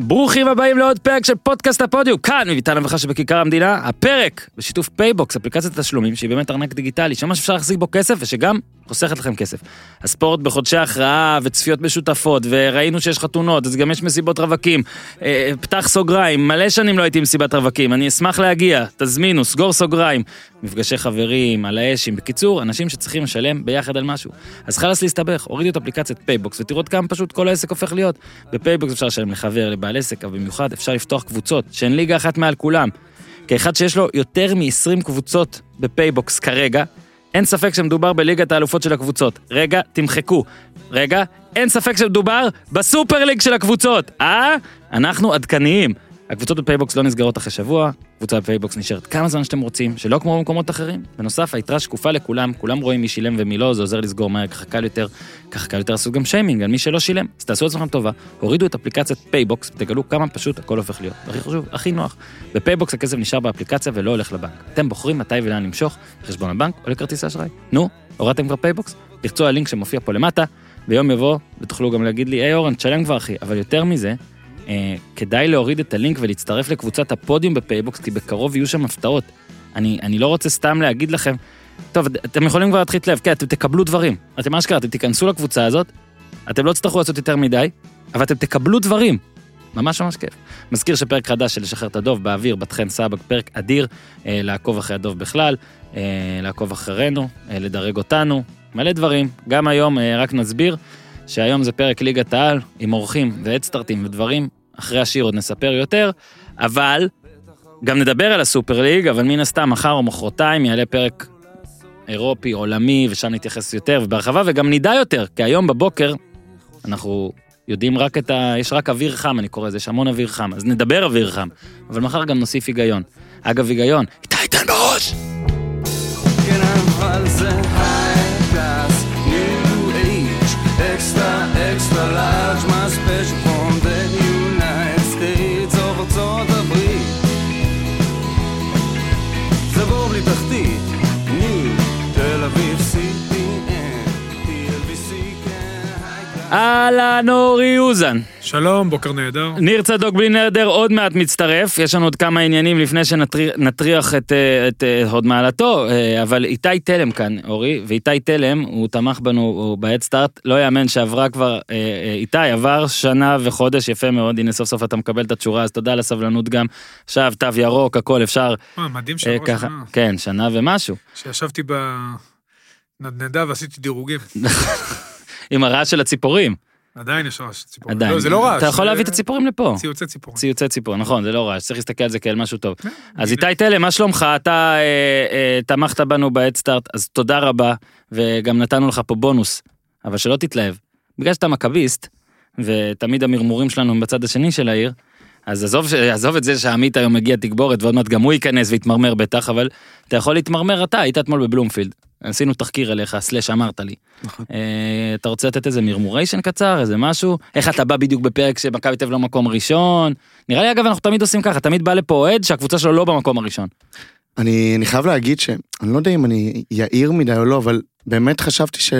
ברוכים הבאים לעוד פרק של פודקאסט הפודיום, כאן מביתן המבכה שבכיכר המדינה, הפרק בשיתוף פייבוקס, אפליקציית התשלומים שהיא באמת ארנק דיגיטלי, שממש אפשר להחזיק בו כסף ושגם חוסכת לכם כסף. הספורט בחודשי הכרעה וצפיות משותפות, וראינו שיש חתונות, אז גם יש מסיבות רווקים. אה, פתח סוגריים, מלא שנים לא הייתי במסיבת רווקים, אני אשמח להגיע, תזמינו, סגור סוגריים. מפגשי חברים, על האשים, בקיצור, אנשים שצריכים לשלם ביחד על משהו. אז חלאס להסתבך, הורידו את אפליקציית פייבוקס ותראו עוד כמה פשוט כל העסק הופך להיות. בפייבוקס אפשר לשלם לחבר, לבעל עסק, אבל במיוחד אפשר לפתוח קבוצות, שהן ליגה אחת מעל כולם. כאחד שיש לו יותר מ-20 קבוצות בפייבוקס כרגע, אין ספק שמדובר בליגת האלופות של הקבוצות. רגע, תמחקו. רגע, אין ספק שמדובר ב Super League של הקבוצות. אה? אנחנו עדכניים. הקבוצות בפייבוקס לא נסגרות אחרי שבוע, קבוצה בפייבוקס נשארת כמה זמן שאתם רוצים, שלא כמו במקומות אחרים. בנוסף, היתרה שקופה לכולם, כולם רואים מי שילם ומי לא, זה עוזר לסגור מהר, ככה קל יותר, ככה קל יותר לעשות גם שיימינג על מי שלא שילם. אז תעשו לעצמכם טובה, הורידו את אפליקציית פייבוקס, ותגלו כמה פשוט הכל הופך להיות. הכי חשוב, הכי נוח. בפייבוקס הכסף נשאר באפליקציה ולא הולך לבנק. אתם בוחרים מתי ולאן למשוך, לחשבון הבנק או ביום יבוא, ותוכלו גם להגיד לי, היי אורן, תשלם כבר אחי, אבל יותר מזה, כדאי להוריד את הלינק ולהצטרף לקבוצת הפודיום בפייבוקס, כי בקרוב יהיו שם הפתעות. אני, אני לא רוצה סתם להגיד לכם, טוב, אתם יכולים כבר להתחיל לב, כן, אתם תקבלו דברים. אתם מה שקרה, אתם תיכנסו לקבוצה הזאת, אתם לא תצטרכו לעשות יותר מדי, אבל אתם תקבלו דברים. ממש ממש כיף. מזכיר שפרק חדש של לשחרר את הדוב באוויר, בת חן סבג, פרק אדיר, אה, לעקוב אחרי הדוב בכלל, אה, לעקוב אחרינו, אה, לדרג אותנו, מלא דברים. גם היום, אה, רק נסביר, שהיום זה פרק ליגת העל, עם אורחים והדסטארטים ודברים אחרי השיר עוד נספר יותר, אבל גם נדבר על הסופר ליג, אבל מן הסתם מחר או מחרתיים יעלה פרק אירופי, עולמי, ושם נתייחס יותר ובהרחבה, וגם נדע יותר, כי היום בבוקר אנחנו יודעים רק את ה... יש רק אוויר חם, אני קורא לזה, יש המון אוויר חם, אז נדבר אוויר חם, אבל מחר גם נוסיף היגיון. אגב, היגיון, איתי תן בראש! כן, extra, extra אהלן אורי אוזן. שלום, בוקר נהדר. ניר צדוק בלי נרדר עוד מעט מצטרף, יש לנו עוד כמה עניינים לפני שנטריח את, אה, את אה, הוד מעלתו, אה, אבל איתי תלם כאן, אורי, ואיתי תלם, הוא תמך בנו הוא בהדסטארט, לא יאמן שעברה כבר, איתי עבר שנה וחודש יפה מאוד, הנה סוף סוף אתה מקבל את התשורה, אז תודה על הסבלנות גם, עכשיו תו ירוק, הכל אפשר, מה, מדהים שעברה שנה. כן, שנה ומשהו, שישבתי בנדנדה ועשיתי דירוגים. עם הרעש של הציפורים, עדיין יש רעש ציפורים. עדיין, לא, זה לא רעש. אתה יכול להביא את הציפורים לפה. ציוצי ציפורים. ציוצי ציפור, נכון, זה לא רעש, צריך להסתכל על זה כאל משהו טוב. כן, אז. איתי תלם, מה שלומך? אתה אה, אה, תמכת בנו בהדסטארט, אז תודה רבה, וגם נתנו לך פה בונוס, אבל שלא תתלהב. בגלל שאתה מכביסט, ותמיד המרמורים שלנו הם בצד השני של העיר, אז עזוב, עזוב את זה שעמית היום מגיע תגבורת, ועוד מעט גם הוא ייכנס ויתמרמר בטח, אבל אתה יכול להתמרמר אתה, היית אתמול בבלומפילד. עשינו תחקיר עליך, סלאש אמרת לי. נכון. אה, אתה רוצה לתת איזה מרמוריישן קצר, איזה משהו? איך אתה בא בדיוק בפרק שמכבי תל אביב לא מקום ראשון? נראה לי אגב אנחנו תמיד עושים ככה, תמיד בא לפה אוהד שהקבוצה שלו לא במקום הראשון. אני, אני חייב להגיד שאני לא יודע אם אני יהיר מדי או לא, אבל באמת חשבתי ש,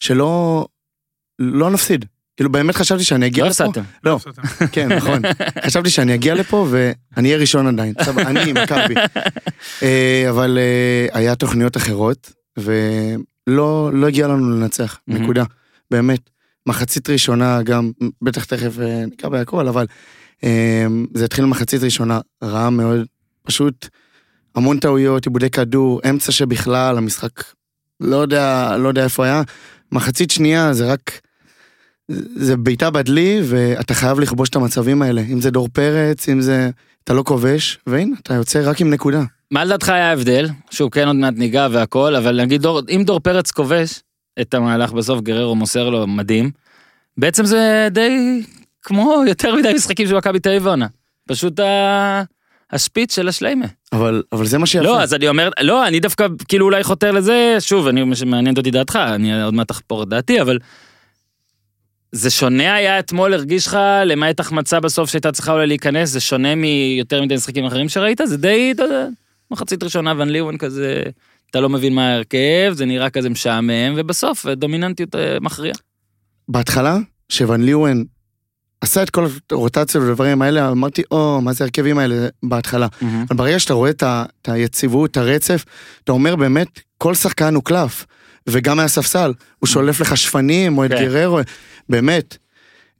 שלא לא נפסיד. כאילו באמת חשבתי שאני אגיע לא לפה. הפסדתם. לא, בסדר. כן, נכון. חשבתי שאני אגיע לפה ואני אהיה ראשון עדיין. עכשיו, אני, מכבי. אה, אבל אה, היה תוכניות אחרות, ולא לא הגיע לנו לנצח. נקודה. באמת. מחצית ראשונה גם, בטח תכף אה, ניגע בהכל, אבל זה התחיל מחצית ראשונה רעה מאוד, פשוט המון טעויות, עיבודי כדור, אמצע שבכלל, המשחק לא יודע, לא יודע איפה היה. מחצית שנייה זה רק, זה בעיטה בדלי, ואתה חייב לכבוש את המצבים האלה. אם זה דור פרץ, אם זה, אתה לא כובש, והנה, אתה יוצא רק עם נקודה. מה לדעתך היה ההבדל? שוב, כן עוד מעט ניגע והכל, אבל נגיד דור, אם דור פרץ כובש את המהלך בסוף, גררו מוסר לו מדהים, בעצם זה די כמו יותר מדי משחקים של מכבי תל אביב עונה. פשוט ה... השפיץ של השליימה. אבל, אבל זה מה שיפה. לא, אז אני אומר, לא, אני דווקא כאילו אולי חותר לזה, שוב, אני, מעניינת אותי דעתך, אני עוד מעט אחפור את דעתי, אבל זה שונה היה אתמול, הרגיש לך, למעט החמצה בסוף שהייתה צריכה אולי להיכנס, זה שונה מיותר מדי משחקים אחרים שראית? זה די, אתה יודע, מחצית ראשונה ון ליוון כזה, אתה לא מבין מה ההרכב, זה נראה כזה משעמם, ובסוף דומיננטיות אה, מכריעה. בהתחלה, שוון ליוון עשה את כל הרוטציות והדברים האלה, אמרתי, או, מה זה ההרכבים האלה בהתחלה. מהמם. אבל ברגע שאתה רואה את היציבות, את הרצף, אתה אומר באמת, כל שחקן הוא קלף. וגם מהספסל, הוא שולף לך שפנים, או את כן. גררו, באמת.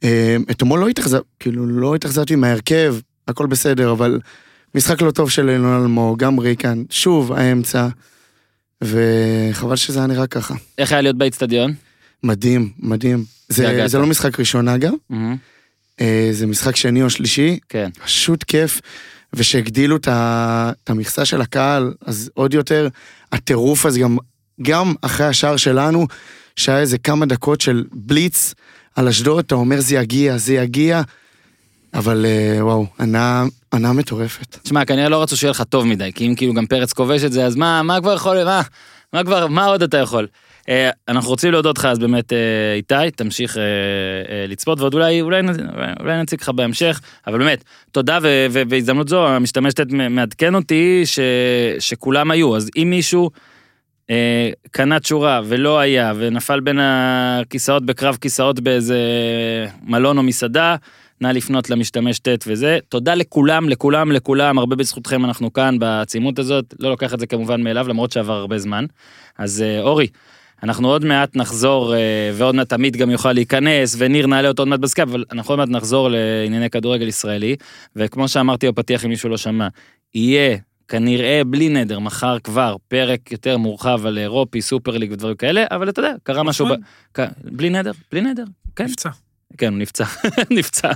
אה, אתמול לא התאכזב, כאילו, לא התאכזבתי מההרכב, הכל בסדר, אבל משחק לא טוב של אילון אלמוג, גם ריקן, שוב, האמצע, וחבל שזה היה נראה ככה. איך היה להיות באיצטדיון? מדהים, מדהים. זה, זה לא משחק ראשון אגב. אה, זה משחק שני או שלישי, כן. פשוט כיף, ושהגדילו את המכסה של הקהל, אז עוד יותר, הטירוף הזה גם, גם אחרי השער שלנו, שהיה איזה כמה דקות של בליץ על אשדוד, אתה אומר זה יגיע, זה יגיע, אבל אה, וואו, ענה, ענה מטורפת. תשמע, כנראה לא רצו שיהיה לך טוב מדי, כי אם כאילו גם פרץ כובש את זה, אז מה, מה כבר יכול, מה, מה כבר, מה עוד אתה יכול? אה, אנחנו רוצים להודות לך אז באמת אה, איתי, תמשיך אה, אה, לצפות ועוד אולי, אולי, אולי, נציג לך בהמשך, אבל באמת, תודה ו- ו- בהזדמנות זו המשתמשת מעדכן אותי ש- שכולם היו, אז אם מישהו אה, קנה תשורה ולא היה ונפל בין הכיסאות בקרב כיסאות באיזה מלון או מסעדה, נא לפנות למשתמש ט' וזה. תודה לכולם, לכולם, לכולם, הרבה בזכותכם אנחנו כאן בעצימות הזאת, לא לוקח את זה כמובן מאליו, למרות שעבר הרבה זמן. אז אה, אורי, אנחנו עוד מעט נחזור, אה, ועוד מעט עמית גם יוכל להיכנס, וניר נעלה אותו עוד מעט בסקאפ, אבל אנחנו עוד מעט נחזור לענייני כדורגל ישראלי, וכמו שאמרתי בפתיח, אם מישהו לא שמע, יהיה כנראה בלי נדר, מחר כבר פרק יותר מורחב על אירופי, סופר ליג ודברים כאלה, אבל אתה יודע, קרה משהו, ב... נכון. בלי נדר, בלי נדר, כן, נפצע. כן, הוא נפצע, נפצע,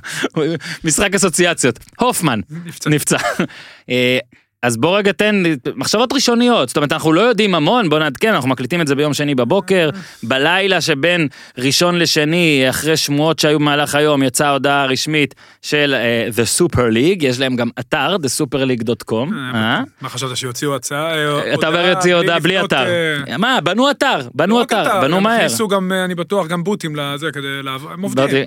משחק אסוציאציות, הופמן, נפצע. נפצע. אה, אז בוא רגע תן מחשבות ראשוניות, זאת אומרת אנחנו לא יודעים המון, בוא נעדכן, אנחנו מקליטים את זה ביום שני בבוקר, בלילה שבין ראשון לשני, אחרי שמועות שהיו במהלך היום, יצאה הודעה רשמית של אה, The Super League, יש להם גם אתר, thesuperleague.com, אה? מה חשבת שיוציאו הצעה? אה, אתה אומר הודעה יוציא הודעה בלי אתר. אה, מה, בנו אתר, בנו לא אתר, בנו הם מהר. הכניסו גם, אה, אני בטוח, גם בוטים לזה כדי לעבוד, הם עובדים.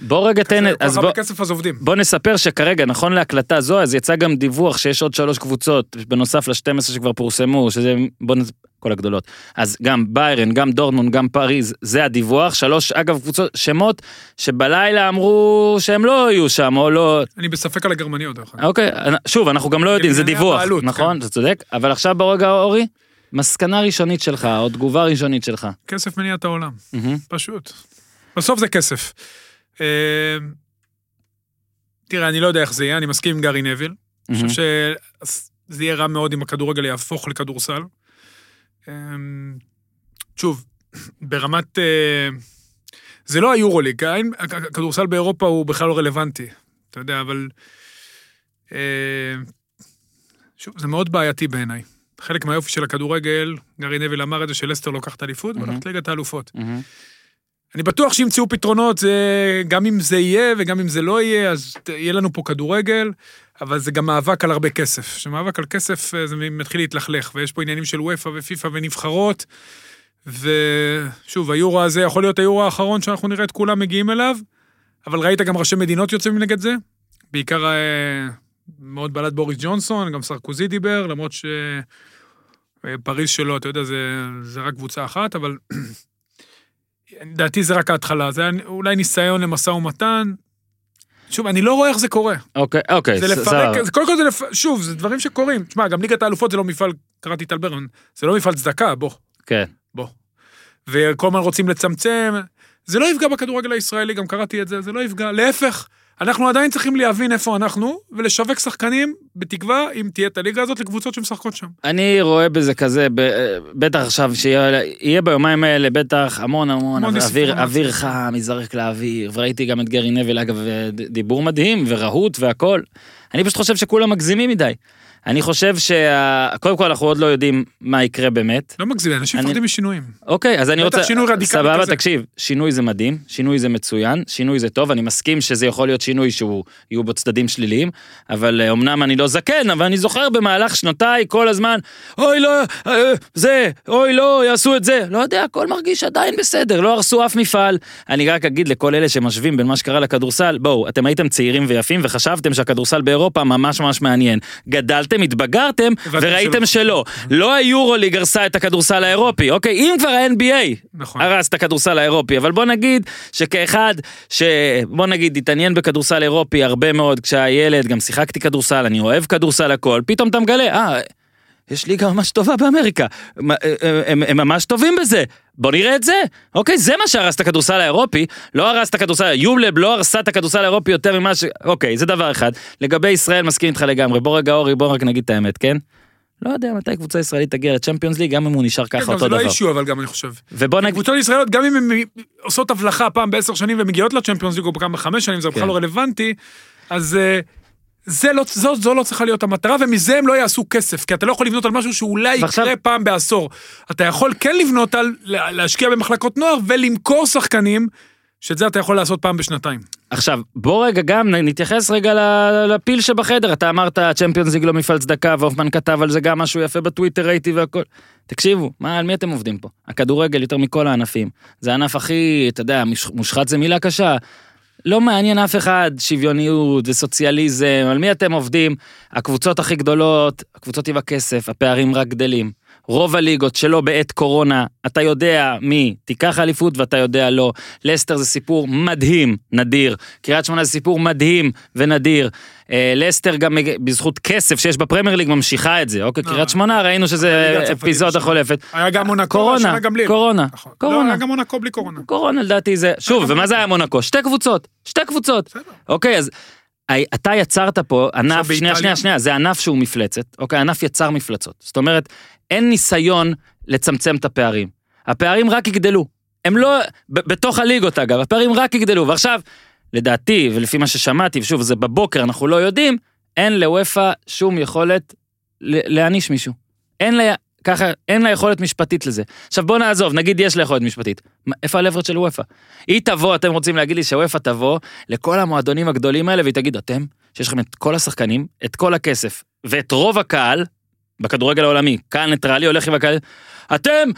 בוא רגע תן, אז בוא, כסף אז עובדים. בוא נספר שכרגע, נכון להקלטה זו, אז יצא גם דיווח שיש עוד שלוש קבוצות, בנוסף ל-12 שכבר פורסמו, שזה, בוא נס... כל הגדולות. אז גם ביירן, גם דורטמונד, גם פריז, זה הדיווח. שלוש, אגב, קבוצות, שמות שבלילה אמרו שהם לא יהיו שם, או לא... אני בספק על הגרמניות, דרך אגב. אוקיי, שוב, אנחנו גם לא יודעים, זה דיווח, הבעלות, נכון? כן. אתה צודק. אבל עכשיו ברגע, אורי, מסקנה ראשונית שלך, או תגובה ראשונית שלך. כסף מניע את העולם, מהמם. פשוט. בסוף זה כסף. אה, תראה, אני לא יודע איך זה יהיה, אני מסכים עם גארי נביל. אני. חושב שזה יהיה רע מאוד אם הכדורגל יהפוך לכדורסל. אמ, שוב, ברמת... אה, זה לא היורוליג, הכ- הכדורסל באירופה הוא בכלל לא רלוונטי, אתה יודע, אבל... אה, שוב, זה מאוד בעייתי בעיניי. חלק מהיופי של הכדורגל, גארי נביל אמר את זה שלסטר לוקחת אליפות, מהמם. והולכת ליגת האלופות. מהמם. אני בטוח שימצאו פתרונות, זה, גם אם זה יהיה וגם אם זה לא יהיה, אז יהיה לנו פה כדורגל, אבל זה גם מאבק על הרבה כסף. שמאבק על כסף אה, זה מתחיל להתלכלך, ויש פה עניינים של וופא ופיפא ונבחרות, ושוב, היורו הזה יכול להיות היורו האחרון שאנחנו נראה את כולם מגיעים אליו, אבל ראית גם ראשי מדינות יוצאים נגד זה, בעיקר אה, מאוד בלט בוריס ג'ונסון, גם סרקוזי דיבר, למרות ש... אה, שלו, אתה יודע, זה, זה רק קבוצה אחת, אבל לדעתי זה רק ההתחלה, זה היה אולי ניסיון למשא ומתן. שוב, אני לא רואה איך זה קורה. אוקיי, אוקיי, זה ס- לפרק. זה קודם כל זה לפ... שוב, זה דברים שקורים. תשמע, גם ליגת האלופות זה לא מפעל, קראתי טל ברמן, זה לא מפעל צדקה, בוא, כן. בוא. וכל הזמן רוצים לצמצם, זה לא יפגע בכדורגל הישראלי, גם קראתי את זה, זה לא יפגע, להפך. אנחנו עדיין צריכים להבין איפה אנחנו, ולשווק שחקנים, בתקווה, אם תהיה את הליגה הזאת, לקבוצות שמשחקות שם. אני רואה בזה כזה, ב- בטח עכשיו שיהיה יהיה ביומיים האלה בטח המון המון המון אוויר. אוויר חם, ייזרק לאוויר, וראיתי גם את גרי נבל אגב, דיבור מדהים ורהוט והכל. אני פשוט חושב שכולם מגזימים מדי. אני חושב שה... קודם כל אנחנו עוד לא יודעים מה יקרה באמת. לא מגזים, אנשים מפחדים משינויים. אוקיי, אז אני רוצה... שינוי רדיקלי סבבה, כזה. תקשיב, שינוי זה מדהים, שינוי זה מצוין, שינוי זה טוב, אני מסכים שזה יכול להיות שינוי שהוא, יהיו בו צדדים שליליים, אבל אה, אמנם אני לא זקן, אבל אני זוכר במהלך שנותיי כל הזמן, אוי לא, אה, זה, אוי לא, יעשו את זה. לא יודע, הכל מרגיש עדיין בסדר, לא הרסו אף מפעל. אני רק אגיד לכל אלה שמשווים בין מה שקרה לכדורסל, בואו, אתם הייתם צעירים ויפים וחשבתם שהכדורסל באירופה ממש ממש מעניין. גדלתם, התבגרתם, הבנתם וראיתם שלא. לא היורוליג הרסה את הכדורסל האירופי, אוקיי? אם כבר ה-NBA נכון. הרס את הכדורסל האירופי, אבל בוא נגיד שכאחד שבוא נגיד התעניין בכדורסל אירופי הרבה מאוד כשהיה ילד, גם שיחקתי כדורסל, אני אוהב כדורסל הכל, פתאום אתה מגלה, אה, יש ליגה ממש טובה באמריקה, מה, אה, אה, הם, הם ממש טובים בזה, בוא נראה את זה, אוקיי, זה מה שהרס את הכדורסל האירופי, לא הרס את הכדורסל, יובלב לא הרסה את הכדורסל האירופי יותר ממה ש... אוקיי, זה דבר אחד. לגבי ישראל מסכים איתך לגמרי, בוא רגע אורי, בוא רק נגיד את האמת, כן? לא יודע מתי קבוצה ישראלית תגיע לצ'מפיונס ליג, גם אם הוא נשאר כן, ככה גם אותו זה לא דבר. אישיו, אבל גם אני חושב. ובוא נגיד, קבוצות ישראליות, גם אם הן עושות הבלחה פעם בעשר שנים ומגיעות לצ'מפיונס ליג או פעם בחמש שנים, זה בכלל כן. לא רלוונטי, אז אה, זה לא, זו, זו לא צריכה להיות המטרה, ומזה הם לא יעשו כסף, כי אתה לא יכול לבנות על משהו שאולי ועכשיו- יקרה פעם בעשור. אתה יכול כן לבנות על לה- להשקיע במחלקות נוער ולמכור שחקנים, שאת זה אתה יכול לעשות פעם בשנתיים. עכשיו, בוא רגע גם נתייחס רגע לפיל שבחדר, אתה אמרת צ'מפיונס ליג לא מפעל צדקה, והופמן כתב על זה גם משהו יפה בטוויטר, ראיתי והכל. תקשיבו, מה, על מי אתם עובדים פה? הכדורגל יותר מכל הענפים. זה הענף הכי, אתה יודע, מוש- מושחת זה מילה קשה. לא מעניין אף אחד שוויוניות וסוציאליזם, על מי אתם עובדים? הקבוצות הכי גדולות, הקבוצות עם הכסף, הפערים רק גדלים. רוב הליגות שלא בעת קורונה, אתה יודע מי תיקח אליפות ואתה יודע לא. לסטר זה סיפור מדהים, נדיר. קריית שמונה זה סיפור מדהים ונדיר. אה, לסטר גם בזכות כסף שיש בפרמייר ליג ממשיכה את זה. אוקיי, לא. קריית שמונה ראינו שזה אפיזודה. חולפת. היה גם מונקו, קורונה, השנה גם בלי. קורונה, נכון. לא, קורונה. היה גם מונקו בלי קורונה. קורונה לדעתי זה, שוב, ומה זה היה מונקו? שתי קבוצות, שתי קבוצות. אוקיי, אז אתה יצרת פה ענף, שנייה? שנייה, שנייה, זה ענף שהוא מפלצת, אוקיי, ענף יצר מפלצות. זאת אומרת, אין ניסיון לצמצם את הפערים. הפערים רק יגדלו. הם לא, ב- בתוך הליגות אגב, הפערים רק יגדלו. ועכשיו, לדעתי, ולפי מה ששמעתי, ושוב, זה בבוקר, אנחנו לא יודעים, אין לוופא שום יכולת להעניש מישהו. אין לה, ככה, אין לה יכולת משפטית לזה. עכשיו בוא נעזוב, נגיד יש לה יכולת משפטית. איפה הלברד של וופא? היא תבוא, אתם רוצים להגיד לי שוופא תבוא לכל המועדונים הגדולים האלה והיא תגיד, אתם, שיש לכם את כל השחקנים, את כל הכסף, ואת רוב הקהל, בכדורגל העולמי, קהל ניטרלי הולך עם הקהל, אתם,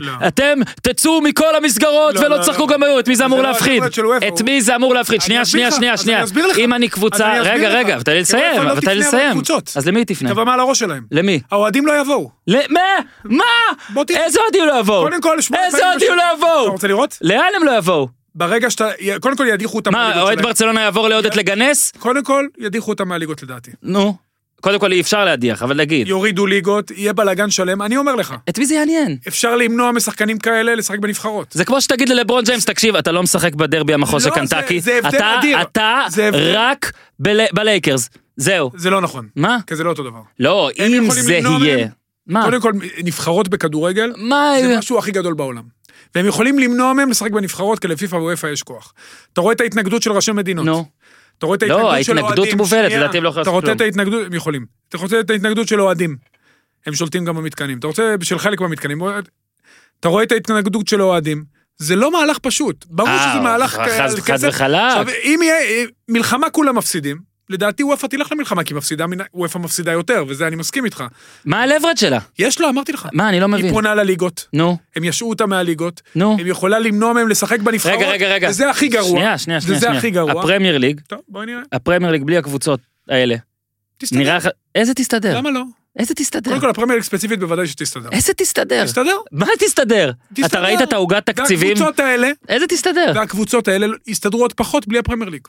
לא. אתם תצאו מכל המסגרות לא, ולא לא, תשחקו. גם היום, את מי זה אמור להפחיד? את מי זה אמור להפחיד? שנייה, שנייה, שנייה, שנייה. אם אני קבוצה, רגע. רגע, תן לי לסיים, תן לי לסיים. אז למי תפנה? תבוא מעל הראש שלהם. למי? האוהדים לא יבואו. מה? מה? איזה אוהדים לא יבואו? קודם כל, שמונה איזה אוהדים. לא אתה יבואו? רוצה לראות? לאן הם לא יבואו? ברגע שאתה, קודם כל ידיחו אותם מה, מהליגות אוהד שלהם. ברצלונה יעבור לעודד לגנס? קודם כל, ידיחו אותם מהליגות לדעתי. נו. קודם כל אי אפשר להדיח, אבל נגיד. יורידו ליגות, יהיה בלאגן שלם, אני אומר לך. את מי זה יעניין? אפשר למנוע משחקנים כאלה לשחק בנבחרות. זה כמו שתגיד ללברון ג'יימס, תקשיב, אתה לא משחק בדרבי המחוז של לא, זה- קנטקי, זה הבדל אתה- אדיר. אתה רק בל- בלייקרס, זהו. זה לא נכון. מה? כי זה לא אותו דבר. לא, אם זה יהיה. מה? קודם כל, נבחרות בכדורגל, מה? זה משהו הכי גדול בעולם. והם יכולים למנוע מהם לשחק בנבחרות, כי לפיפ"א ואופ"א יש כוח. אתה רואה את ההתנגדות של ראשי מדינות. נו. אתה רואה את לא, ההתנגדות של ההתנגדות אוהדים. מובנת, שנייה. לדעתי הם לא יכולים אתה לעשות רוצה את כלום. ההתנגדות, הם יכולים. אתה רוצה את ההתנגדות של אוהדים. הם שולטים גם במתקנים. אתה רוצה של חלק מהמתקנים. אתה רואה את ההתנגדות של אוהדים. זה לא מהלך פשוט. ברור אה, שזה מהלך על חד. וחלק. עכשיו, אם יהיה מלחמה כולם מפסידים, לדעתי וופא תלך למלחמה, כי מפסידה, וופא מפסידה יותר, וזה אני מסכים איתך. מה הלברד שלה? יש לה, אמרתי לך. מה, אני לא היא מבין. פונה לליגות, נו, הם ישעו אותה מהליגות, נו. הם יכולה למנוע מהם לשחק בנבחרות, רגע, רגע, רגע. וזה הכי גרוע. שנייה, שנייה, שנייה. וזה. הכי גרוע. הפרמייר ליג, טוב, בואי נראה. הפרמייר ליג בלי הקבוצות האלה. תסתדר. נראה לך... איזה תסתדר? למה לא? איזה תסתדר? קודם כל, הפרמייר ליג ספציפית בוודאי שתסתדר. איזה תסתדר? תסתדר? מה תסתדר? תסתדר. אתה ראית את העוגת תקציבים? והקבוצות האלה, איזה תסתדר? והקבוצות האלה יסתדרו עוד פחות בלי הפרמייר ליג.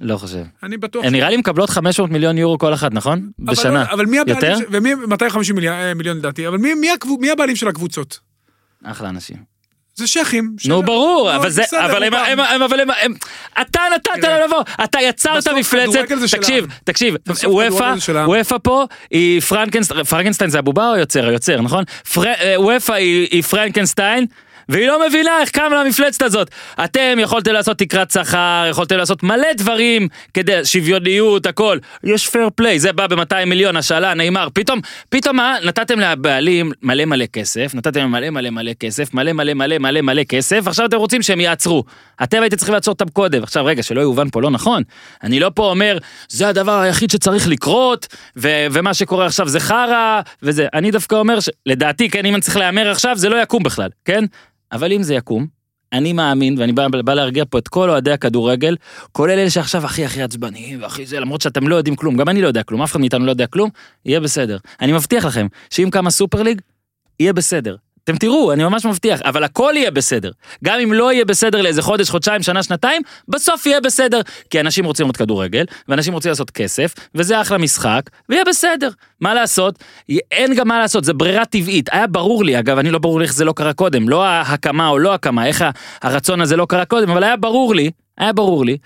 לא חושב. אני בטוח. הן נראה לי מקבלות 500 מיליון יורו כל אחת, נכון? אבל בשנה. לא- אבל מי הבעלים? יותר? ש- ומי 250 מיליון אה, מיליון לדעתי, אבל מי- מי הקבו- מי הבעלים של הקבוצות? אחלה אנשים. זה. של- נו ברור, נו, אבל זה, בסדר, אבל הם. הם, הם, אבל הם, הם, אתה נתת תראה, לה לבוא, אתה יצרת מפלצת, תקשיב. תקשיב, אופ"א. אופ"א פה היא פרנקנסטיין, פרנקנסטיין זה הבובה או היוצר? היוצר, נכון? אה, ואופ"א היא, היא פרנקנסטיין. והיא לא מבינה איך קמה למפלצת הזאת. אתם יכולתם לעשות תקרת שכר, יכולתם לעשות מלא דברים כדי שוויוניות, הכל. יש fair play, זה בא ב-200 מיליון, השאלה, נאמר. פתאום, פתאום מה? נתתם לבעלים מלא מלא כסף, נתתם מלא מלא מלא כסף, מלא מלא מלא מלא מלא כסף, עכשיו אתם רוצים שהם יעצרו. אתם הייתם צריכים לעצור אותם קודם. עכשיו רגע, שלא יובן פה לא נכון. אני לא פה אומר, זה הדבר היחיד שצריך לקרות, ו- ומה שקורה עכשיו זה חרא, וזה. אני דווקא אומר, ש- לדעתי, כן, אם אני צריך להמר עכשיו, זה לא יקום בכלל, כן? אבל אם זה יקום, אני מאמין, ואני בא, בא להרגיע פה את כל אוהדי הכדורגל, כולל אלה שעכשיו הכי הכי עצבניים והכי זה, למרות שאתם לא יודעים כלום, גם אני לא יודע כלום, אף אחד מאיתנו לא יודע כלום, יהיה בסדר. אני מבטיח לכם, שאם קמה סופר ליג, יהיה בסדר. אתם תראו, אני ממש מבטיח, אבל הכל יהיה בסדר. גם אם לא יהיה בסדר לאיזה חודש, חודשיים, שנה, שנתיים, בסוף יהיה בסדר. כי אנשים רוצים לראות כדורגל, ואנשים רוצים לעשות כסף, וזה אחלה משחק, ויהיה בסדר. מה לעשות? אין גם מה לעשות, זה ברירה טבעית. היה ברור לי, אגב, אני לא ברור לי איך זה לא קרה קודם, לא ההקמה או לא הקמה, איך הרצון הזה לא קרה קודם, אבל היה ברור לי, היה ברור לי,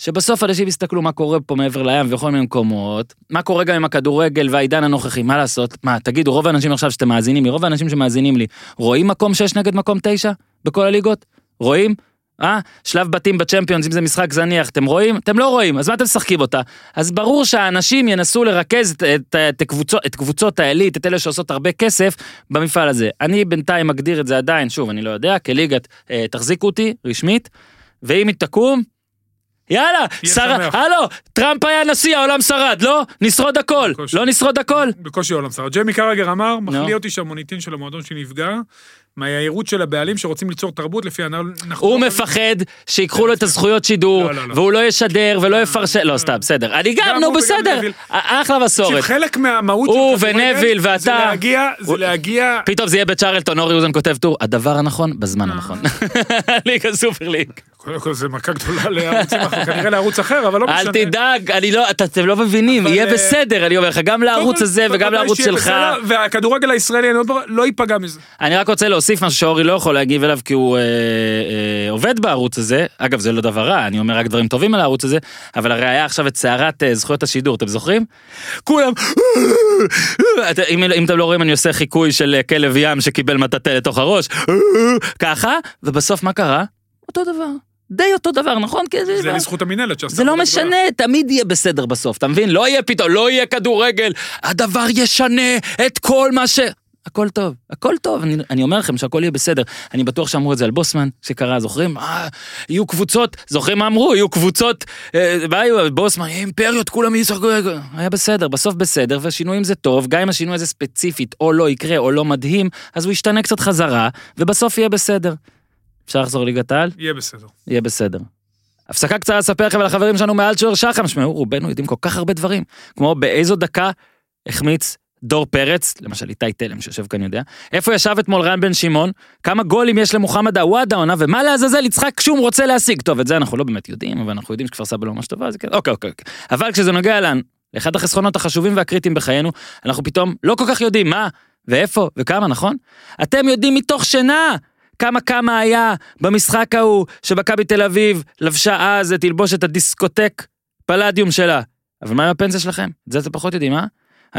שבסוף אנשים יסתכלו מה קורה פה מעבר לים ובכל מיני מקומות, מה קורה גם עם הכדורגל והעידן הנוכחי, מה לעשות? מה, תגידו, רוב האנשים עכשיו שאתם מאזינים לי, רוב האנשים שמאזינים לי, רואים מקום 6 נגד מקום 9 בכל הליגות? רואים? אה? שלב בתים בצ'מפיונס, אם זה משחק זניח, אתם רואים? אתם לא רואים, אז מה אתם משחקים אותה? אז ברור שהאנשים ינסו לרכז את, את, את, קבוצות, את קבוצות העילית, את אלה שעושות הרבה כסף, במפעל הזה. אני בינתיים מגדיר את זה עדיין, שוב, אני לא יודע, כליגת, אה, תחזיקו אותי, רשמית, ואם היא תקום, יאללה, שר... הלו, טראמפ היה נשיא, העולם שרד, לא? נשרוד הכל, בקושי. לא נשרוד הכל? בקושי עולם שר. ג'יימי קרגר אמר, מחליא אותי שהמוניטין של המועדון שלי נפגע, מהיהירות של הבעלים שרוצים ליצור תרבות לפי אנחנו... הוא מפחד שיקחו לו את הזכויות שידור, לא, לא, לא. והוא לא ישדר ולא יפרש... לא, סתם, בסדר. אני גם, נו הוא בסדר. אחלה מסורת. חלק מהמהות הוא של כדורגל ונביל זה ואתה. להגיע, זה הוא- להגיע... פתאום זה יהיה בצ'רלטון, אורי אוזן כותב טור, הדבר הנכון אה. בזמן הנכון. ליגה סופר ליג. קודם כל זה מכה גדולה לערוצים כנראה לערוץ אחר, אבל לא משנה. אל תדאג, אני לא, אתם לא מבינים, יהיה אה, בסדר, אני אומר לך, גם לערוץ הזה וגם לערוץ שלך. והכדורגל הישראלי אני לא ייפגע מזה. אני רק רוצה להוסיף משהו שאורי לא יכול להגיב אליו כי הוא אה, אה, עובד בערוץ הזה, אגב זה לא דבר רע, אני אומר רק דברים טובים על הערוץ הזה, אבל הרי היה עכשיו את סערת אה, זכויות השידור, אתם זוכרים? כולם, את- אם, אם אתם לא רואים אני עושה חיקוי של אה, כלב ים שקיבל מטאטא לתוך הראש, ככה, ובסוף מה קרה? אותו דבר, די אותו דבר, נכון? כי זה, זה לזכות המינהלת שעשתה זה לא. משנה, תמיד יהיה בסדר בסוף, אתה מבין? לא יהיה פתאום, לא יהיה כדורגל, הדבר ישנה את כל מה ש... הכל טוב, הכל טוב, אני, אני אומר לכם שהכל יהיה בסדר. אני בטוח שאמרו את זה על בוסמן, שקרה, זוכרים? אה, יהיו קבוצות, זוכרים מה אמרו? יהיו קבוצות, אה, היו, בוסמן, אימפריות, כולם ישחקו, היה בסדר, בסוף בסדר, ושינויים זה טוב, גם אם השינוי הזה ספציפית, או לא יקרה, או לא מדהים, אז הוא ישתנה קצת חזרה, ובסוף יהיה בסדר. אפשר לחזור ליגת העל? יהיה בסדר. יהיה בסדר. הפסקה קצרה לספר לכם על החברים שלנו שוער שחם, שמעו, רובנו יודעים כל כך הרבה דברים, כמו באיזו דקה החמיץ דור פרץ, למשל איתי תלם שיושב כאן יודע, איפה ישב אתמול רן בן שמעון, כמה גולים יש למוחמד עוואד העונה, ומה לעזאזל יצחק כשהוא רוצה להשיג. טוב, את זה אנחנו לא באמת יודעים, אבל אנחנו יודעים שכפר סבא לא ממש טובה, אז כן, אוקיי, אוקיי, אוקיי. אבל כשזה נוגע לאן, לאחד החסכונות החשובים והקריטיים בחיינו, אנחנו פתאום לא כל כך יודעים מה, ואיפה, וכמה, נכון? אתם יודעים מתוך שינה כמה כמה היה במשחק ההוא שמכבי תל אביב לבשה אז את תלבושת הדיסקוטק פלדיום שלה. אבל מה עם הפנסיה שלכם? את זה אתם פחות יודעים, אה?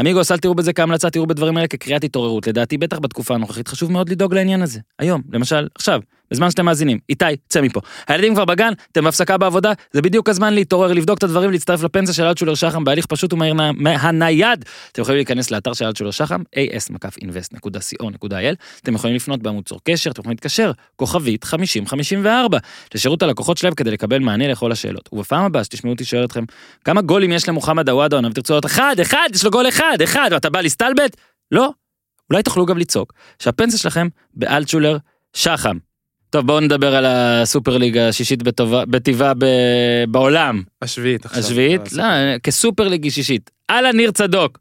אמיגוס, אל תראו בזה כהמלצה, תראו בדברים האלה כקריאת התעוררות. לדעתי, בטח בתקופה הנוכחית, חשוב מאוד לדאוג לעניין הזה. היום, למשל, עכשיו, בזמן שאתם מאזינים. איתי, צא מפה. הילדים כבר בגן, אתם בהפסקה בעבודה, זה בדיוק הזמן להתעורר, לבדוק את הדברים, להצטרף לפנסיה של אלטשולר שחם בהליך פשוט ומהיר מהנייד. אתם יכולים להיכנס לאתר של אלטשולר שחם, as-invest.co.il, אתם יכולים לפנות בעמוד צור קשר, אתם יכולים להתקשר, כוכבית 5054, לשירות הלקוחות שלהם כדי לקבל מענה לכל השאלות. ובפעם הבאה שתשמעו אותי שואל אתכם, כמה גולים יש למוחמד עוואד ותרצו לראות אחד, אחד, יש לו גול אחד, אחד? לא. שחם. טוב, בואו נדבר על הסופר ליגה השישית בטובה- בטבעה ב- בעולם. השביעית עכשיו. השביעית? לא, כסופר ליגי שישית. אהלן ניר צדוק.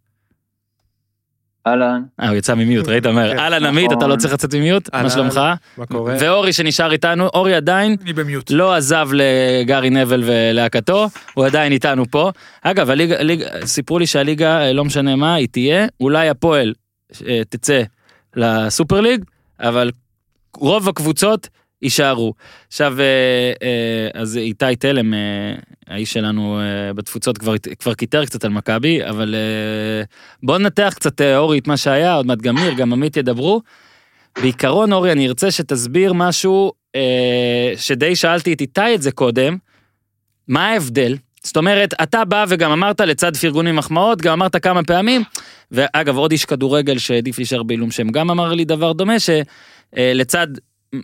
אהלן, אה, הוא יצא ממיוט, ראית אומר, כן. אהלן עמית, אתה לא צריך לצאת ממיוט? מה. שלומך? מה קורה? ואורי שנשאר איתנו, אורי עדיין אני במיוט. לא עזב לגארי נבל ולהקתו, הוא עדיין איתנו פה. אגב, סיפרו לי שהליגה, אה, לא משנה מה, היא תהיה, אולי הפועל אה, תצא לסופר ליג, אבל רוב הקבוצות יישארו. עכשיו, אה, אה, אז איתי תלם, אה, האיש שלנו בתפוצות, כבר, כבר קיטר קצת על מכבי, אבל אה, בוא ננתח קצת, אורי, את מה שהיה, עוד מעט גם ניר, גם עמית ידברו. בעיקרון, אורי, אני ארצה שתסביר משהו שדי שאלתי את איתי את זה קודם, מה ההבדל? זאת אומרת, אתה בא וגם אמרת לצד פרגונים מחמאות, גם אמרת כמה פעמים, ואגב, עוד איש כדורגל שהעדיף להישאר בעילום שם, גם אמר לי דבר דומה, שלצד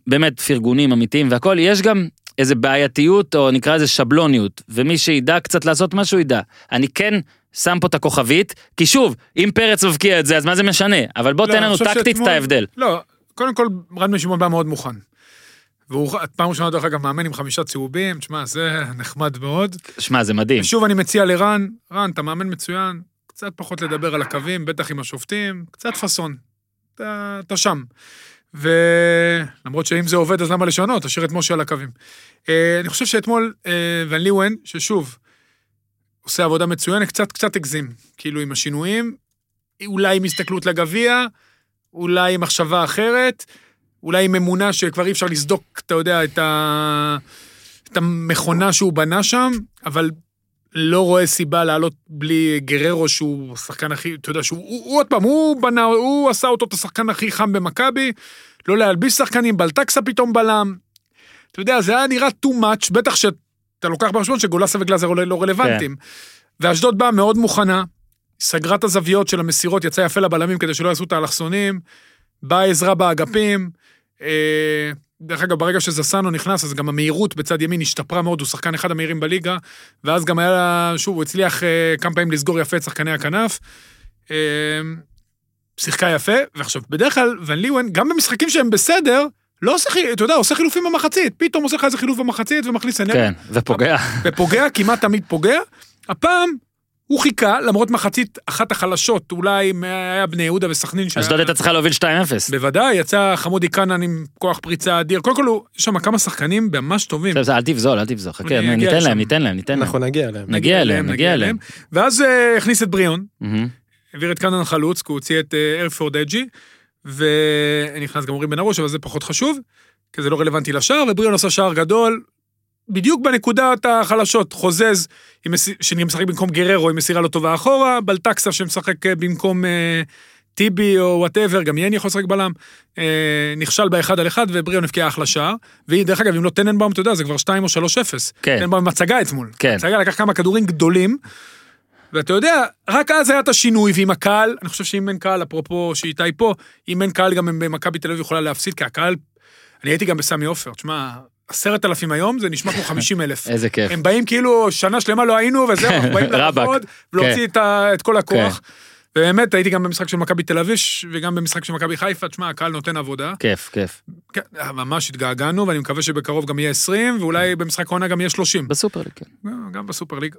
באמת פרגונים אמיתיים והכל, יש גם איזה בעייתיות, או נקרא לזה שבלוניות, ומי שידע קצת לעשות משהו ידע. אני כן שם פה את הכוכבית, כי שוב, אם פרץ מבקיע את זה, אז מה זה משנה? אבל בוא לא, תן לנו טקטית את שאתמול- ההבדל. לא, קודם כל, רן בן שמעון בא מאוד מוכן. והוא פעם ראשונה, דרך אגב, מאמן עם חמישה צהובים, תשמע, זה נחמד מאוד. שמע, זה מדהים. ושוב אני מציע לרן, רן, אתה מאמן מצוין, קצת פחות לדבר על הקווים, בטח עם השופטים, קצת פאסון. אתה, אתה שם. ולמרות שאם זה עובד, אז למה לשנות? תשאיר את משה על הקווים. אה, אני חושב שאתמול אה, ון ליוון, ששוב, עושה עבודה מצוינת, קצת קצת הגזים. כאילו עם השינויים, אולי עם הסתכלות לגביע, אולי עם מחשבה אחרת, אולי עם אמונה שכבר אי אפשר לסדוק, אתה יודע, את, ה... את המכונה שהוא בנה שם, אבל לא רואה סיבה לעלות בלי גררו שהוא השחקן הכי, אתה יודע, שהוא, הוא, הוא עוד פעם, הוא בנה, הוא עשה אותו את השחקן הכי חם במכבי, לא להלביש שחקנים, בלטקסה פתאום בלם. אתה יודע, זה היה נראה too much, בטח שאתה לוקח בחשבון שגולסה וגלאזר לא- לא רלוונטיים. ואשדוד באה מאוד מוכנה, סגרה את הזוויות של המסירות, יצא יפה לבלמים כדי שלא יעשו את האלכסונים, באה עזרה באגפים. אה, דרך אגב, ברגע שזסנו נכנס, אז גם המהירות בצד ימין השתפרה מאוד, הוא שחקן אחד המהירים בליגה, ואז גם היה לה, שוב, הוא הצליח אה, כמה פעמים לסגור יפה את שחקני הכנף. אה, שיחקה יפה, ועכשיו, בדרך כלל, ון ליוון, גם במשחקים שהם בסדר, לא עושה, אתה יודע, עושה חילופים במחצית, פתאום עושה לך איזה חילוף במחצית ומכניס אנרגיה. כן, ופוגע. ופוגע, כמעט תמיד פוגע. הפעם הוא חיכה, למרות מחצית אחת החלשות, אולי היה בני יהודה וסכנין. שהיה- אשדוד הייתה צריכה להוביל 2-0. בוודאי, יצא חמודי כנען עם כוח פריצה אדיר. קודם כל, יש שם כמה שחקנים ממש טובים. אל תבזול, אל תבזול, חכה, ניתן. להם, ניתן להם, ניתן להם. אנחנו נגיע אליהם. נגיע אליהם, נגיע אליהם. ואז אה, הכניס את בריאון. העביר את קנן חלוץ, כי הוא הוציא את אה, ארפורד אג'י, ונכנס גם אורי בן ארוש, אבל זה פחות חשוב, כי זה לא רלוונטי לשער, ובריאון עשה שער גדול, בדיוק בנקודת החלשות, חוזז, שמשחק במקום גררו עם מסירה לא טובה אחורה, בלטקסה שמשחק אה, במקום אה, טיבי או whatever, גם יני יכול לשחק בלם, אה, נכשל באחד על אחד, ובריאון הבקיע אחלה שער, ודרך אגב, אם לא טננבאום, אתה יודע, זה כבר 2 או 3-0. כן. טננבאום עם הצגה אתמול. כן. הצגה לקח כמה כדורים גדולים, ואתה יודע, רק אז היה את השינוי, ועם הקהל, אני חושב שאם אין קהל, אפרופו שאיתי פה, אם אין קהל, גם במכבי תל אביב יכולה להפסיד, כי הקהל, אני הייתי גם בסמי עופר, תשמע, עשרת אלפים היום, זה נשמע כמו חמישים אלף. איזה כיף. הם באים כאילו, שנה שלמה לא היינו, וזהו, אנחנו באים. לעבוד, ולהוציא את ה- את כל הכוח. כן. ובאמת, הייתי גם במשחק של מכבי תל אביב, וגם במשחק של מכבי חיפה, תשמע, הקהל נותן עבודה. כיף, כיף. כן, ממש התגעגענו, ואני מקווה שבקרוב גם יהיה 20, ואולי במשחק העונה גם יהיה 30. בסופר ליג, כן. גם בסופר ליג.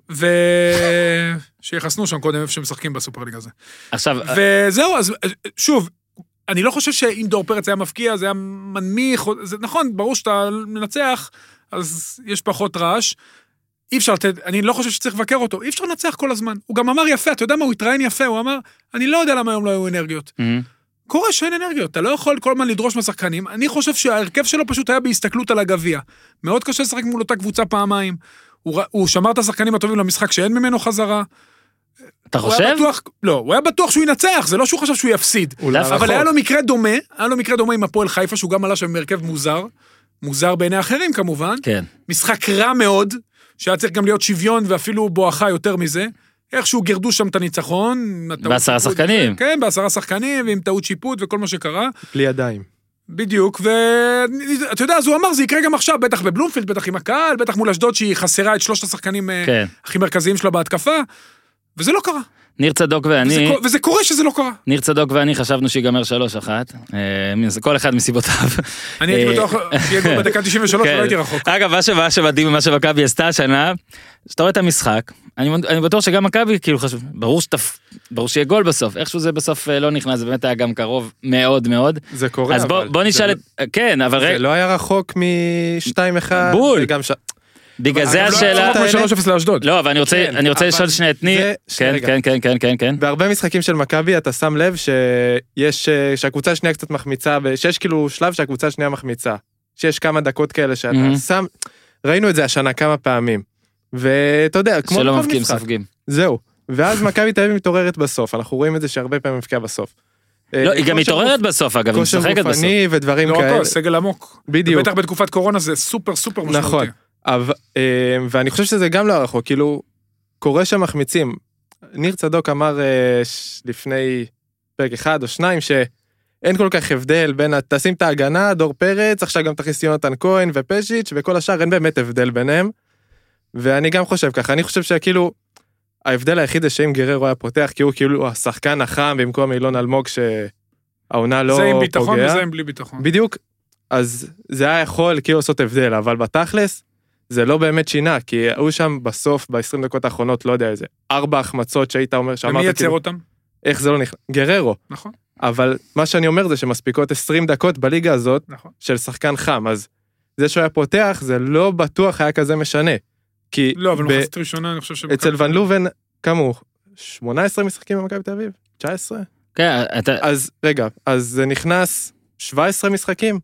ושיחסנו שם קודם איפה שמשחקים בסופר ליג הזה. עכשיו, וזהו, אז שוב, אני לא חושב שאם דור פרץ היה מפקיע, זה היה מנמיך, זה נכון, ברור שאתה מנצח, אז יש פחות רעש. אי אפשר לתת, אני לא חושב שצריך לבקר אותו, אי אפשר לנצח כל הזמן. הוא גם אמר יפה, אתה יודע מה, הוא התראיין יפה, הוא אמר, אני לא יודע למה היום לא היו אנרגיות. מהמם. קורה שאין אנרגיות, אתה לא יכול כל הזמן לדרוש מהשחקנים. אני חושב שההרכב שלו פשוט היה בהסתכלות על הגביע. מאוד קשה לשחק מול אותה קבוצה פעמיים. הוא, הוא שמר את השחקנים הטובים למשחק שאין ממנו חזרה. אתה הוא חושב? היה בטוח, לא, הוא היה בטוח שהוא ינצח, זה לא שהוא חשב שהוא יפסיד. אבל. היה לו מקרה דומה, היה לו מקרה דומה עם הפועל חיפה, שהוא גם עלה שם בהרכב מוזר. מוזר בעיני אחרים כמובן. כן. משחק רע מאוד, שהיה צריך גם להיות שוויון ואפילו בואכה יותר מזה. איכשהו גירדו שם את הניצחון. עם בעשרה. שחקנים. כן, בעשרה שחקנים, ועם טעות שיפוט וכל מה שקרה. בלי ידיים. בדיוק, ואתה יודע, אז הוא אמר, זה יקרה גם עכשיו, בטח בבלומפילד, בטח עם הקהל, בטח מול אשדוד שהיא חסרה את שלושת השחקנים אה, כן. הכי מרכזיים שלה בהתקפה, וזה לא קרה. ניר צדוק וזה, ואני, קו- וזה קורה שזה לא קרה. ניר צדוק ואני חשבנו שיגמר 3-1. אה, כל אחד מסיבותיו. אני הייתי אה, בטוח, שיהיה בדקה 93, כן. לא הייתי רחוק. אגב, מה שמדהים ממה שמכבי עשתה השנה, שאתה רואה את המשחק, אני אני בטוח שגם מכבי, כאילו חשוב, ברור שתפ... ברור שיהיה גול בסוף, איכשהו זה בסוף אה, לא נכנס, זה באמת היה גם קרוב מאוד מאוד. זה קורה, אז בוא אבל בוא זה נשאל לא- את... כן, אבל זה רגע, לא היה רחוק מ-2-1. בול. וגם ש... בגלל זה לא השאלה... היה כמו 3-0 לאשדוד. לא, אבל אני רוצה כן, אני רוצה אבל לשאול שנייה את ניר. כן, רגע. כן, כן, כן, כן, כן. בהרבה משחקים של מכבי אתה שם לב שיש, אה, שהקבוצה השנייה קצת מחמיצה, ושיש כאילו שלב שהקבוצה השנייה מחמיצה. שיש כמה דקות כאלה שאתה. שם, ראינו את זה השנה כמה פעמים. ואתה יודע, כמו שלא בכל מבקיעים משחק, סופגים. זהו. ואז מכבי תל אביב מתעוררת בסוף, אנחנו רואים את זה שהרבה פעמים מבקיעה בסוף. לא, אה, היא גם כושר מתעוררת בסוף, אגב, היא כושר משחקת בסוף. גופני ודברים לא כאלה. הכל, סגל עמוק. בדיוק. בטח בתקופת קורונה זה סופר סופר משמעותי. נכון. אבל, אה, ואני חושב שזה גם לא רחוק, כאילו, קורה שמחמיצים. ניר צדוק אמר אה, לפני פרק אחד או שניים שאין כל כך הבדל בין, תשים את ההגנה, דור פרץ, עכשיו גם תכניס יונתן כהן ופז'יץ' וכל השאר, אין באמת הבדל ביניהם. ואני גם חושב ככה, אני חושב שכאילו, ההבדל היחיד זה שאם גררו היה פותח, כי הוא כאילו השחקן החם במקום אילון אלמוג שהעונה לא זה עם פוגע. ביטחון וזה עם בלי ביטחון. בדיוק. אז זה היה יכול כאילו לעשות הבדל, אבל בתכלס, זה לא באמת שינה, כי היו שם בסוף, ב-20 דקות האחרונות, לא יודע, איזה ארבע החמצות שהיית אומר, שאמרת, ומי ייצר כאילו, אותם? איך זה לא נכנס, גררו. נכון, אבל מה שאני אומר זה שמספיקות 20 דקות בליגה הזאת נכון. של שחקן חם, אז זה שהוא היה פותח, זה לא בטוח היה כזה משנה. כי לא, אבל ב- מחצית ראשונה, אני חושב ש... אצל ון לובן, כמה הוא? 18 משחקים במכבי תל אביב? 19? כן, אתה... אז רגע, אז זה נכנס 17 משחקים?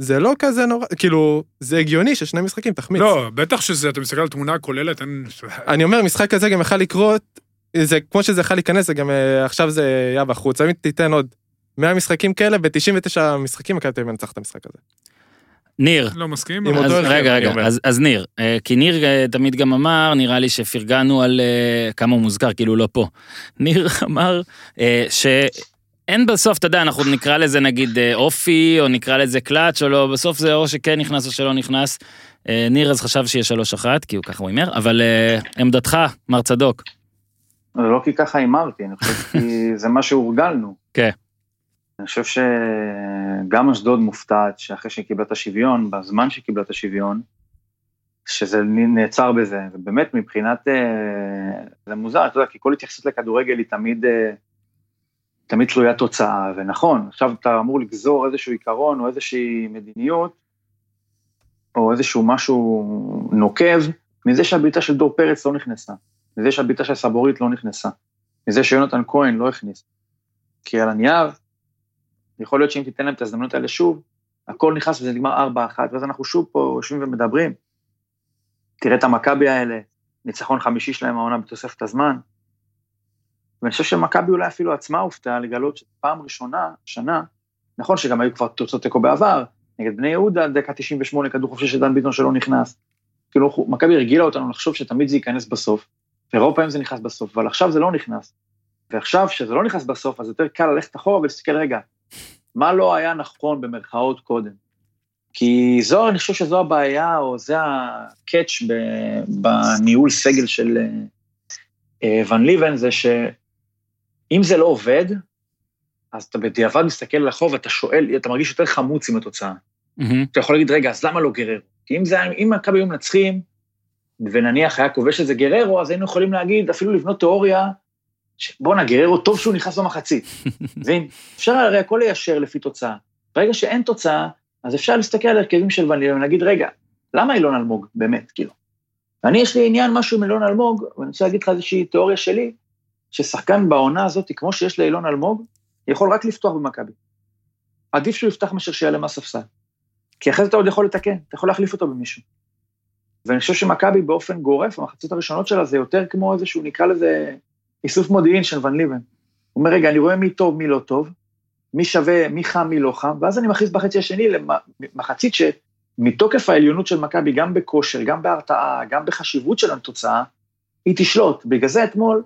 זה לא כזה נורא, כאילו, זה הגיוני ששני משחקים תחמיץ. לא, בטח שזה, אתה מסתכל על תמונה הכוללת, אין... אני אומר, משחק כזה גם יכל לקרות, זה כמו שזה יכל להיכנס, זה גם אה, עכשיו זה היה בחוץ. אם תיתן עוד 100 משחקים כאלה, ב-99 משחקים מכבי תל אביב מנצח את המשחק הזה. ניר, לא מסכים. אז הרכב, רגע, רגע. אז, אז ניר, אה, כי ניר אה, תמיד גם אמר, נראה לי שפרגנו על כמה הוא מוזכר, כאילו הוא לא פה. ניר אמר אה, שאין בסוף, אתה יודע, אנחנו נקרא לזה נגיד אה, אופי, או נקרא לזה קלאץ' או לא, בסוף זה או שכן נכנס או שלא נכנס. אה, ניר אז חשב שיהיה שלוש אחת, כי הוא ככה הוא הימר, אבל אה, עמדתך, מר צדוק. לא כי ככה הימרתי, אני חושב כי זה מה שהורגלנו. כן. אני חושב שגם אשדוד מופתעת שאחרי שהיא קיבלה את השוויון, בזמן שהיא קיבלה את השוויון, שזה נעצר בזה, ובאמת מבחינת, זה מוזר, אתה יודע, כי כל התייחסות לכדורגל היא תמיד, תמיד תלויה תוצאה, ונכון, עכשיו אתה אמור לגזור איזשהו עיקרון או איזושהי מדיניות, או איזשהו משהו נוקב, מזה שהבעיטה של דור פרץ לא נכנסה, מזה שהבעיטה של סבורית לא נכנסה, מזה שיונתן כהן לא הכניס. כי על הנייר, יכול להיות שאם תיתן להם את ההזדמנות האלה שוב, הכל נכנס וזה נגמר 4-1, ואז אנחנו שוב פה יושבים ומדברים. תראה את המכבי האלה, ניצחון חמישי שלהם העונה בתוספת הזמן. ואני חושב שמכבי אולי אפילו עצמה הופתעה לגלות שפעם ראשונה, שנה, נכון שגם היו כבר תוצאות תיקו בעבר, נגד בני יהודה, דקה 98, כדור חופשי של דן ביטון שלא נכנס. כאילו, מכבי הרגילה אותנו לחשוב שתמיד זה ייכנס בסוף, ורוב פעמים זה נכנס בסוף, אבל עכשיו זה לא נכנס. ועכשיו, כשזה לא נכנס בסוף, אז יותר קל ללכת אחורה ולהסתכל, רגע, מה לא היה נכון במרכאות קודם? כי זו, אני חושב שזו הבעיה, או זה הקאץ' בניהול סגל של אה, אה, ון ליבן, זה שאם זה לא עובד, אז אתה בדיעבד מסתכל על החוב ואתה שואל, אתה מרגיש יותר חמוץ עם התוצאה. מהמם. אתה יכול להגיד, רגע, אז למה לא גררו? כי אם זה, היה- אם מכבי היו מנצחים, ונניח היה כובש את זה גררו, אז היינו יכולים להגיד, אפילו לבנות תיאוריה, שבואנה, גררו, טוב שהוא נכנס במחצית. מבין? אפשר הרי הכל ליישר לפי תוצאה. ברגע שאין תוצאה, אז אפשר להסתכל על הרכבים של ליבן ולהגיד, רגע, למה אילון אלמוג, באמת, כאילו? ואני, יש לי עניין משהו עם אילון אלמוג, ואני רוצה להגיד לך איזושהי תיאוריה שלי, ששחקן בעונה הזאת, כמו שיש לאילון אלמוג, יכול רק לפתוח במכבי. עדיף שהוא יפתח מאשר שיעלה מהספסל. כי אחרי זה אתה עוד יכול לתקן, אתה יכול להחליף אותו במישהו. ואני חושב שמכבי באופן גורף, המחצית הראשונות שלה זה יותר כמו איזשהו, נקרא לזה, איסוף מודיעין של ון ליבן. הוא אומר, רגע, אני רואה מי טוב, מי לא טוב, מי שווה, מי חם, מי לא חם, ואז אני מכניס בחצי השני למחצית שמתוקף העליונות של מכבי, גם בכושר, גם בהרתעה, גם בחשיבות של התוצאה, היא תשלוט. בגלל זה אתמול,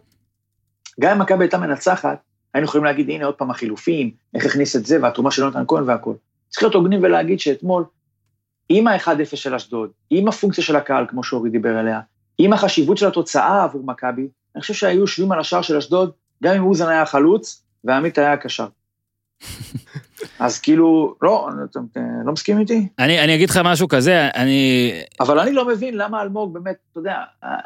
גם אם מכבי הייתה מנצחת, היינו יכולים להגיד, הנה עוד פעם החילופים, איך הכניס את זה, והתרומה של יונתן כהן והכל. צריך להיות הוגנים ולהגיד שאתמול, עם ה-1-0 של אשדוד, עם הפונקציה של הקהל, כמו שאורי דיבר עליה, עם החשיבות של התוצאה עבור מכבי, אני חושב שהיו יושבים על השער של אשדוד, גם אם אוזן היה החלוץ, ועמית היה הקשר. אז כאילו, לא, אתם אה, לא מסכים איתי? אני, אני אגיד לך משהו כזה, אני... אבל אני לא מבין למה אלמוג באמת, אתה יודע, אה,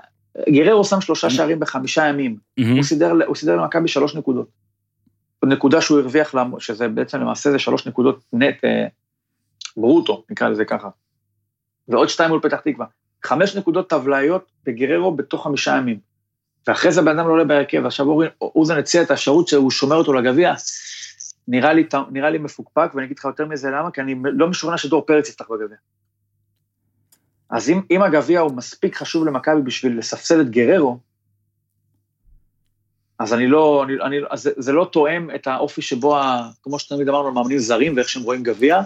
גררו שם שלושה שערים בחמישה ימים. הוא סידר, הוא סידר למכבי שלוש נקודות. נקודה שהוא הרוויח, שזה בעצם למעשה זה שלוש נקודות נט, אה, ברוטו, נקרא לזה ככה. ועוד שתיים מול פתח תקווה. חמש נקודות טבלאיות בגררו בתוך חמישה ימים. ואחרי זה בן אדם לא עולה בהרכב, ועכשיו אורי- אוזן הציע את האפשרות שהוא שומר אותו לגביע. נראה לי, נראה לי מפוקפק, ואני אגיד לך יותר מזה למה, כי אני לא משוכנע שדור פרץ יפתח בגביע. אז אם, אם הגביע הוא מספיק חשוב למכבי בשביל לספסל את גררו, אז אני לא, אני, אני, אז זה, זה לא תואם את האופי שבו, ה, כמו שתמיד אמרנו, מאמנים זרים ואיך שהם רואים גביע,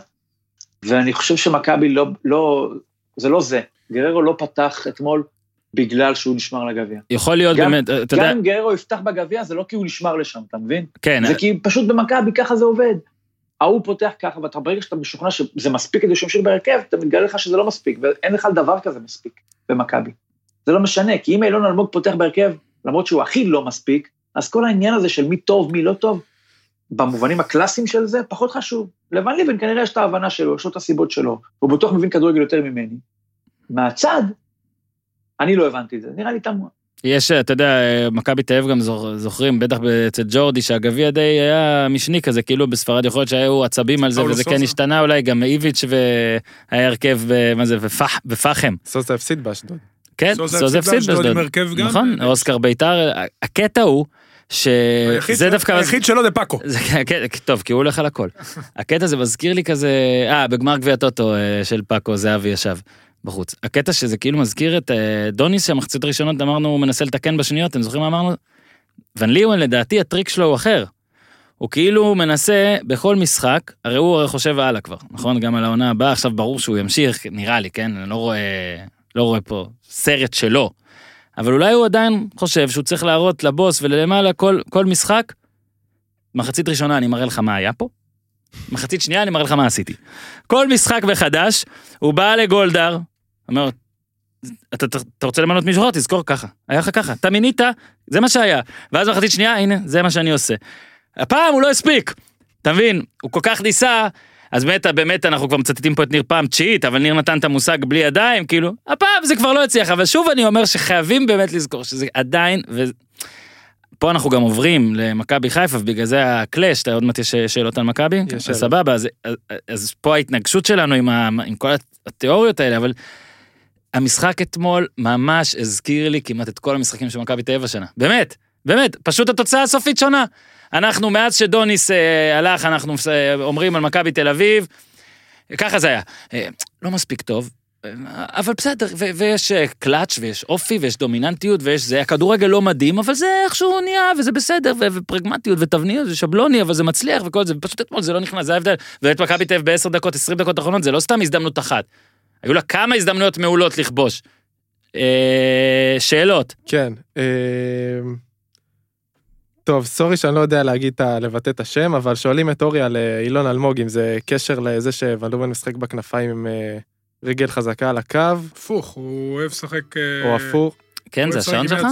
ואני חושב שמכבי לא, לא, זה לא זה. גררו לא פתח אתמול בגלל שהוא נשמר לגביע. יכול להיות גם- באמת, אתה גם יודע, אם גררו יפתח בגביע, זה לא כי הוא נשמר לשם, אתה מבין? כן, זה כי פשוט במכבי ככה זה עובד. ההוא פותח ככה, ואתה ברגע שאתה משוכנע שזה מספיק כדי שהוא ימשיך בהרכב, אתה מתגלה לך שזה לא מספיק, ואין לך דבר כזה מספיק במכבי. זה לא משנה, כי אם אילון אלמוג פותח בהרכב, למרות שהוא הכי לא מספיק, אז כל העניין הזה של מי טוב, מי לא טוב, במובנים הקלאסיים של זה, פחות חשוב. לבן ליבן כנראה יש את ההבנה שלו, יש לו את הסיבות שלו, הוא בטוח מבין כדורגל יותר ממני. מהצד, אני לא הבנתי את זה, נראה לי תמוה. יש, אתה יודע, מכבי תל אביב גם זוכ- זוכרים, בטח אצל ג'ורדי, שהגביע די היה משני כזה, כאילו בספרד יכול להיות שהיו עצבים על זה, וזה כן. השתנה אולי, גם איביץ' והיה הרכב, ב- מה זה, ופח- ופחם. סוסה הפסיד באשדוד. כן, סוזה סוזה הפסיד באשדוד. נכון, אוסקר בית"ר, הקטע הוא, שזה דווקא... היחיד שלו זה פאקו. זה כן, טוב, כי הוא הולך על הכל. הקטע זה מזכיר לי כזה, אה, בגמר גביע טוטו אה, של פאקו, זהבי ישב בחוץ. הקטע שזה כאילו מזכיר את אה, דוניס, שהמחצית הראשונות אמרנו, הוא מנסה לתקן בשניות, אתם זוכרים מה אמרנו? ון ליוון, לדעתי, הטריק שלו הוא אחר. הוא כאילו מנסה בכל משחק, הרי הוא הרי חושב הלאה כבר, נכון? גם על העונה הבאה, עכשיו ברור שהוא ימשיך, נראה לי, כן? אני לא רואה, לא רואה פה סרט שלו. אבל אולי הוא עדיין חושב שהוא צריך להראות לבוס ולמעלה כל, כל משחק, מחצית ראשונה אני מראה לך מה היה פה, מחצית שנייה אני מראה לך מה עשיתי. כל משחק מחדש, הוא בא לגולדהר, אומר, אתה, אתה, אתה רוצה למנות מישהו אחר, תזכור ככה, היה לך ככה, אתה מינית, זה מה שהיה. ואז מחצית שנייה, הנה, זה מה שאני עושה. הפעם הוא לא הספיק, אתה מבין? הוא כל כך ניסה, אז באמת, באמת אנחנו כבר מצטטים פה את ניר פעם תשיעית, אבל ניר נתן את המושג בלי ידיים, כאילו, הפעם זה כבר לא הצליח, אבל שוב אני אומר שחייבים באמת לזכור שזה עדיין. פה אנחנו גם עוברים למכבי חיפה, ובגלל זה הקלאש, עוד מעט יש שאלות על מכבי? סבבה, אז, אז, אז פה ההתנגשות שלנו עם, ה, עם כל התיאוריות האלה, אבל המשחק אתמול ממש הזכיר לי כמעט את כל המשחקים של מכבי תל אביב השנה. באמת, באמת, פשוט התוצאה הסופית שונה. אנחנו, מאז שדוניס אה, הלך, אנחנו אה, אומרים על מכבי תל אביב, ככה זה היה. אה, לא מספיק טוב, אבל בסדר, ו- ויש אה, קלאץ' ויש אופי ויש דומיננטיות ויש זה, הכדורגל לא מדהים, אבל זה איכשהו נהיה וזה בסדר, ו- ופרגמטיות ותבניות ושבלוני, אבל זה מצליח וכל זה, ופשוט אתמול זה לא נכנס, זה ההבדל. ואת מכבי תל אביב בעשר דקות, עשרים דקות האחרונות, זה לא סתם הזדמנות אחת. היו לה כמה הזדמנויות מעולות לכבוש. אה, שאלות. כן. אה, טוב, סורי שאני לא יודע להגיד, לבטא את השם, אבל שואלים את אורי על אה, אילון אלמוג, אם זה קשר לזה שוון לובן משחק בכנפיים עם אה, רגל חזקה על הקו, הפוך, הוא אוהב לשחק... אה, או הפוך. כן, זה לשחק השעון שלך?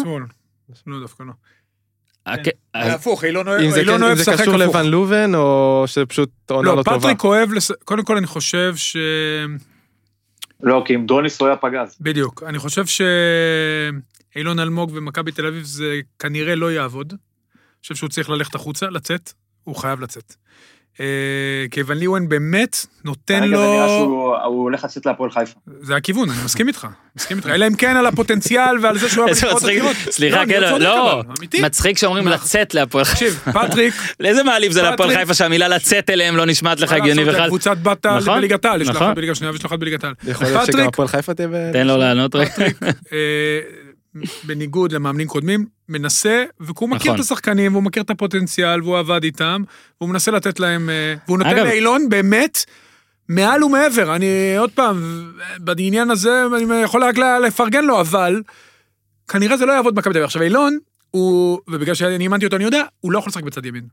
לא, דווקא לא. הק- זה אז- הפוך, אילון אוהב אם כן- אוהב אם זה לשחק קשור הפוך. לוון לובן, או שזה פשוט עונה לא, לא טובה. פטריק אוהב, קודם כל אני חושב ש... לא, כי עם דוניס הוא היה פגז. בדיוק. אני חושב שאילון אלמוג ומכבי תל אביב זה כנראה לא יעבוד. אני חושב שהוא צריך ללכת החוצה, לצאת, הוא חייב לצאת. אה, כי ון ליוון באמת נותן כרגע זה נראה לו... שהוא הוא הולך לצאת להפועל חיפה. זה הכיוון, אני מסכים איתך. מסכים איתך. אלא אם כן על הפוטנציאל ועל זה שהוא היה בנבחרות אחרות. סליחה, אני כן, לא. מצחיק שאומרים לצאת להפועל חיפה. תקשיב, פטריק, לאיזה מעליב זה להפועל חיפה שהמילה לצאת אליהם לא נשמעת לך מה הגיוני לעשות, בכלל? קבוצת בת נכון, בליגת העל, יש לך נכון. אחת בליגה שנייה ויש לך אחת בליגת העל. יכול להיות שגם הפועל חיפה תהיה. תן לו לענות רגע. אה, בניגוד למאמנים קודמים, מנסה, והוא מכיר נכון. את השחקנים, והוא מכיר את הפוטנציאל, והוא עבד איתם, והוא מנסה לתת להם, אה, והוא נותן אגב- לאילון באמת מעל ומעבר. אני, עוד פעם, בעניין הזה, אני יכול רק לפרגן לו, אבל כנראה זה לא יעבוד במכבי תל אביב. עכשיו, אילון, הוא, ובגלל שאני אימנתי אותו, אני יודע, הוא לא יכול לשחק בצד ימין.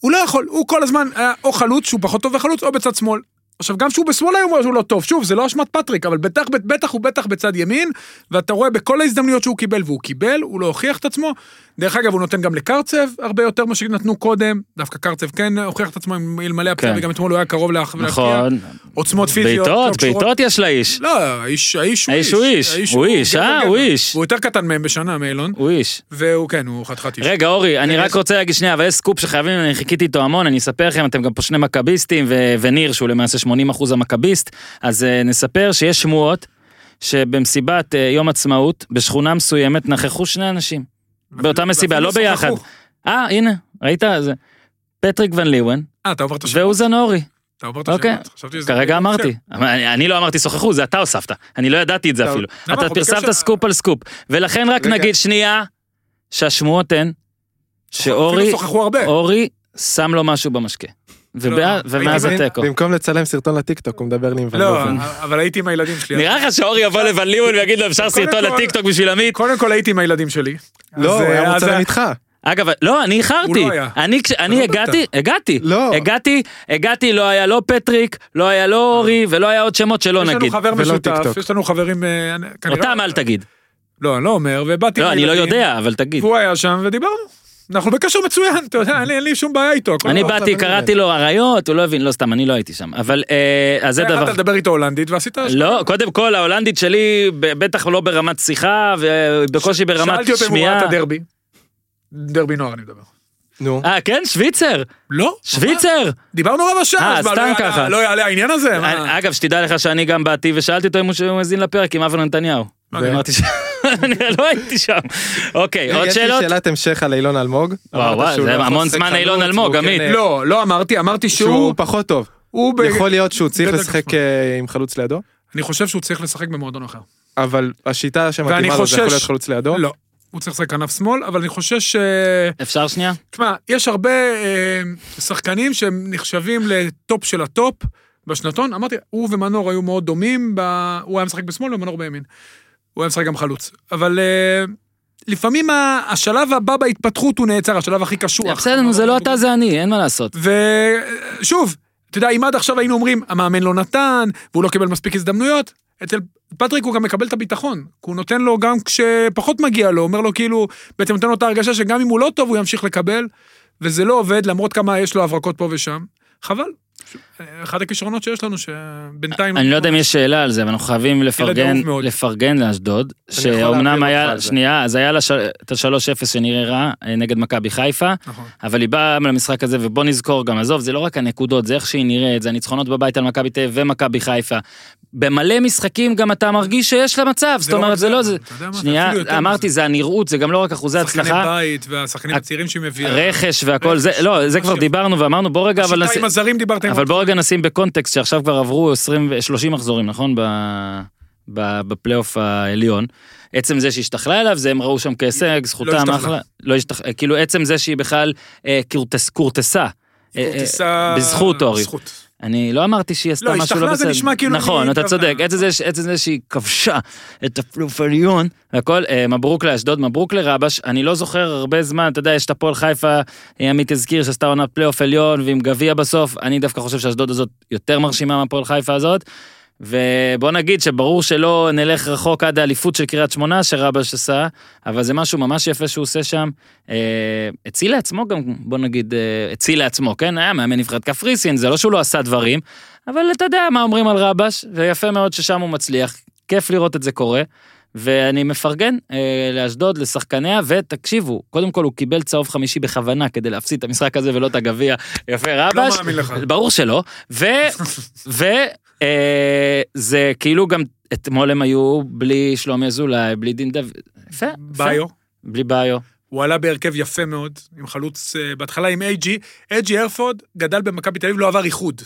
הוא לא יכול, הוא כל הזמן היה או חלוץ, שהוא פחות טוב בחלוץ, או בצד שמאל. עכשיו, גם שהוא בשמאל היום הוא לא טוב, שוב, זה לא אשמת פטריק, אבל בטח, בטח הוא בטח בצד ימין, ואתה רואה בכל ההזדמנויות שהוא קיבל, והוא קיבל, הוא לא הוכיח את עצמו. דרך אגב, הוא נותן גם לקרצב הרבה יותר ממה שנתנו קודם, דווקא קרצב כן הוכיח את עצמו עם אלמלא הפציעה, כן. וגם אתמול הוא היה קרוב להכריע. נכון, עוצמות פיזיות. לא בעיטות, קשורות- בעיטות יש לאיש. לא, האיש, האיש הוא האיש הוא איש, הוא איש, אה. הוא איש. הוא יותר קטן מהם בשנה מאילון, הוא איש. והוא כן, הוא חתיכת איש. רגע, אורי, אני כן, רק רוצה להגיד שנייה, אבל יש סקופ שחייבים, אני חיכיתי איתו המון, אני אספר לכם, אתם גם פה שני מכביסטים, וניר, שהוא למעשה 80% המכביסט, אז אה, נספר שיש שמועות שבמסיבת אה, יום עצמאות, בשכונה מסוימת, נכחו שני אנשים. באותה מסיבה, לא ביחד. אה, הנה, ראית? זה פטריק ון ליוון אה, אתה עובר את השמות? ואוזן אורי. אתה עובר את אוקיי. השמות? שזה- כרגע אמרתי. אני אני לא אמרתי שוחחו, זה אתה הוספת. אני לא ידעתי את זה. אפילו. אתה פרסמת סקופ על סקופ. ולכן רק. נגיד שנייה, שהשמועות הן שאורי, שם לו משהו במשקה. לא, ומאז התיקו. במקום לצלם סרטון לטיקטוק, הוא מדבר לי עם ון לא, לובן. אבל הייתי עם הילדים שלי. נראה לך שאורי יבוא לבן לימון ויגיד לו אפשר סרטון לטיקטוק בשביל עמית? קודם כל הייתי עם הילדים שלי. לא, אז, הוא היה אה, אה, איתך. אגב, לא, אני איחרתי. הוא לא היה. אני לא הגעתי, הגעתי. לא. הגעתי, הגעתי, לא היה לא פטריק, לא היה לא אורי, ולא היה עוד שמות שלא יש לנו נגיד. חבר משותף. יש לנו חברים... אה, אותם אל תגיד. לא, אני לא אומר, ובאתי לא, אני לא יודע, אבל תגיד. והוא היה שם ודיברנו. אנחנו בקשר מצוין, אתה יודע, אין לי- שום בעיה איתו. אני באתי, קראתי לו אריות, הוא לא הבין, לא סתם, אני לא הייתי שם. אבל אה, אז זה דבר... יכלת לדבר איתו הולנדית ועשית... לא, קודם כל ההולנדית שלי בטח לא ברמת שיחה ובקושי ברמת שאלתי אותו אם הוא ראה שמיעה. את הדרבי. דרבי נוער אני מדבר. נו. אה כן שוויצר, לא? שוויצר. דיברנו רבע שעה, אה, אז סתם לא יעלה- ככה. לא יעלה העניין הזה? אגב שתדע לך שאני גם באתי ושאלתי אותו אם הוא האזין לפרק עם אברהם נתניהו. אמרתי ש... אני לא הייתי שם. אוקיי עוד יש לי שאלות? שאלת המשך על אילון אלמוג. וואו, זה לא המון זמן אילון אלמוג, והוא עמית. כן, לא, לא אמרתי, אמרתי שהוא שהוא... פחות טוב. יכול להיות שהוא צריך לשחק. אה, עם חלוץ לידו, אני חושב שהוא צריך לשחק במועדון אחר. אבל השיטה שמתאימה לו זה יכול להיות חלוץ לידו. לא. הוא צריך לשחק כנף שמאל, אבל אני חושש ש... אפשר שנייה? תשמע, יש הרבה אה, שחקנים שהם נחשבים לטופ של הטופ בשנתון. אמרתי, הוא ומנור היו מאוד דומים, ב... הוא היה משחק בשמאל ומנור בימין. הוא היה משחק גם חלוץ. אבל אה, לפעמים השלב הבא בהתפתחות הוא נעצר, השלב הכי קשוח. בסדר, נו, זה לא אתה זה אני, אין מה לעשות. ושוב, אתה יודע, אם עד עכשיו היינו אומרים, המאמן לא נתן, והוא לא קיבל מספיק הזדמנויות, אצל פטריק הוא גם מקבל את הביטחון. הוא נותן לו גם כשפחות מגיע לו, אומר לו כאילו, בעצם נותן לו את ההרגשה שגם אם הוא לא טוב, הוא ימשיך לקבל, וזה לא עובד, למרות כמה יש לו הברקות פה ושם. חבל. אחד הכישרונות שיש לנו, שבינתיים... אני לא יודע אם יש שאלה על זה, אבל אנחנו חייבים לפרגן. לפרגן לאשדוד, שאומנם היה. שנייה, אז היה לה את ה-3-0 שנראה רע אה, נגד מכבי חיפה, נכון. אבל היא באה למשחק הזה, ובוא נזכור גם, עזוב, זה לא רק הנקודות, זה איך שהיא נראית, זה הניצחונות בבית על מכבי תל ומכבי חיפה. במלא משחקים גם אתה מרגיש שיש לה מצב, זאת לא אומרת, זה לא שנייה, אמרתי. זה הנראות, זה גם לא רק אחוזי שחקני הצלחה, בית והשחקנים הצעירים שהיא מביאה. רכש והכל, לא, זה כבר. דיברנו ואמרנו, בוא רגע, אבל השיטה. עם הזרים דיברת עם... אבל בוא רגע נשים בקונטקסט שעכשיו כבר עברו 20 ו- 30 מחזורים, נכון? ב... בפלייאוף העליון. עצם זה שהשתכלה אליו, זה הם ראו שם כהישג, זכותם השתכלה. אחלה. לא השתכלה. כאילו עצם זה שהיא בכלל אה, קורטס, קורטסה. אה, אה. בזכות, אורי. בזכות. אני לא אמרתי שהיא עשתה לא, משהו לא בסדר. זה נשמע כאילו נכון, אתה. צודק. עצם זה, ש- עצם זה שהיא כבשה את העליון, והכל, אה, מברוק לאשדוד, מברוק לרבש. אני לא זוכר הרבה זמן, אתה יודע, יש את הפועל חיפה, אה, עמית הזכיר שעשתה עונת פלייאוף עליון ועם גביע בסוף. אני דווקא חושב שאשדוד הזאת יותר מרשימה מהפועל חיפה הזאת. ובוא נגיד שברור שלא נלך רחוק עד האליפות של קריית שמונה שרבש עשה, אבל זה משהו ממש יפה שהוא עושה שם. אה, הציל לעצמו גם, בוא נגיד, אה, הציל לעצמו, כן? היה מאמן נבחרת קפריסין, זה לא שהוא לא עשה דברים, אבל אתה יודע מה אומרים על רבש, ויפה מאוד ששם הוא מצליח, כיף לראות את זה קורה. ואני מפרגן אה, לאשדוד, לשחקניה, ותקשיבו, קודם כל הוא קיבל צהוב חמישי בכוונה כדי להפסיד את המשחק הזה ולא את הגביע. יפה רבש. לא מאמין לך. ברור שלא. ו... ו... אה, זה כאילו גם אתמול הם היו בלי שלומי אזולאי, בלי דין דוד. יפה. יפה. ביו. בלי ביו. הוא עלה בהרכב יפה מאוד, עם חלוץ, אה, בהתחלה עם אייג'י. אייג'י הרפורד גדל במכבי תל אביב, לא עבר איחוד.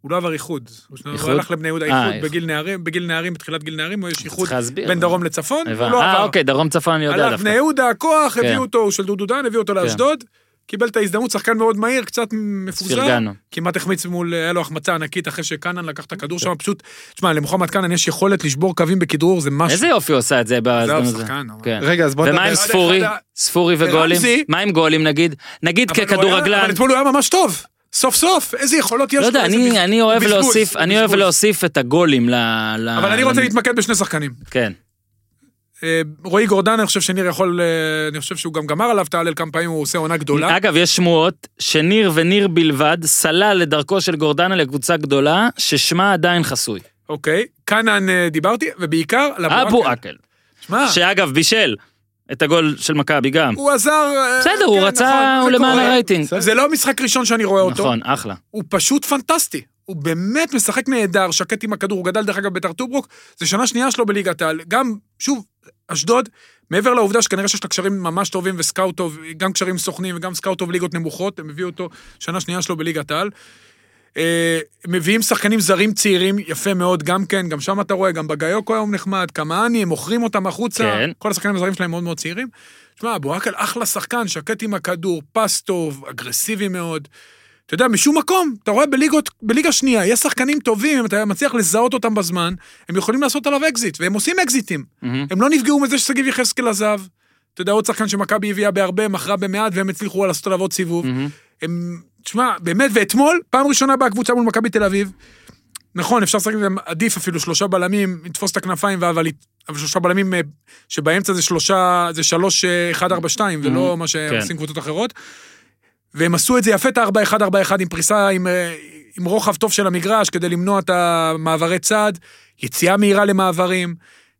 הוא לא עבר איחוד. הוא? הלך לבני יהודה אה, איחוד. בגיל נערים, בגיל נערים, בתחילת גיל נערים, יש איחוד. בין דרום לצפון, הוא לא אה, עבר. אוקיי, דרום צפון אני יודע הלך דווקא. בני יהודה, הכוח, כן. הביאו אותו, הוא של דודו דן, הביאו אותו לאשדוד, קיבל את ההזדמנות, שחקן מאוד מהיר, קצת מפוזר, פרגנו. כמעט החמיץ מול, היה לו החמצה ענקית אחרי שקאנן לקח את הכדור שם, פשוט, תשמע, למוחמד קאנן יש יכולת לשבור קווים בכדרור, זה משהו. איזה יופי הוא עושה את זה זה בהזדמנות הזאת. השחקן, אבל- כן. רגע, אז בוא ומה נדבר. עם אחד ספורי? ספורי וגולים? מה עם גולים נגיד? נגיד היה- ככדורגלן. אבל אתמול הוא היה ממש טוב, סוף סוף, איזה יכולות יש לא לו. יודע, איזה אני- בז- אני אוהב בזבוז, להוסיף, אני אוהב. להוסיף את הגולים ל... ל- אבל אני רוצה להתמקד בשני שחקנים. כן. אה, רועי גורדן, אני חושב שניר יכול, אה, אני חושב שהוא גם גמר עליו את ההלל כמה פעמים, הוא עושה עונה גדולה. אגב, יש שמועות שניר וניר בלבד סלל לדרכו של גורדנה לקבוצה גדולה, ששמה עדיין חסוי. אוקיי, קאנן אה, דיברתי, ובעיקר על אבו עקל. שמע, שאגב, בישל את הגול של מכבי גם. הוא עזר... בסדר, הוא כן, רצה, נכון, הוא זה למען. הרייטינג. זה לא המשחק ראשון שאני רואה אותו. נכון, אחלה. הוא פשוט פנטסטי. הוא באמת משחק נהדר, שקט עם הכדור, הוא גדל דרך אגב ביתר טוברוק, זה שנה שנייה שלו בליגת העל. גם, שוב, אשדוד, מעבר לעובדה שכנראה שיש לה קשרים ממש טובים וסקאוט טוב, גם קשרים סוכנים וגם סקאוט טוב ליגות נמוכות, הם הביאו אותו שנה שנייה שלו בליגת העל. אה, מביאים שחקנים זרים צעירים, יפה מאוד גם כן, גם שם אתה רואה, גם בגיוקו היום נחמד, כמאני, הם מוכרים אותם החוצה, כן. כל השחקנים הזרים שלהם מאוד מאוד צעירים. תשמע, אבו אחלה שחקן, שקט עם הכדור, פס טוב, אגרסיבי מאוד. אתה יודע, משום מקום, אתה רואה בליגות, בליגה שנייה, יש שחקנים טובים, אם אתה מצליח לזהות אותם בזמן, הם יכולים לעשות עליו אקזיט, והם עושים אקזיטים. מהמם. הם לא נפגעו מזה ששגיב יחזקאל עזב. אתה יודע, עוד שחקן שמכבי הביאה בהרבה, מכרה במעט, והם הצליחו לעשות עליו עוד סיבוב. מהמם. הם, תשמע, באמת, ואתמול, פעם ראשונה באה קבוצה מול מכבי תל אביב. נכון, אפשר לשחק עם עדיף אפילו שלושה בלמים, לתפוס את הכנפיים, אבל אבל שלושה בלמים אה, שבאמצע זה שלושה, זה שלוש, אה, אחד, ארבע, שתיים, ולא מה שעושים קבוצות אחרות. והם עשו את זה יפה, את הארבע, אחד, ארבע, אחד, עם פריסה, עם, אה, עם רוחב טוב של המגרש, כדי למנוע את המעברי צד, יציאה מהירה למעברים.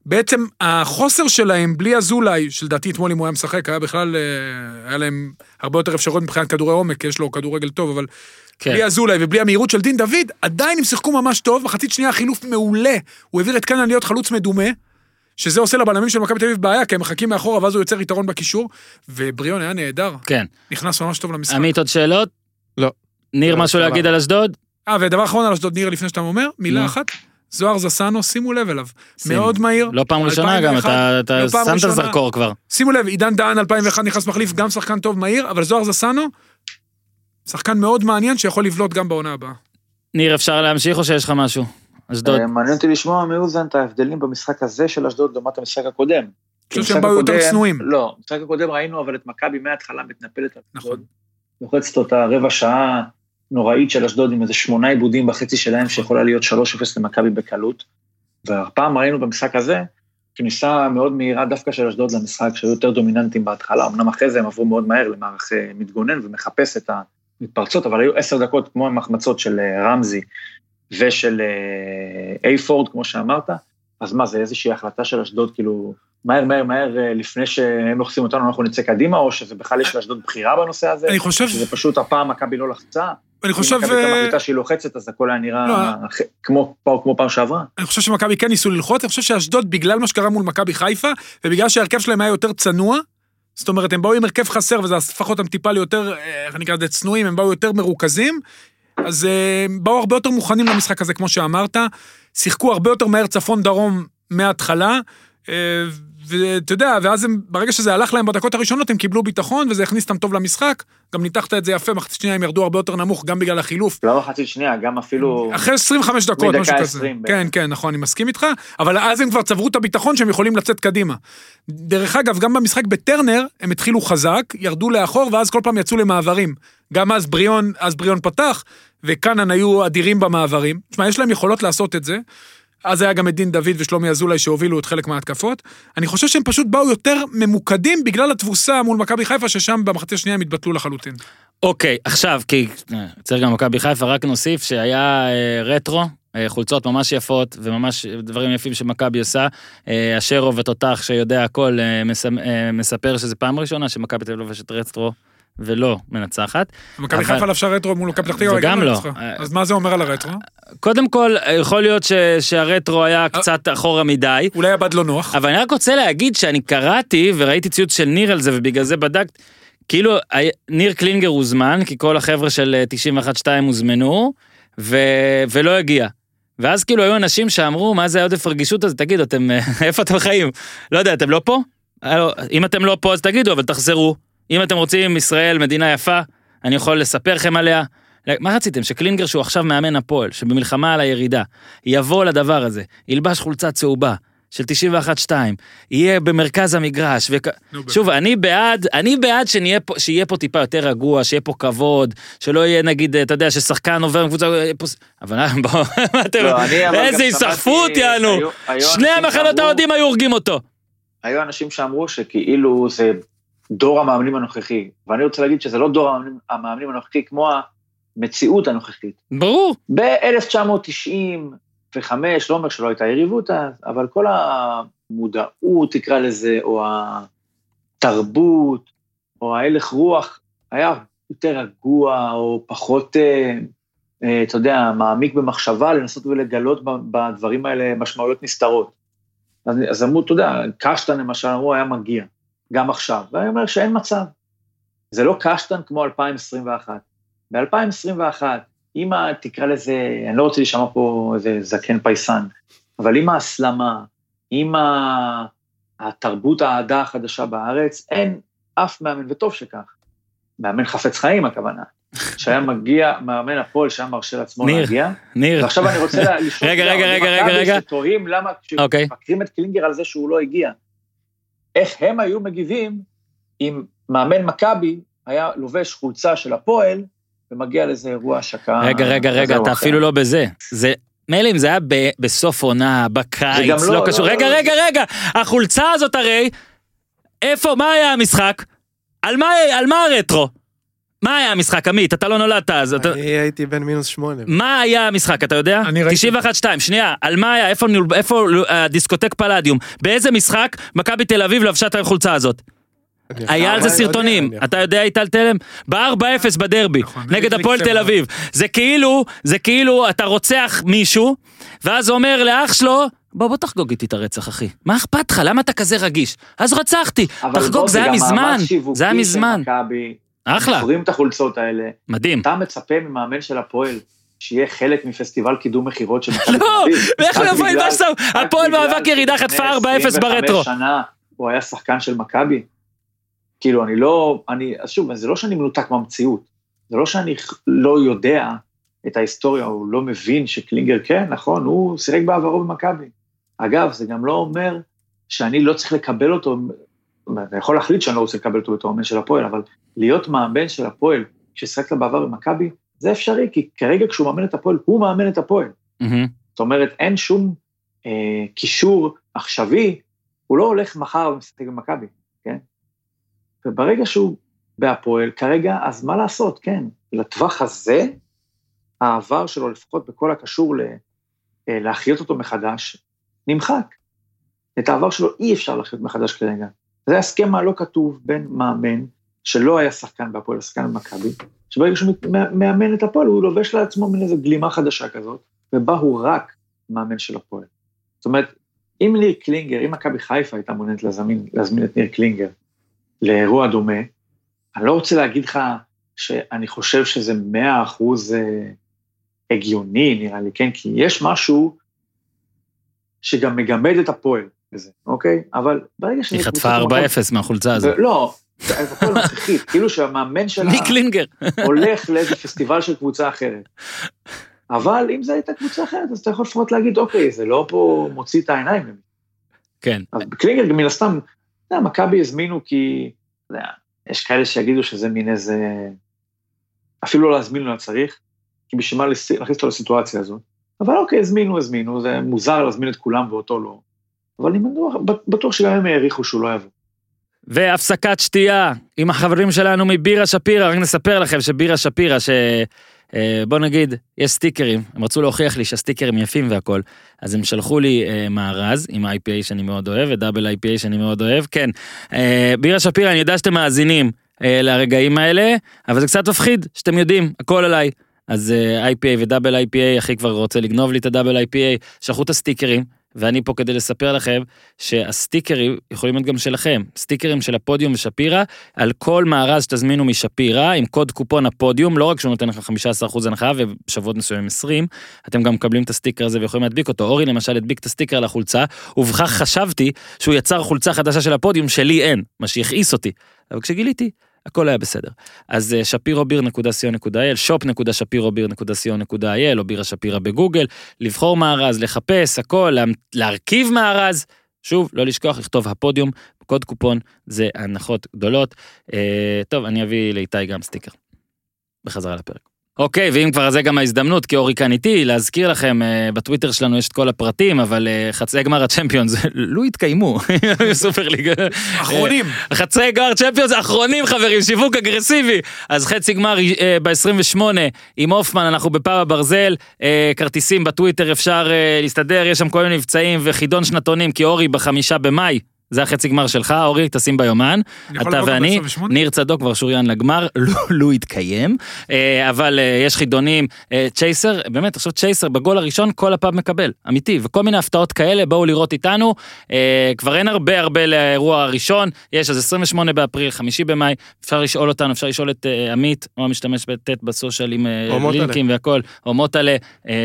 בעצם החוסר שלהם, בלי אזולאי, שלדעתי אתמול אם הוא היה משחק, היה בכלל, אה, היה להם הרבה יותר אפשרויות מבחינת כדורי עומק, כי יש לו כדורגל טוב, אבל כן. בלי אזולאי ובלי המהירות של דין דוד, עדיין הם שיחקו ממש טוב, מחצית שנייה חילוף מעולה. הוא העביר את קנן להיות חלוץ מדומה, שזה עושה לבלמים של מכבי תל אביב בעיה, כי הם מחכים מאחורה, ואז הוא יוצר יתרון בקישור, ובריאון היה נהדר, כן. נכנס ממש טוב למשחק. עמית, עוד שאלות? לא. ניר, לא, משהו. להגיד על אשדוד? אה, ודבר אחרון על אשדוד ניר, לפני שאתה אומר, מילה. אחת, זוהר זסנו, שימו לב אליו. שים. מאוד מהיר. לא פעם ראשונה גם, 2001, אתה- אתה לא שם את. הזרקור כבר. שימו לב, עידן דהן 2001 נכנס מחליף, גם שחקן טוב מהיר, אבל זוהר זסנו, שחקן מאוד מעניין שיכול לבלוט גם בעונה הבאה. ניר, אפשר להמשיך או שיש לך משהו? אשדוד. אה, מעניין אותי לשמוע מאוזן את ההבדלים במשחק הזה של אשדוד לעומת המשחק הקודם. אני חושב שהם באו יותר צנועים. לא, במשחק הקודם ראינו אבל את מכבי מההתחלה מתנפלת על נכון. אשדוד. לוחצת אותה רבע שעה נוראית של אשדוד עם איזה שמונה עיבודים בחצי שלהם שיכולה להיות 3-0 למכבי בקלות. והפעם ראינו במשחק הזה כניסה מאוד מהירה דווקא של אשדוד למשחק שהיו יותר דומיננטיים בהתחלה, אמנם אחרי זה הם עברו מאוד מהר למערך אה, מתגונן ומחפש את המתפרצות, אבל היו עשר דקות כמו עם החמצות של אה, רמזי ושל אה, אייפורד, כמו שאמרת, אז מה, זה איזושהי החלטה של אשדוד, כאילו, מהר, מהר, מהר, אה, לפני שהם לוחצים אותנו, אנחנו נצא קדימה, או שזה בכלל יש לאשדוד בחירה בנושא הזה? אני חושב, שזה פשוט הפעם מכבי לא לחצה? אני חושב, אם מכבי הייתה אה, מחליטה שהיא לוחצת, אז הכל היה נראה לא. כמו כמו פעם שעברה. אני חושב שמכבי כן ניסו ללחוץ, אני חושב שאשדוד, בגלל מה שקרה מול מכבי חיפה, ובגלל שההרכב שלהם היה יותר צנוע, זאת אומרת, הם באו עם הרכב חסר, וזה הפך אותם טיפה ליותר, איך נקרא לזה, צנועים, הם באו יותר מרוכזים, אז אה, באו הרבה יותר מוכנים למשחק הזה, כמו שאמרת, שיחקו הרבה יותר מהר צפון-דרום מההתחלה, אה, ואתה יודע, ואז הם, ברגע שזה הלך להם בדקות הראשונות, הם קיבלו ביטחון, וזה הכניס אותם טוב למשחק. גם ניתחת את זה יפה, מחצית שנייה הם ירדו הרבה יותר נמוך, גם בגלל החילוף. לא מחצית שנייה, גם אפילו... אחרי 25 דקות, משהו כזה. 20 בערך. כן, כן, נכון, אני מסכים איתך, אבל אז הם כבר צברו את הביטחון שהם יכולים לצאת קדימה. דרך אגב, גם במשחק בטרנר, הם התחילו חזק, ירדו לאחור, ואז כל פעם יצאו למעברים. גם אז בריאון, אז בריאון פתח, וקאנן היו אדירים במעברים. תשמע, יש להם יכולות לעשות את זה. אז היה גם את דין דוד ושלומי אזולאי שהובילו את חלק מההתקפות. אני חושב שהם פשוט באו יותר ממוקדים בגלל התבוסה מול מכבי חיפה, ששם במחצית השנייה הם התבטלו לחלוטין. אוקיי, עכשיו, כי אה, צריך גם מכבי חיפה, רק נוסיף שהיה אה, רטרו, אה, חולצות ממש יפות וממש דברים יפים שמכבי עושה. אה, אשרוב התותח שיודע הכל אה, מספר שזו פעם ראשונה שמכבי תל אביב לובשת רטרו ולא מנצחת. מכבי חיפה לבשה רטרו מול מכבי פתח תקווה, וגם לא. ניצחה. אה, אז מה זה אומר על הרטרו? קודם כל, יכול להיות ש, שהרטרו היה קצת אחורה מדי, אולי הבד לא נוח. אבל אני רק רוצה להגיד שאני קראתי וראיתי ציוץ של ניר על זה ובגלל זה בדקת, כאילו ניר קלינגר הוזמן, כי כל החבר'ה של אה, 91-2 הוזמנו, ו... ולא הגיע. ואז כאילו היו אנשים שאמרו, מה זה העודף רגישות הזה, תגידו, אתם, אה, איפה אתם חיים? לא יודע, אתם לא פה? אם אתם לא פה אז תגידו, אבל תחזרו. אם אתם רוצים ישראל, מדינה יפה, אני יכול לספר לכם עליה. מה רציתם? שקלינגר שהוא עכשיו מאמן הפועל, שבמלחמה על הירידה, יבוא לדבר הזה, ילבש חולצה צהובה של 91-2, יהיה במרכז המגרש, וכ... שוב, אני בעד, אני בעד שנהיה פה, שיהיה פה טיפה יותר רגוע, שיהיה פה כבוד, שלא יהיה נגיד, אתה יודע, ששחקן עובר עם קבוצה, יהיה פה... אבל אה, בואו, מה אתם, לא, איזה היסחפות יענו, שני אנשים המחנות האוהדים היו הורגים אותו. היו אנשים שאמרו שכאילו זה דור המאמנים הנוכחי, ואני רוצה להגיד שזה לא דור המאמנים, המאמנים הנוכחי כמו המציאות הנוכחית. ברור. ב-1995, לא אומר שלא הייתה יריבות אז, אבל כל המודעות, תקרא לזה, או התרבות, או ההלך רוח, היה יותר רגוע, או פחות, אה, אה, אתה יודע, מעמיק במחשבה, לנסות ולגלות בדברים האלה משמעויות נסתרות. אז, אז אמרו, אתה יודע, קשטן למשל, אמרו, היה מגיע, גם עכשיו. ואני אומר שאין מצב. זה לא קשטן כמו 2021. ב-2021, אם ה- תקרא לזה, אני לא רוצה להישמע פה איזה זקן פייסן, אבל עם ההסלמה, עם התרבות האהדה החדשה בארץ, אין אף מאמן, וטוב שכך. מאמן חפץ חיים הכוונה, שהיה מגיע, מאמן הפועל שהיה מרשה לעצמו ניר, להגיע, ניר, ועכשיו אני רוצה לשאול, רגע, רגע, רגע, מכבי רגע. שתוהים למה, אוקיי. כשמבקרים את קלינגר על זה שהוא לא הגיע, איך הם היו מגיבים אם מאמן מכבי היה לובש חולצה של הפועל ומגיע לאיזה אירוע השקה. רגע, רגע, רגע, אתה. אפילו לא בזה. זה מילא אם זה היה ב- בסוף עונה, בקיץ, לא לא, קשור. לא, רגע, לא. רגע, רגע, החולצה הזאת הרי, איפה, מה היה המשחק? על מה, על מה הרטרו? מה היה המשחק, עמית? אתה לא נולדת אז. אתה... אני הייתי בן מינוס שמונה. מה היה המשחק, אתה יודע? אני ראיתי. 91-2, שנייה, על מה היה, איפה, נול- איפה הדיסקוטק פלדיום? באיזה משחק מכבי תל אביב לבשה את החולצה הזאת? היה על זה יכול- סרטונים, אתה יודע איטל תלם? ב-4-0 בדרבי, נכון, נגד הפועל תל. אביב. זה כאילו, זה כאילו אתה רוצח מישהו, ואז אומר לאח שלו, בוא בוא תחגוג איתי את הרצח אחי, מה אכפת לך, למה אתה כזה רגיש? אז רצחתי, אבל תחגוג, בוא, זה היה גם מזמן, מאמץ שיווקי זה היה של מזמן, מכבי, אחלה, מוכרים את החולצות האלה, מדהים. אתה מצפה ממאמן של הפועל שיהיה חלק מפסטיבל קידום מכירות של מכבי תל לא, אביב. ואיך הוא רק יבוא עם משהו, הפועל מאבק ירידה חטפה 4-0 25 ברטרו. שנה הוא היה שחקן של מכבי. כאילו, אני לא, אני, אז שוב, זה לא שאני מנותק מהמציאות, זה לא שאני לא יודע את ההיסטוריה, הוא לא מבין שקלינגר כן, נכון, הוא שיחק בעברו במכבי. אגב, זה גם לא אומר שאני לא צריך לקבל אותו, אני יכול להחליט שאני לא רוצה לקבל אותו בתור מאמן של הפועל, אבל להיות מאמן של הפועל, ששיחקת בעבר במכבי, זה אפשרי, כי כרגע כשהוא מאמן את הפועל, הוא מאמן את הפועל. מהמם. זאת אומרת, אין שום אה, קישור עכשווי, הוא לא הולך מחר ומשחק במכבי, כן? וברגע שהוא בהפועל, כרגע, אז מה לעשות, כן, לטווח הזה, העבר שלו, לפחות בכל הקשור ל, אה, להחיות אותו מחדש, נמחק. את העבר שלו אי אפשר להחיות מחדש כרגע. זה ההסכם הלא כתוב בין מאמן, שלא היה שחקן בהפועל, שחקן במכבי, שברגע שהוא מאמן את הפועל, הוא לובש לעצמו מין איזו גלימה חדשה כזאת, ובה הוא רק מאמן של הפועל. זאת אומרת, אם ניר קלינגר, אם מכבי חיפה הייתה מעוניינת להזמין, להזמין את ניר קלינגר לאירוע דומה, אני לא רוצה להגיד לך שאני חושב שזה מאה אחוז אה, הגיוני, נראה לי, כן? כי יש משהו שגם מגמד את הפועל בזה, אוקיי? אבל ברגע שזה... היא חטפה מכבי- 4-0 מהחולצה הזאת. לא, זה הפועל מצחיק, כאילו שהמאמן שלה ניר קלינגר? הולך לאיזה פסטיבל של קבוצה אחרת. אבל אם זו הייתה קבוצה אחרת, אז אתה יכול לפחות להגיד, אוקיי, זה לא פה מוציא את העיניים. ממני." כן. אז קלינגר מן הסתם, אתה יודע, מכבי הזמינו כי, אתה יודע, יש כאלה שיגידו שזה מין איזה, אפילו לא להזמין לא צריך, כי בשביל מה להכניס אותו לסיטואציה הזאת. אבל אוקיי, הזמינו, הזמינו, זה מוזר להזמין את כולם ואותו לא. אבל אני בטוח, שגם הם העריכו שהוא לא יבוא. והפסקת שתייה עם החברים שלנו מבירה שפירא, רק נספר לכם שבירה שפירא, ש... אה, בוא נגיד, יש סטיקרים, הם רצו להוכיח לי שהסטיקרים יפים והכל, אז הם שלחו לי אה, מארז עם IPA שאני מאוד אוהב ודאבל IPA שאני מאוד אוהב, כן. אה, בירה שפירא, אני יודע שאתם מאזינים אה, לרגעים האלה, אבל זה קצת מפחיד שאתם יודעים, הכל עליי. אז אה, IPA ודאבל IPA, אחי כבר רוצה לגנוב לי את הדאבל IPA, שלחו את הסטיקרים, ואני פה כדי לספר לכם שהסטיקרים יכולים להיות גם שלכם, סטיקרים של הפודיום ושפירא, על כל מארז שתזמינו משפירא, עם קוד קופון הפודיום, לא רק שהוא נותן לכם 15% הנחה ובשבועות מסוימים 20, אתם גם מקבלים את הסטיקר הזה ויכולים להדביק אותו. אורי למשל הדביק את הסטיקר על החולצה, ובכך חשבתי שהוא יצר חולצה חדשה של הפודיום שלי אין, מה שהכעיס אותי. אבל כשגיליתי, הכל היה בסדר. אז שפירוביר.co.il, shop.שפירוביר.co.il, או בירה שפירא בגוגל, לבחור מארז, לחפש, הכל, לה, להרכיב מארז. שוב, לא לשכוח לכתוב הפודיום, קוד קופון, זה הנחות גדולות. אה, טוב, אני אביא לאיתי גם סטיקר. בחזרה לפרק. אוקיי, ואם כבר זה גם ההזדמנות, כי אורי כאן איתי, להזכיר לכם, אה, בטוויטר שלנו יש את כל הפרטים, אבל אה, חצי גמר הצ'מפיונס, לא התקיימו, סופר ליגה. אחרונים. חצי גמר צ'מפיונס האחרונים חברים, שיווק אגרסיבי. אז חצי גמר אה, ב-28 עם הופמן, אנחנו בפאב הברזל, אה, כרטיסים בטוויטר אפשר אה, להסתדר, יש שם כל מיני מבצעים וחידון שנתונים, כי אורי בחמישה במאי. זה החצי גמר שלך, אורי, תשים ביומן. אתה ואני, ב-28? ניר צדוק כבר שוריין לגמר, לא, לא התקיים, אה, אבל אה, יש חידונים, אה, צ'ייסר, באמת, עכשיו צ'ייסר בגול הראשון כל הפאב מקבל, אמיתי, וכל מיני הפתעות כאלה, בואו לראות איתנו, כבר אין הרבה הרבה לאירוע הראשון, יש אז 28 באפריל, 5 במאי, אפשר לשאול אותנו, אפשר לשאול את עמית, או המשתמש בטט בסושיאל עם. לינקים והכל, או מוטלה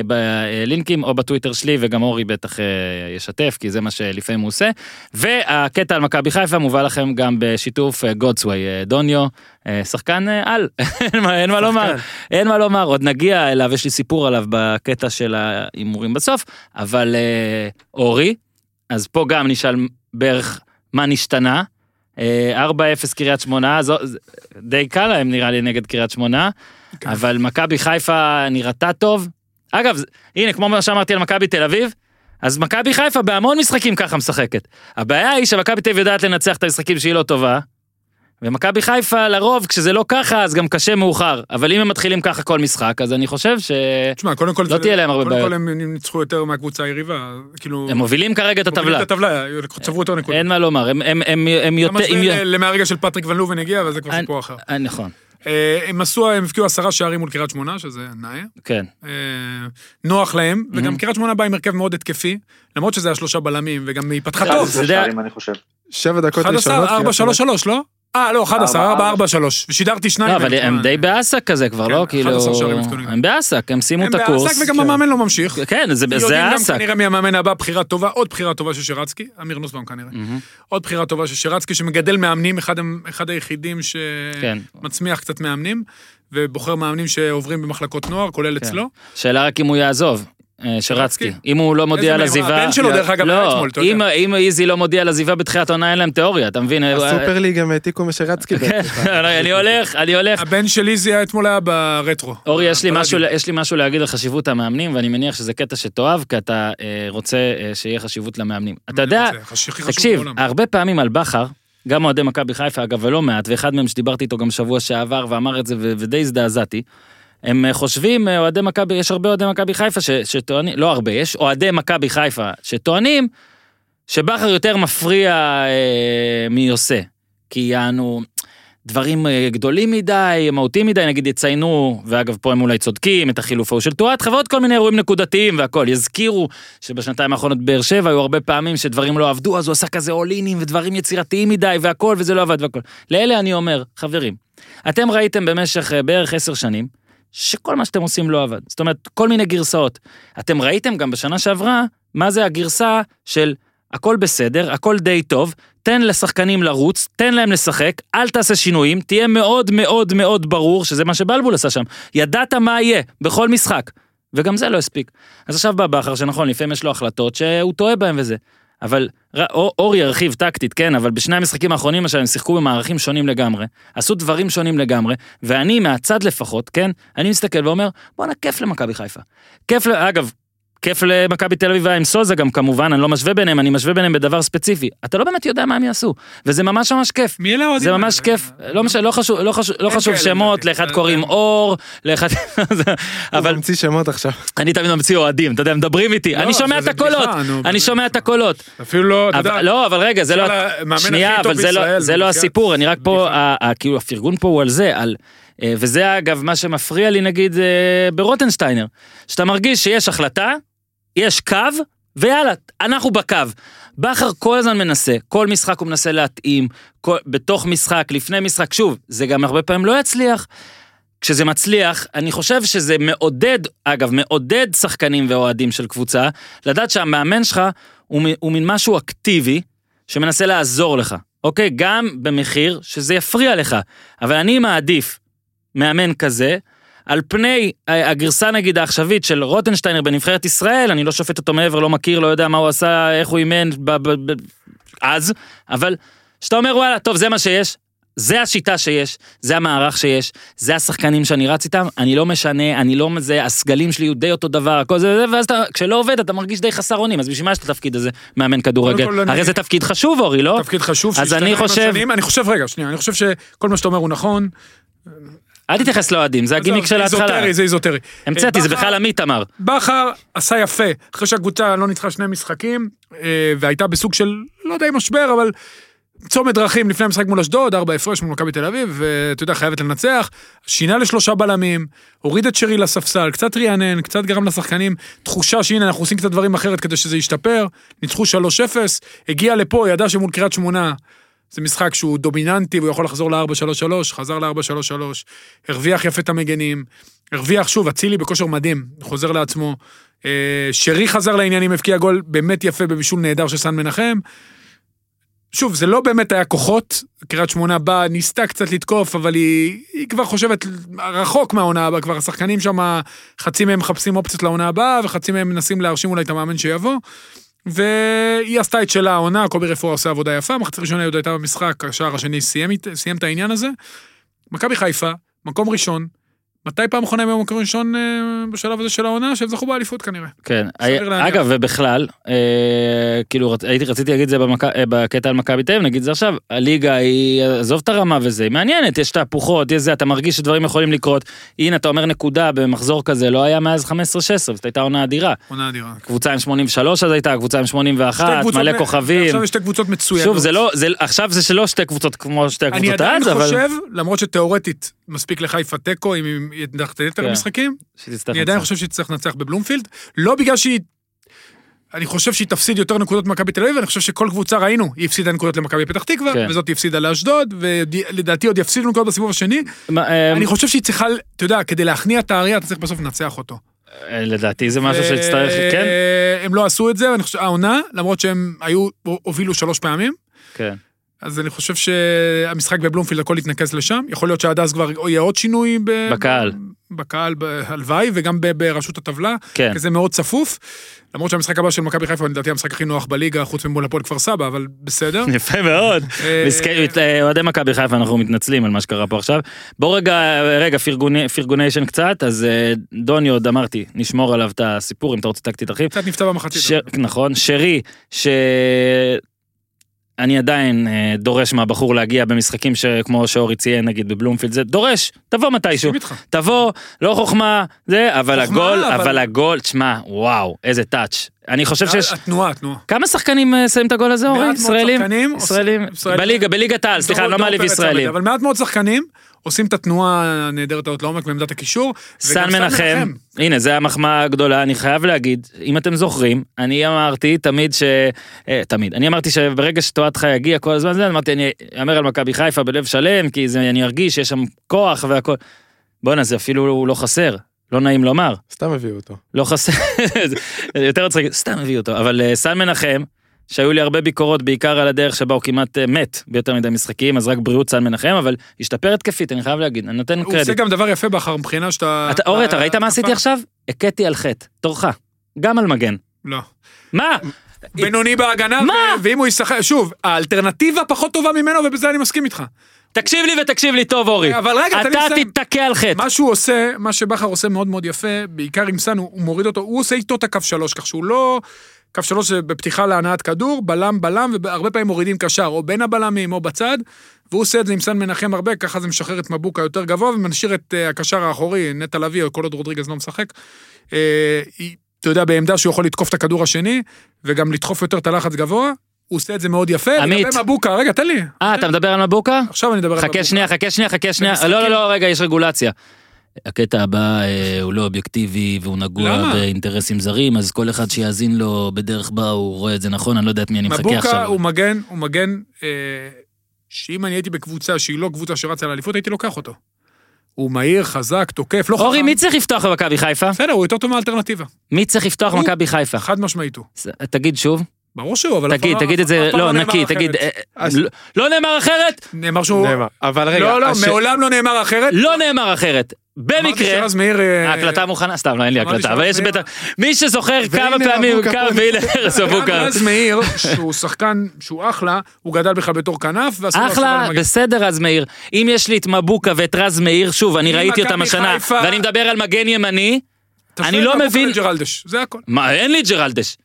בלינקים, או בטוויטר שלי, וגם אורי בטח ישתף, כי זה מה שלפעמים הוא עושה. והקטע על מכבי חיפה מובא לכם גם בשיתוף אה, גודסווי אה, דוניו, אה, שחקן אה, על, אין מה- אין מה לומר, אין מה לומר, עוד נגיע אליו, יש לי סיפור עליו בקטע של ההימורים בסוף, אבל אה, אורי, אז פה גם נשאל בערך מה נשתנה. אה, 4-0 קריית שמונה, זו, די קל להם נראה לי נגד קריית שמונה, כן. אבל מכבי חיפה נראתה טוב, אגב, הנה, כמו מה שאמרתי על מכבי תל אביב, אז מכבי חיפה בהמון משחקים ככה משחקת. הבעיה היא שמכבי תל אביב יודעת לנצח את המשחקים שהיא לא טובה, ומכבי חיפה לרוב כשזה לא ככה אז גם קשה מאוחר, אבל אם הם מתחילים ככה כל משחק אז אני חושב שהם תשמע, קודם כל... לא זה- תהיה להם הרבה קודם כל בעיות. הם ניצחו יותר מהקבוצה היריבה, כאילו... מובילים כרגע את מובילים הטבלה. את הטבלה, צברו יותר נקודות. אין מה לומר, הם- הם הם- הם יותר... משווה הם- ל- מהרגע של פטריק ון לובן הגיע, אבל זה כבר סיפור אחר. אה, נכון, הם עשו, הם הבקיעו עשרה שערים מול קריית שמונה, שזה נאה. כן. אה, נוח להם, וגם Mhm. קריית שמונה באה עם הרכב מאוד התקפי, למרות שזה היה שלושה בלמים, וגם היא פתחה טוב, טוב. זה יודע- שערים, אני חושב. שבע דקות 11, ראשונות. 4, 3, 3, לא? אה, לא, 11, ארבע, 4, ארבע. 4, 3. ושידרתי שניים. לא, אבל הם די באסק כזה כבר, כן, לא? 11 כאילו... שערים הבקיעו נגדם. הם באסק, הם סיימו את הם הקורס. באסק וגם כן. המאמן לא ממשיך. כן, זה יודעים זה גם. כנראה מי המאמן הבא, בחירה טובה, עוד בחירה טובה של שרצקי, אמיר נוסבאום כנראה. עוד בחירה טובה של שרצקי, שמגדל מאמנים, אחד, הם- היחידים כן. שמצמיח קצת מאמנים, ובוחר מאמנים שעוברים במחלקות נוער, כולל כן. אצלו. שאלה רק אם הוא יעזוב, שרצקי. אם הוא לא מודיע על? עזיבה... הבן שלו, דרך אגב, היה לא, אתמול, אתה יודע. אם- איזי לא מודיע על עזיבה בתחילת העונה, אין להם תיאוריה, אתה מבין? הסופר ליג הם העתיקו משרצקי. כן, אני הולך, אני הולך. הבן של איזי היה אתמול היה ברטרו. אורי, יש לי. משהו, להגיד על חשיבות המאמנים, ואני מניח שזה קטע שתאהב, כי אתה אה, רוצה אה, שיהיה חשיבות למאמנים. אתה יודע, תקשיב. הרבה פעמים על בכר, גם אוהדי מכבי חיפה, אגב, ולא מעט, ואחד מהם שדיברתי איתו גם שבוע שעבר ואמר את זה ו- ודי הזדעזעתי, הם אה, חושבים, אה, אוהדי מכבי, יש הרבה אוהדי מכבי חיפה ש- שטוענים, לא הרבה, יש אוהדי מכבי חיפה שטוענים שבכר יותר מפריע אה, מעושה. כי יענו דברים אה, גדולים מדי, מהותיים מדי, נגיד יציינו, ואגב פה הם אולי צודקים, את החילוף ההוא של טואט, ועוד כל מיני אירועים נקודתיים והכל, יזכירו שבשנתיים האחרונות באר שבע היו הרבה פעמים שדברים לא עבדו, אז הוא עשה כזה אולינים ודברים יצירתיים מדי והכל, וזה לא עבד והכל. לאלה אני אומר, חברים, אתם ראיתם במשך בערך עשר שנים, שכל מה שאתם עושים לא עבד. זאת אומרת, כל מיני גרסאות. אתם ראיתם גם בשנה שעברה, מה זה הגרסה של הכל בסדר, הכל די טוב, תן לשחקנים לרוץ, תן להם לשחק, אל תעשה שינויים, תהיה מאוד מאוד מאוד ברור שזה מה שבלבול עשה שם. ידעת מה יהיה בכל משחק, וגם זה לא הספיק. אז עכשיו בא בכר, שנכון, לפעמים יש לו החלטות שהוא טועה בהן וזה. אבל אור אור ירחיב טקטית, כן, אבל בשני המשחקים האחרונים למשל הם שיחקו במערכים שונים לגמרי, עשו דברים שונים לגמרי, ואני מהצד לפחות, כן, אני מסתכל ואומר, בואנה, כיף למכבי חיפה. כיף, אגב, כיף למכבי תל אביב עם סוזה גם כמובן, אני לא משווה ביניהם, אני משווה ביניהם בדבר ספציפי. אתה לא באמת יודע מה הם יעשו, וזה ממש ממש כיף. מי אלה האוהדים זה ממש? כיף, לא משנה, לא חשוב, לא חשוב, לא חשוב שמות, לדעתי. לאחד אה, קוראים אה. אור, לאחד... אבל אבל ממציא שמות עכשיו. אני תמיד ממציא אוהדים, אתה יודע, מדברים איתי, לא, אני שומע את הקולות, אני. שומע את הקולות. אפילו לא, אתה יודע, לא, אבל רגע, זה לא... שנייה, אבל זה לא, לא. הסיפור, אני רק פה, כאילו הפרגון פה הוא על זה, על... אה, וזה אגב מה שמפריע לי נגיד ברוטנשטיינר, שאתה מרגיש שיש החלטה, יש קו, ויאללה, אנחנו בקו. בכר כל הזמן מנסה, כל משחק הוא מנסה להתאים, כל, בתוך משחק, לפני משחק, שוב, זה גם הרבה פעמים לא יצליח. כשזה מצליח, אני חושב שזה מעודד, אגב, מעודד שחקנים ואוהדים של קבוצה, לדעת שהמאמן שלך הוא, הוא מין משהו אקטיבי, שמנסה לעזור לך, אוקיי? גם במחיר שזה יפריע לך. אבל אני מעדיף מאמן כזה, על פני ה- הגרסה נגיד העכשווית של רוטנשטיינר בנבחרת ישראל, אני לא שופט אותו מעבר, לא מכיר, לא יודע מה הוא עשה, איך הוא אימן ב- ב- ב- אז, אבל שאתה אומר וואלה, טוב זה מה שיש, זה השיטה שיש, זה המערך שיש, זה השחקנים שאני רץ איתם, אני לא משנה, אני לא זה, הסגלים שלי הוא די אותו דבר, הכל זה, זה, ואז אתה, כשלא עובד אתה מרגיש די חסר אונים, אז בשביל מה יש את התפקיד הזה, מאמן כדורגל? קודם כל, אני- הרי זה תפקיד חשוב אורי, לא? תפקיד חשוב אז אני חושב- השנים. אני חושב, רגע, שנייה, אני חושב שכל מה שאתה אומר הוא נכון. אל תתייחס לאוהדים, זה הגימיק של זה ההתחלה. איזוטרי, זה איזוטרי. המצאתי, זה בכלל עמית אמר. בכר עשה יפה, אחרי שהקבוצה לא ניצחה שני משחקים, אה, והייתה בסוג של, לא יודע אם משבר, אבל צומת דרכים לפני המשחק מול אשדוד, ארבע הפרש מול מכבי תל אביב, ואתה יודע, חייבת לנצח, שינה לשלושה בלמים, הוריד את שרי לספסל, קצת רענן, קצת גרם לשחקנים תחושה שהנה אנחנו עושים קצת דברים אחרת כדי שזה ישתפר, ניצחו 3-0, הגיע לפה, ידע שמול קריית שמונה, זה משחק שהוא דומיננטי, והוא יכול לחזור ל-4-3-3, חזר ל-4-3-3, הרוויח יפה את המגנים, הרוויח שוב, אצילי בכושר מדהים, חוזר לעצמו. אה, שרי חזר לעניינים, הבקיע גול באמת יפה בבישול נהדר של סן מנחם. שוב, זה לא באמת היה כוחות, קריית שמונה באה, ניסתה קצת לתקוף, אבל היא, היא כבר חושבת רחוק מהעונה הבאה, כבר השחקנים שם, חצי מהם מחפשים אופציות לעונה הבאה, וחצי מהם מנסים להרשים אולי את המאמן שיבוא. והיא עשתה את שלה העונה, קובי רפואה עושה עבודה יפה, מחצית ראשונה יהודה הייתה במשחק, השער השני סיים, סיים את העניין הזה. מכבי חיפה, מקום ראשון, מתי פעם אחרונה הם היו במקום ראשון אה, בשלב הזה של העונה? שהם זכו באליפות כנראה. כן. אגב ובכלל, אה, כאילו הייתי רציתי להגיד את זה במק- אה, בקטע על מכבי תל אביב, נגיד זה עכשיו, הליגה היא, עזוב את הרמה וזה, היא מעניינת, יש תהפוכות, יש זה, אתה מרגיש שדברים יכולים לקרות, הנה אתה אומר נקודה במחזור כזה, לא היה מאז 15-16, זאת הייתה עונה אדירה, עונה אדירה. קבוצה עם 83 אז הייתה, קבוצה עם 81, שתי קבוצות מלא מ- כוכבים, עכשיו יש שתי קבוצות מצוינות. שוב זה לא, זה, עכשיו זה שלא שתי קבוצות כמו שתי אני הקבוצות עדיין אז, אבל, חושב, למרות שתאורטית מספיק לחיפה תיקו אם היא תנצח יתר כן. המשחקים, אני עדיין. חושב שהיא תצטרך לנצח בבלומפילד, לא בגלל שהיא... אני חושב שהיא תפסיד יותר נקודות ממכבי תל אביב, ואני חושב שכל קבוצה ראינו, היא הפסידה נקודות למכבי פתח תקווה, כן. וזאת היא הפסידה לאשדוד, ולדעתי עוד יפסידו נקודות בסיבוב השני. מה, אה, אני חושב שהיא צריכה, אתה יודע, כדי להכניע את האריה, אתה צריך בסוף לנצח אותו. אה, לדעתי זה משהו שיצטרך, כן, הם לא עשו את זה, העונה, למרות שהם היו, הובילו שלוש פעמים, כן. אז אני חושב שהמשחק בבלומפילד הכל יתנקז לשם. יכול להיות שעד אז כבר יהיה עוד שינוי ב... בקהל. בקהל, הלוואי, וגם בראשות הטבלה, כן. כי זה מאוד צפוף. למרות שהמשחק הבא של מכבי חיפה, לדעתי המשחק הכי נוח בליגה, חוץ ממול הפועל כפר סבא, אבל בסדר. יפה מאוד. אה, אה, אוהדי מכבי חיפה אנחנו מתנצלים על מה שקרה פה עכשיו. בוא רגע, רגע, פרגוניישן קצת, אז אה, דוני עוד אמרתי, נשמור עליו את הסיפור, אם אתה רוצה טקטית תרחיב. קצת נפצע במחצית. נכון, שרי, שאני עדיין אה, דורש מהבחור להגיע במשחקים שכמו שאורי ציין נגיד בבלומפילד, זה דורש, תבוא מתישהו. תבוא, לא חוכמה, זה, אבל חוכמה, הגול, אבל- אבל הגול, תשמע, וואו, איזה טאץ'. אני חושב שיש, התנועה, התנועה. כמה שחקנים אה, שמים את הגול הזה, אורי? ישראלים? ישראלים? בליגה, בליגת העל, סליחה, אני לא מעליב ישראלים. אבל מעט מאוד שחקנים עושים את התנועה הנהדרת הזאת לעומק בעמדת הקישור. סן מנחם, הנה זה המחמאה הגדולה, אני חייב להגיד, אם אתם זוכרים, אני אמרתי תמיד ש... אה, תמיד, אני אמרתי שברגע שטועתך יגיע כל הזמן, זה, אמרתי אני אאמר על מכבי חיפה בלב שלם, כי זה, אני ארגיש שיש שם כוח והכל. בואנה זה אפילו לא חסר, לא נעים לומר, סתם הביאו אותו. לא חסר, יותר מצחיק, סתם הביא אותו, אבל אה, סן מנחם, שהיו לי הרבה ביקורות בעיקר על הדרך שבה הוא כמעט אה, מת ביותר מדי משחקים, אז רק בריאות סן מנחם, אבל השתפר התקפית, אני חייב להגיד, אני נותן הוא עושה קרדיט. גם דבר יפה בכר מבחינה שאתה... אתה, אורי, אתה ראית מה עשיתי עכשיו? הכיתי על חטא, תורך. גם על מגן. לא. מה? בינוני בהגנה, ואם הוא ישחק, שוב, האלטרנטיבה פחות טובה ממנו, ובזה אני מסכים איתך. תקשיב לי ותקשיב לי טוב, אורי. אבל רגע, אתה. תתקע על חטא. מה שהוא עושה, מה שבכר עושה מאוד מאוד יפה, בעיקר עם סאן, הוא הוא מוריד אותו, הוא עושה איתו את הקו שלוש, כך שהוא לא... קו שלוש זה בפתיחה להנעת כדור, בלם בלם, והרבה פעמים מורידים קשר, או בין הבלמים או בצד, והוא עושה את זה עם סן מנחם הרבה, ככה זה משחרר את מבוקה יותר גבוה, ומשאיר את אה, הקשר האחורי, נטע לביא, כל עוד רודריגז לא משחק. אה, אתה יודע, בעמדה שהוא יכול לתקוף את הכדור השני, וגם לדחוף יותר את הלחץ גבוה, הוא עושה את זה מאוד יפה. עמית. לגבי מבוקה, רגע, תן לי. אה, אתה מדבר על מבוקה? עכשיו אני אדבר על חכה מבוקה. שנייה, חכה שנייה, חכה שנייה. לא, לא, לא, רגע, יש רגולציה. הקטע הבא אה, הוא לא אובייקטיבי והוא נגוע למה? באינטרסים זרים, אז כל אחד שיאזין לו בדרך בה הוא רואה את זה נכון, אני לא יודע את מי אני מחכה מבוקה עכשיו. הוא מגן, הוא מגן, אה, שאם אני הייתי בקבוצה שהיא לא קבוצה שרצה לאליפות, הייתי לוקח אותו. הוא מהיר, חזק, תוקף, לא חכם. אורי, מי צריך לפתוח במכבי חיפה? בסדר, הוא יותר טוב מהאלטרנטיבה. מי צריך לפתוח. במכבי חיפה? חד משמעית הוא. תגיד שוב. ברור שהוא, אבל... תגיד, תגיד את זה, לא, נאמר נקי. תגיד, אה, אז- לא- לא נאמר אחרת? נאמר שהוא... נאמר. אבל רגע, לא, לא, מעולם לא נאמר אחרת. לא נאמר אחרת. אמרתי במקרה, שרז מאיר... אה, ההקלטה מוכנה, סתם, לא, אין לי הקלטה, אבל יש בטח, מי שזוכר כמה פעמים, כמה. והנה ארז גם מבוקה. רז מאיר, שהוא שחקן, שהוא אחלה, הוא גדל בכלל בתור כנף, אחלה. בסדר רז מאיר. אם יש לי את מבוקה ואת רז מאיר, שוב, אני ראיתי אותם השנה, ואני מדבר על מגן ימני, אני לא מבין- זה הכל. מה, אין לי ג'רלדש.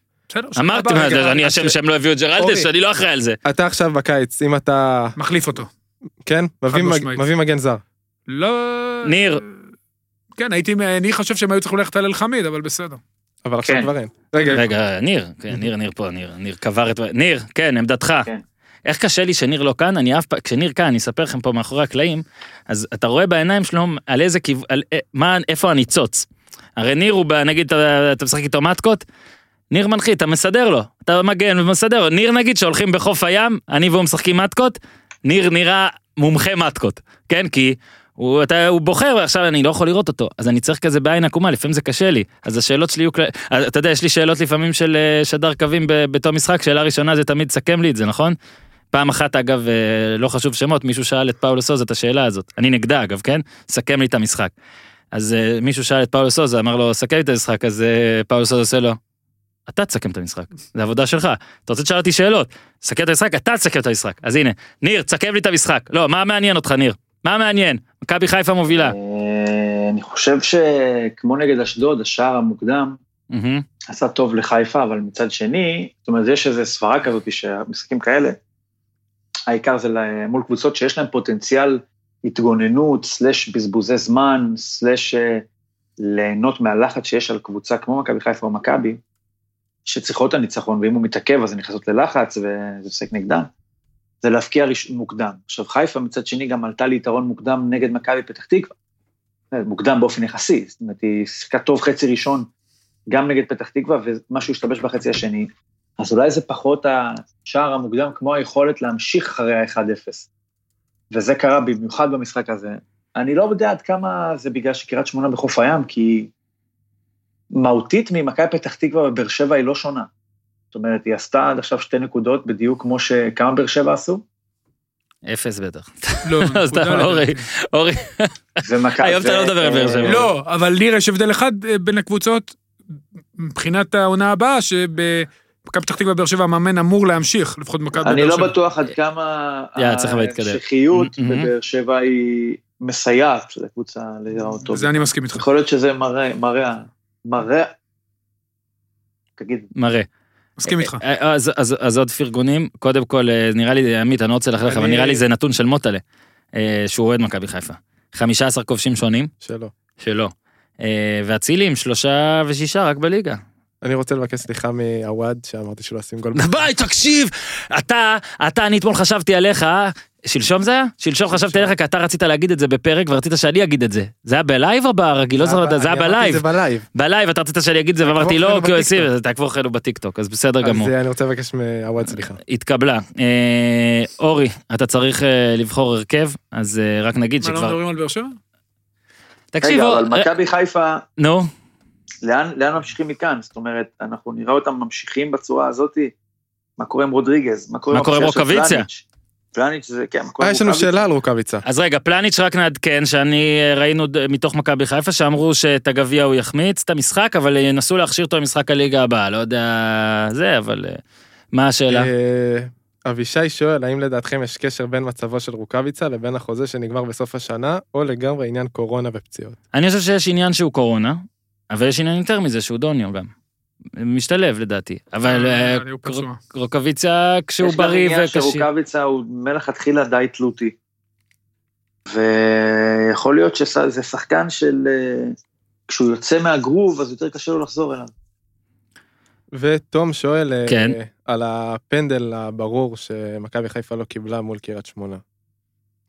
אמרתי, רגע, אני אשם שהם לא הביאו את ג'רלדש. אני לא אחראי על זה. אתה עכשיו בקיץ, אם אתה... מחליף אותו. כן? מביא מגן זר. לא... ניר. כן, הייתי, אני חושב שהם היו צריכים ללכת על אלחמיד, אבל בסדר. אבל עכשיו כן. כבר אין. רגע, ניר, כן, ניר, ניר פה, ניר, ניר קבר את... ניר, כן, עמדתך. כן. איך קשה לי שניר לא כאן, אני אף פעם, כשניר כאן, אני אספר לכם פה מאחורי הקלעים, אז אתה רואה בעיניים שלו על איזה כיוון, על אה, מה, איפה הניצוץ. הרי ניר הוא, נגיד, אתה, אתה משחק איתו מתקות, ניר מנחית, אתה מסדר לו, אתה מגן ומסדר לו. ניר נגיד שהולכים בחוף הים, אני והוא משחקים מתקות, ניר נראה מומחה מתקות, כן? כי הוא, אתה, הוא בוחר, ועכשיו אני לא יכול לראות אותו, אז אני צריך כזה בעין עקומה, לפעמים זה קשה לי. אז השאלות שלי יהיו, אז אתה יודע, יש לי שאלות לפעמים של אה, שדר קווים ב- בתור משחק, שאלה ראשונה זה תמיד סכם לי את זה, נכון? פעם אחת אגב, אה, לא חשוב שמות, מישהו שאל את פאולו סוזה את השאלה הזאת, אני נגדה אגב, כן? סכם לי את המשחק. אז אה, מישהו שאל את פאולו סוזה, אמר לו, סכם לי את המשחק, אז אה, פאולו סוזה עושה לו, אתה תסכם את המשחק, זה עבודה שלך. אתה רוצה לשאול אותי שאלות, סכם את המשחק, אתה תסכם את המשחק. אז הנה, ניר, תסכם לי את המשחק. לא, מה מעניין אותך, ניר? מה מעניין? מכבי חיפה מובילה. אה, אני חושב שכמו נגד אשדוד, השער המוקדם. עשה טוב לחיפה, אבל מצד שני, זאת אומרת, יש איזו סברה כזאת שהמשחקים כאלה, העיקר זה מול קבוצות שיש להן פוטנציאל התגוננות, סלש בזבוזי זמן, סלש אה, ליהנות מהלחץ שיש על קבוצה כמו מכבי חיפה או מכבי, שצריכות את הניצחון, ואם הוא מתעכב אז הן נכנסות ללחץ וזה משחק נגדן, זה להפקיע מוקדם. עכשיו, חיפה מצד שני גם עלתה ליתרון מוקדם נגד מכבי פתח תקווה. אה, מוקדם באופן יחסי, זאת אומרת, היא שיחקה טוב חצי ראשון גם נגד פתח תקווה, ומשהו השתבש בחצי השני, אז אולי זה פחות השער המוקדם, כמו היכולת להמשיך אחרי ה-1-0. וזה קרה במיוחד במשחק הזה. אני לא יודע עד כמה זה בגלל שקריית שמונה בחוף הים, כי מהותית ממכבי פתח תקווה ובאר שבע היא לא שונה. זאת אומרת, היא עשתה עד עכשיו שתי נקודות בדיוק כמו שכמה באר שבע עשו, אפס בטח. לא, לא, נקודה אורי. אורי, ומכבי... היום אתה לא מדבר על באר שבע. לא, אבל ניר, יש הבדל אחד אה, בין הקבוצות, מבחינת העונה הבאה, שבמכבי פתח תקווה באר שבע המאמן אמור להמשיך, לפחות במכבי אני באר לא שבע. בטוח עד כמה. ההמשכיות מהמם. בבאר שבע היא מסייעת לקבוצה להיראות טוב. זה אני מסכים איתך. יכול להיות שזה מראה, מראה, מראה, תגיד, מראה. מסכים איתך. אה, אז, אז, אז עוד פרגונים, קודם כל, אה, נראה לי, עמית, אני לא רוצה ללכלך, אבל נראה לי זה נתון של מוטלה, אה, שהוא אוהד מכבי חיפה. 15 כובשים שונים, שלא. שלא. אה, ואצילי עם שלושה ושישה רק בליגה. אני רוצה לבקש סליחה מעווד, שאמרתי שלא ישים גול. ביי, תקשיב! אתה, אתה, אני אתמול חשבתי עליך, אה? שלשום זה היה? שלשום חשבתי עליך כי אתה רצית להגיד את זה בפרק ורצית שאני אגיד את זה. זה היה בלייב או ברגיל? לא זוכר, זה היה בלייב. בלייב. בלייב, אתה רצית שאני אגיד את זה ואמרתי לא, כי הוא. הסיב, תעקבו אחרינו בטיקטוק, אז בסדר אז גמור. אה, אני רוצה לבקש מעווד סליחה. התקבלה. אה, אורי, אתה צריך אה, לבחור הרכב, אז אה, רק נגיד מה, לא שכבר... מדברים על באר שבע? תקשיב, רגע, אבל מכבי חיפה, נו, לאן, לאן ממשיכים מכאן? זאת אומרת, אנחנו נראה אותם ממשיכים בצורה הזאת, מה קורה עם רודריגז? מה קורה מה קורה עם רוקאביציה? פלניץ'? זה, כן, אה, עם יש לנו? שאלה על רוקאביצה. אז רגע, פלניץ' רק נעדכן שאני אה, ראינו מתוך מכבי חיפה שאמרו שאת הגביע הוא יחמיץ את המשחק, אבל ינסו להכשיר אותו למשחק הליגה הבאה, לא יודע זה, אבל אה, מה השאלה? אה, אבישי שואל, האם לדעתכם יש קשר בין מצבו של רוקאביצה לבין החוזה שנגמר בסוף השנה, או לגמרי עניין קורונה ופציעות? אני חושב שיש עניין שהוא קורונה, אבל יש עניין יותר מזה שהוא דוניו גם. משתלב לדעתי, אבל אה, פצוע. רוקאביצה כשהוא יש בריא עניין וקשיר. שרוקאביצה הוא מלכתחילה די תלותי. ויכול להיות שזה שחקן של... אה, כשהוא יוצא מהגרוב, אז יותר קשה לו לחזור אליו. ותום שואל אה, כן. על הפנדל הברור שמכבי חיפה לא קיבלה מול קריית שמונה.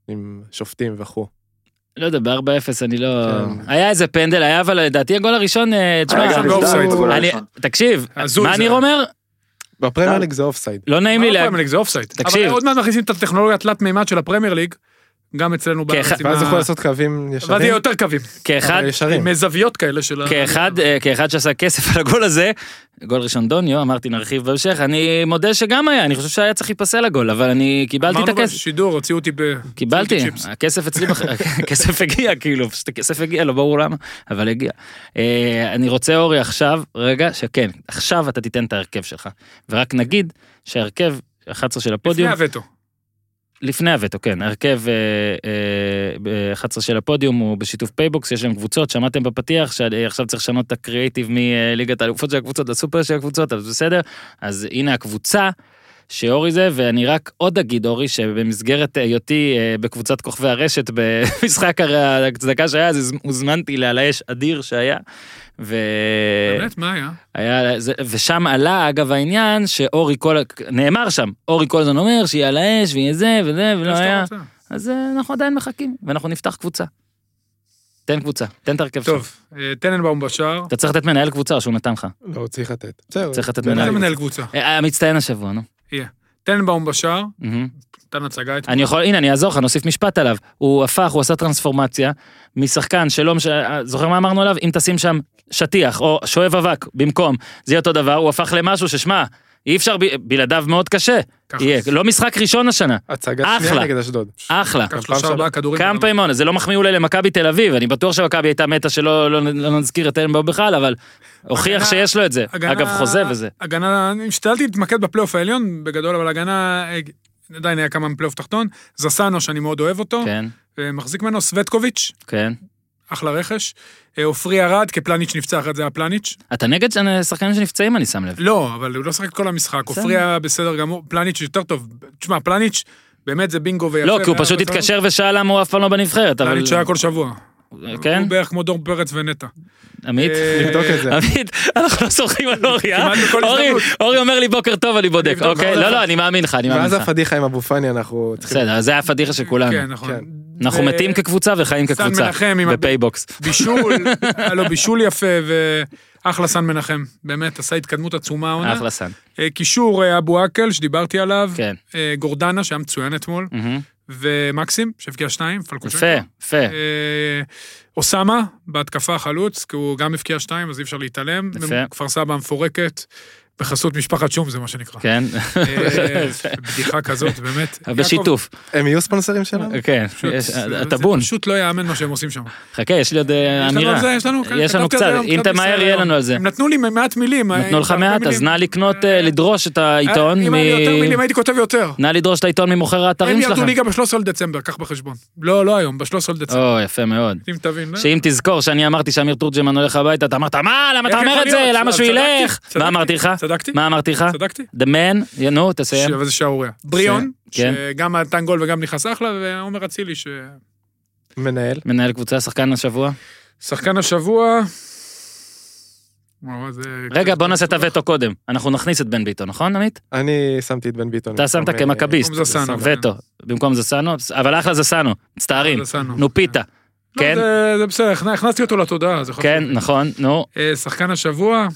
עם שופטים וכו'. לא יודע, ב-4-0 אני לא... כן. היה איזה פנדל, היה אבל לדעתי הגול הראשון, אה, תשמע, אני- הראשון. תקשיב, מה. ניר אומר? בפרמייר ליג זה אופסייד. לא נעים לי מה להגיד. הפרמייר ליג זה אופסייד. תקשיב. אבל עוד מעט מכניסים את הטכנולוגיה התלת מימד של הפרמייר ליג, גם אצלנו בארץ. ואז יכול לעשות קווים ואז ישרים. יהיה יותר קווים. כאחד, ישרים. עם זוויות כאלה של ה... כאחד, אה, כאחד שעשה כסף על הגול הזה, גול ראשון דוניו, אמרתי נרחיב בהמשך, אני מודה שגם היה, אני חושב שהיה צריך להיפסל הגול, אבל אני קיבלתי את אמרנו הכסף. בשידור, הוציאו אותי ב... קיבלתי. הכסף אצלי, הכסף הגיע כאילו, פשוט הכסף הגיע, לא ברור למה, אבל הגיע. אה, אני רוצה אורי עכשיו, רגע, שכן, עכשיו אתה תיתן את ההרכב שלך, ורק נגיד שההרכב 11 של לפני הפודיום, הווטו. לפני הווטו, כן, ההרכב ב-11 של הפודיום הוא בשיתוף פייבוקס, יש להם קבוצות, שמעתם בפתיח שעכשיו צריך לשנות את הקריאיטיב מליגת האלופות של הקבוצות לסופר של הקבוצות, אז בסדר, אז הנה הקבוצה. שאורי זה, ואני רק עוד אגיד, אורי, שבמסגרת היותי אה, בקבוצת כוכבי הרשת במשחק הרי הצדקה שהיה, אז הוזמנתי לעל האש אדיר שהיה. ו... באמת, מה היה? היה, זה, ושם עלה אגב העניין שאורי כל, נאמר שם, אורי כל הזמן אומר שיהיה על האש ויהיה זה וזה ולא היה, רוצה. אז אה, אנחנו עדיין מחכים ואנחנו נפתח קבוצה. תן קבוצה, תן את ההרכב שלך. טוב, אה, טננבאום בשער. אתה צריך לתת מנהל קבוצה או שהוא נתן לך. לא, צריך לתת. בסדר. צריך לתת מנהל. קבוצה. המצטיין השבוע, נו. טננבאום בשער, מהמם. נתן הצגה אתמול. אני יכול, הנה אני אעזור לך, נוסיף משפט עליו. הוא הפך, הוא עשה טרנספורמציה משחקן שלא, מש... זוכר מה אמרנו עליו? אם תשים שם שטיח או שואב אבק במקום, זה יהיה אותו דבר, הוא הפך למשהו ששמע, אי אפשר, ב... בלעדיו מאוד קשה. יהיה, לא משחק ראשון השנה, הצגה אחלה. שנייה נגד אשדוד. אחלה. כמה פעמים עונה, זה לא מחמיא אולי למכבי תל אביב, אני בטוח שמכבי הייתה מתה שלא לא, לא נזכיר את טננבאום בכלל, אבל הוכיח הגנה- שיש לו את זה. הגנה- אגב, חוזה וזה. הגנה, אני השתדלתי להתמקד בפלייאוף העליון בגדול, אבל הגנה, אה, עדיין היה כמה מפלייאוף תחתון. זסנו, שאני מאוד אוהב אותו, כן, ומחזיק ממנו סווטקוביץ', כן. אחלה רכש. אה, עופרי ארד, כפלניץ' נפצע אחרי זה היה פלניץ'. אתה נגד שחקנים שנפצעים, אני שם לב. לא, אבל הוא לא שחק כל המשחק. עופרי היה בסדר גמור, פלניץ' יותר טוב. תשמע, פלניץ', באמת זה בינגו ויפה. לא, כי הוא פשוט. התקשר ושאל למה הוא אף פעם לא בנבחרת, אבל... פלניץ' היה כל שבוע. כן? הוא בערך כמו דור פרץ ונטע. עמית? אה, נבדוק את זה. עמית, אנחנו לא סומכים על אורי, אה? כמעט בכל אורי- הזדמנות. אורי אומר לי בוקר טוב, אני בודק. אוקיי, לא, לא, אני מאמין לך, אני מאמין ואז לך. הפדיחה עם אבו פאני אנחנו צריכים... בסדר, זה הפדיחה של כולנו. כן, נכון. אנחנו ו- מתים כקבוצה וחיים סן כקבוצה. מנחם עם בפייבוקס. בישול, היה לו בישול יפה, ואחלה סאן מנחם. באמת, עשה התקדמות עצומה העונה. אחלה סאן. אה, קישור אה, אבו עקל, שדיברתי עליו. כן. אה, גורדנה, שהיה מצוין אתמול. ומקסים, שהבקיע שניים, פלקושנקו. יפה, יפה. אוסאמה, בהתקפה חלוץ, כי הוא גם הבקיע שתיים, אז אי אפשר להתעלם. יפה. כפר סבא מפורקת, בחסות משפחת שום, זה מה שנקרא. כן. אה, בדיחה כזאת, באמת. בשיתוף. הם יהיו ספונסרים שלנו? כן, יש- זה- הטבון. זה פשוט לא יאמן מה שהם עושים שם. חכה, יש לי עוד אה, יש לנו אמירה. יש לנו, כן, יש לנו קצת, אם תמהר בסדר יהיה. לנו על זה. הם נתנו לי מעט מילים. נתנו לך מעט, אז. נא לקנות, אה, לדרוש את העיתון. אם היה לי יותר מילים הייתי כותב יותר. נא לדרוש את העיתון ממוכר הם האתרים ירדו שלכם. ליגה ב-13 לדצמבר, קח בחשבון. לא, לא היום, ב-13 לדצמבר. או, יפה מאוד. אם תבין. לא? שאם תזכור שאני אמרתי שאמיר תורג'מן הולך הביתה, אתה אמרת, מה, למה אתה אומר את זה? למה שהוא צדקתי, ילך? מה אמרתי לך? צדקתי? מה אמרתי לך? צדקתי? The man, נו, תסיים. אבל זה שערוריה. בריאון, כן. שגם נתן גול וגם נכנס אחלה, ועומר אצילי, ש... מנהל. מנהל קבוצה, שחקן השבוע. שחקן השבוע... רגע, בוא נעשה את הווטו קודם. אנחנו נכניס את בן ביטון, נכון, עמית? אני שמתי את בן ביטון. אתה שמת במקום, כמכביסט. במקום זסנו. וטו. במקום זסנו, אבל אחלה זסנו. מצטערים. נו פיתה. לא, כן? זה- בסדר, הכנ- הכנסתי אותו לתודעה. כן, נכון, נו, אה, שחקן השבוע,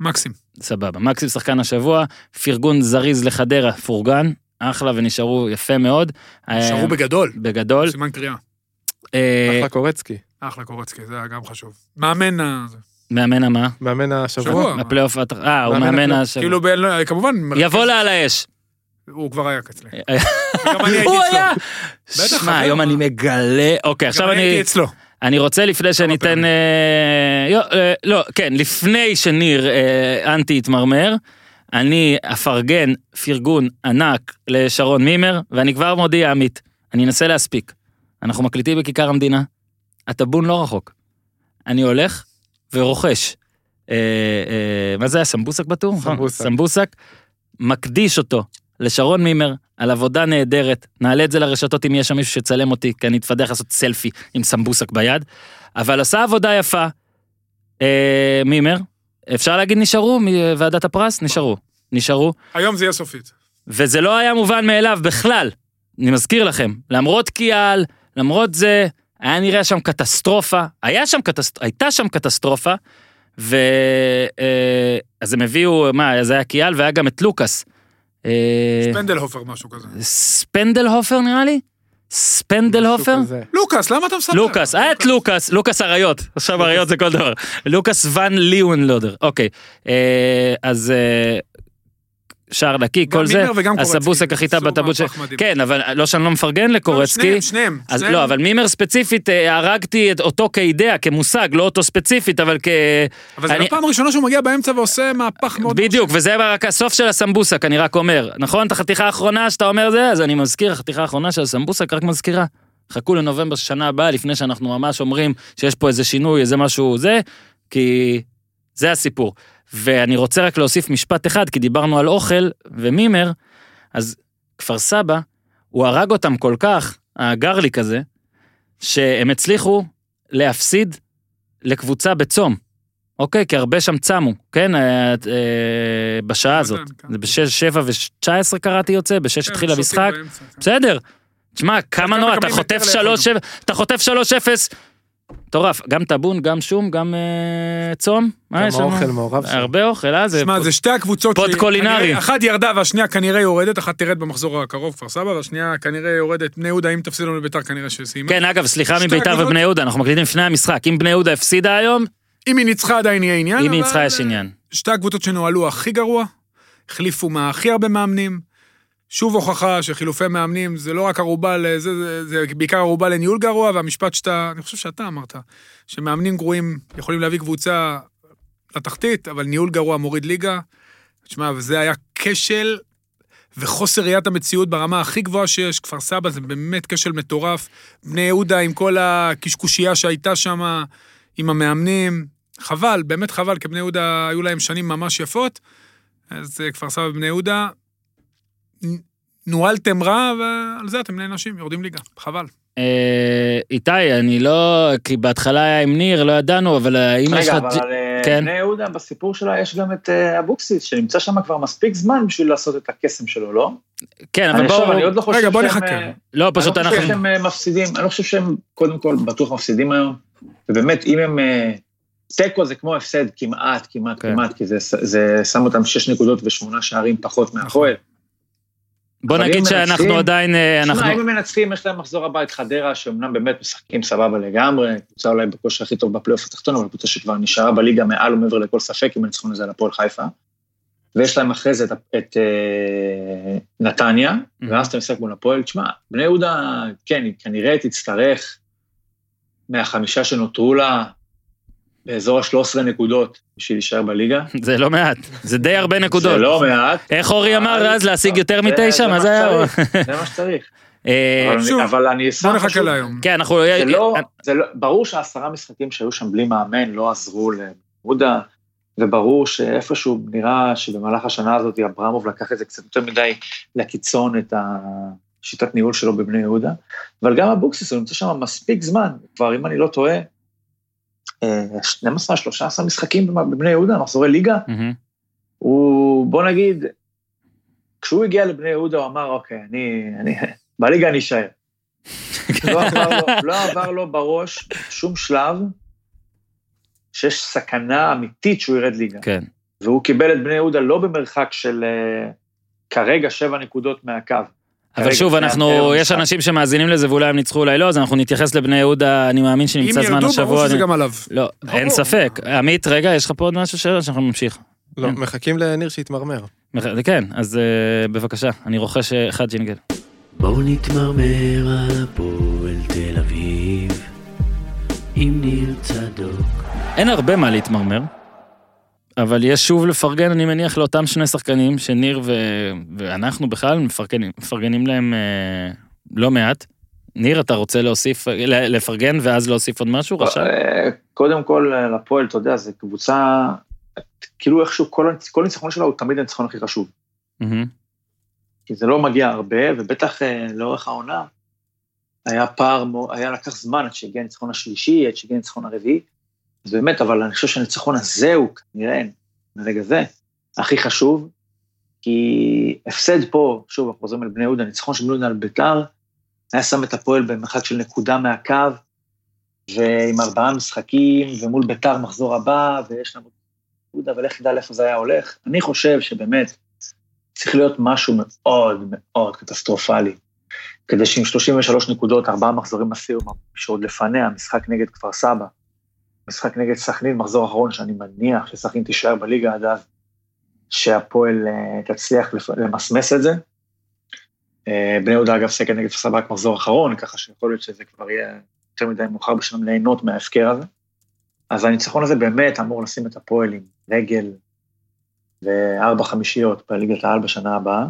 מקסים. סבבה. מקסים שחקן השבוע, פרגון זריז לחדרה, פורגן, אחלה ונשארו יפה מאוד. נשארו אה, בגדול. בגדול. סימן קריאה. אה, אחלה קורצקי. אחלה קורצקי, זה היה גם חשוב. מאמן, ה-. מאמן המה? מאמן השבוע. שבוע. הפלייאוף, הת- אה, הוא מאמן. השבוע. כאילו, לא, כמובן, יבוא לה על האש. הוא כבר היה אצלי. אה, גם אני הייתי הוא. היה. בטח, היום? אני מגלה, אוקיי, גם עכשיו אני הייתי אני, אצלו. אני רוצה לפני שניתן, פעמים. אה, אה, לא, כן, לפני שניר אה, אנטי יתמרמר, אני אפרגן פרגון ענק לשרון מימר, ואני כבר מודיע, עמית, אני אנסה להספיק. אנחנו מקליטים בכיכר המדינה, הטאבון לא רחוק. אני הולך ורוכש. אה, אה, מה זה היה, סמבוסק בטור? סמבוסק. סמבוסק. מקדיש אותו לשרון מימר על עבודה נהדרת. נעלה את זה לרשתות אם יש שם מישהו שיצלם אותי, כי אני אתפדח לעשות סלפי עם סמבוסק ביד. אבל עשה עבודה יפה. אה, מימר, אפשר להגיד נשארו מוועדת הפרס? נשארו. נשארו. היום זה יהיה סופית. וזה לא היה מובן מאליו בכלל. אני מזכיר לכם, למרות קיאל, למרות זה, היה נראה שם קטסטרופה, היה שם קטסט... הייתה שם קטסטרופה, ו... אה, הם הביאו, מה, זה היה קיאל והיה גם את לוקאס. אה, פנדלהופר, משהו כזה. ספנדלהופר נראה לי? ספנדלהופר? לוקאס, למה אתה מספר? לוקאס, היה את לוקאס, לוקאס אריות, עכשיו אריות זה כל דבר. לוקאס ון ליאונלודר, אוקיי. אה, אז אה, שער נקי, כל זה. הסבוסק הכי עשו בטאבוט של... כן, אבל לא שאני לא מפרגן לא, לקורצקי. שניהם, שניהם. אז. לא, אבל מימר ספציפית, אה, הרגתי את אותו כאידאה, כמושג, לא אותו ספציפית, אבל כ... אבל זה אני- לא פעם ראשונה שהוא מגיע באמצע ועושה מהפך מאוד... בדיוק, וזה רק הסוף של הסמבוסק, אני רק אומר. נכון, את החתיכה האחרונה שאתה אומר זה, אז אני מזכיר, החתיכה האחרונה של הסמבוסק רק מזכירה. חכו לנובמבר שנה הבאה, לפני שאנחנו ממש אומרים שיש פה איזה שינוי, איזה משהו זה, כי זה הסיפור. ואני רוצה רק להוסיף משפט אחד, כי דיברנו על אוכל ומימר, אז כפר סבא, הוא הרג אותם כל כך, הגרליק הזה, שהם הצליחו להפסיד לקבוצה בצום. אוקיי? כי הרבה שם צמו, כן? אה, אה, בשעה הזאת. כן. זה בשש, שבע ושתשע עשרה קראתי יוצא, בשש כן, התחיל המשחק. כן. בסדר. תשמע, כמה נורא, אתה חוטף יותר שלוש, לאכול. אתה חוטף שלוש אפס. מטורף, גם טאבון, גם שום, גם אה, צום. מה גם יש לנו? האוכל מעורב שם. הרבה אוכל, אה? זה... שמע, זה שתי הקבוצות... פוד קולינרי. כנראה- אחת ירדה והשנייה כנראה יורדת, אחת תרד במחזור הקרוב, כפר סבא, והשנייה כנראה יורדת. בני יהודה, אם תפסידו לביתר, כנראה שסיימה. כן, אגב, סליחה שתי מביתר הקבוצות- ובני יהודה, אנחנו מקליטים לפני המשחק. אם בני יהודה הפסידה היום, אם היא ניצחה עדיין יהיה עניין. אם היא אבל- ניצחה יש עניין. שתי הקבוצות שנוהלו הכי גרוע, החליפו מה הכי הרבה מאמנים. שוב הוכחה שחילופי מאמנים זה לא רק ערובה לזה, זה, זה בעיקר ערובה לניהול גרוע, והמשפט שאתה, אני חושב שאתה אמרת, שמאמנים גרועים יכולים להביא קבוצה לתחתית, אבל ניהול גרוע מוריד ליגה. תשמע, וזה היה כשל וחוסר ראיית המציאות ברמה הכי גבוהה שיש. כפר סבא זה באמת כשל מטורף. בני יהודה עם כל הקשקושייה שהייתה שם, עם המאמנים. חבל, באמת חבל, כי בני יהודה היו להם שנים ממש יפות. אז אה, כפר סבא ובני יהודה, נוהלתם רע, ועל זה אתם נענשים, יורדים ליגה. חבל. אה, איתי, אני לא... כי בהתחלה היה עם ניר, לא ידענו, אבל האם יש לך... רגע, אבל על אה, כן. בני יהודה, בסיפור שלה יש גם את אה, אבוקסיס, שנמצא שם כבר מספיק זמן בשביל לעשות את הקסם שלו, לא? כן, אבל אני בואו... אני עוד לא חושב רגע, בוא שהם, נחכה. אה, לא, פשוט אני לא חושב אנחנו... שהם אה, מפסידים, אני לא חושב שהם, קודם כל, בטוח מפסידים היום, ובאמת, אם הם... אה, תיקו זה כמו הפסד כמעט, כמעט, כן. כמעט, כי זה, זה שם אותם שש נקודות ושמונה שערים פחות מהפועל. בוא נגיד שאנחנו מנצחים- עדיין... אה, אנחנו... תשמע, אם הם מנצחים, יש להם מחזור הבא את חדרה, שאומנם באמת משחקים סבבה לגמרי, קבוצה אולי בכושר הכי טוב בפלייאוף התחתון, אבל קבוצה שכבר נשארה בליגה מעל ומעבר לכל ספק, אם הניצחון הזה על הפועל חיפה. ויש להם אחרי זה את, את אה, נתניה, ואז אתה משחק מול הפועל. תשמע, בני יהודה, כן, היא כנראה תצטרך מהחמישה שנותרו לה באזור ה-13 נקודות בשביל להישאר בליגה. זה לא מעט, זה די הרבה נקודות. זה לא מעט. איך אורי אמר אז להשיג יותר מתשע? מה זה היה? זה מה שצריך. אה, אבל אני- אשמח בוא נחכה להיום. כן, אנחנו... זה לא, זה לא, ברור שהעשרה משחקים שהיו שם בלי מאמן לא עזרו למודה, וברור שאיפשהו נראה שבמהלך השנה הזאת אברמוב לקח את זה קצת יותר מדי לקיצון, את השיטת ניהול שלו בבני יהודה, אבל גם אבוקסיס, הוא נמצא שם מספיק זמן, כבר אם אני לא טועה, אה, 12-13 משחקים בבני יהודה, מחזורי ליגה. הוא, בוא נגיד, כשהוא הגיע לבני יהודה הוא אמר, אוקיי, אני, אני, בליגה אני אשאר. לא, עבר לו, לא עבר לו בראש שום שלב שיש סכנה אמיתית שהוא ירד ליגה. כן. והוא קיבל את בני יהודה לא במרחק של אה, כרגע שבע נקודות מהקו. אבל שוב, אנחנו, יש. אנשים שמאזינים לזה ואולי הם ניצחו אולי לא, אז אנחנו נתייחס לבני יהודה, אני מאמין אם שנמצא זמן ירדו, השבוע. ברור שזה גם עליו. לא, אין. ספק. עמית, רגע, יש לך פה עוד משהו שאלה שאנחנו נמשיך. לא. מחכים לניר שיתמרמר. מח- כן, אז אה, בבקשה, אני רוכש אה, אחד ג'ינגל. בואו נתמרמר על הפועל תל אביב עם ניר צדוק. אין הרבה מה להתמרמר, אבל יש שוב לפרגן, אני מניח, לאותם שני שחקנים שניר ו... ואנחנו בכלל מפרגנים, מפרגנים להם אה, לא מעט. ניר, אתה רוצה להוסיף, לפרגן ואז להוסיף עוד משהו? רשם? אה, קודם כל, אה, לפועל, אתה יודע, זו קבוצה, כאילו איכשהו כל, כל ניצחון שלה הוא תמיד הניצחון הכי חשוב. מהמם. כי זה לא מגיע הרבה, ובטח אה, לאורך העונה, היה פער, היה לקח זמן עד שהגיע הניצחון השלישי, עד שהגיע הניצחון הרביעי. אז באמת, אבל אני חושב שהניצחון הזה הוא כנראה, מרגע זה, הכי חשוב, כי הפסד פה, שוב, אנחנו חוזרים על בני יהודה, ניצחון של בני יהודה על ביתר, היה שם את הפועל במרחק של נקודה מהקו, ועם ארבעה משחקים, ומול ביתר מחזור הבא, ויש לנו יהודה, ולך תדע לאיפה זה היה הולך. אני חושב שבאמת, צריך להיות משהו מאוד מאוד קטסטרופלי, כדי שעם 33 נקודות, ארבעה מחזורים לסיום, שעוד לפניה, משחק נגד כפר סבא, משחק נגד סכנין, מחזור אחרון, שאני מניח שסכנין תישאר בליגה עד אז, שהפועל אה, תצליח למסמס את זה. אה, בני יהודה אגב סגל נגד רק מחזור אחרון, ככה שיכול להיות שזה כבר יהיה יותר מדי מאוחר בשבילם ליהנות מההפקר הזה. אז הניצחון הזה באמת אמור לשים את הפועל עם רגל וארבע חמישיות בליגת העל בשנה הבאה.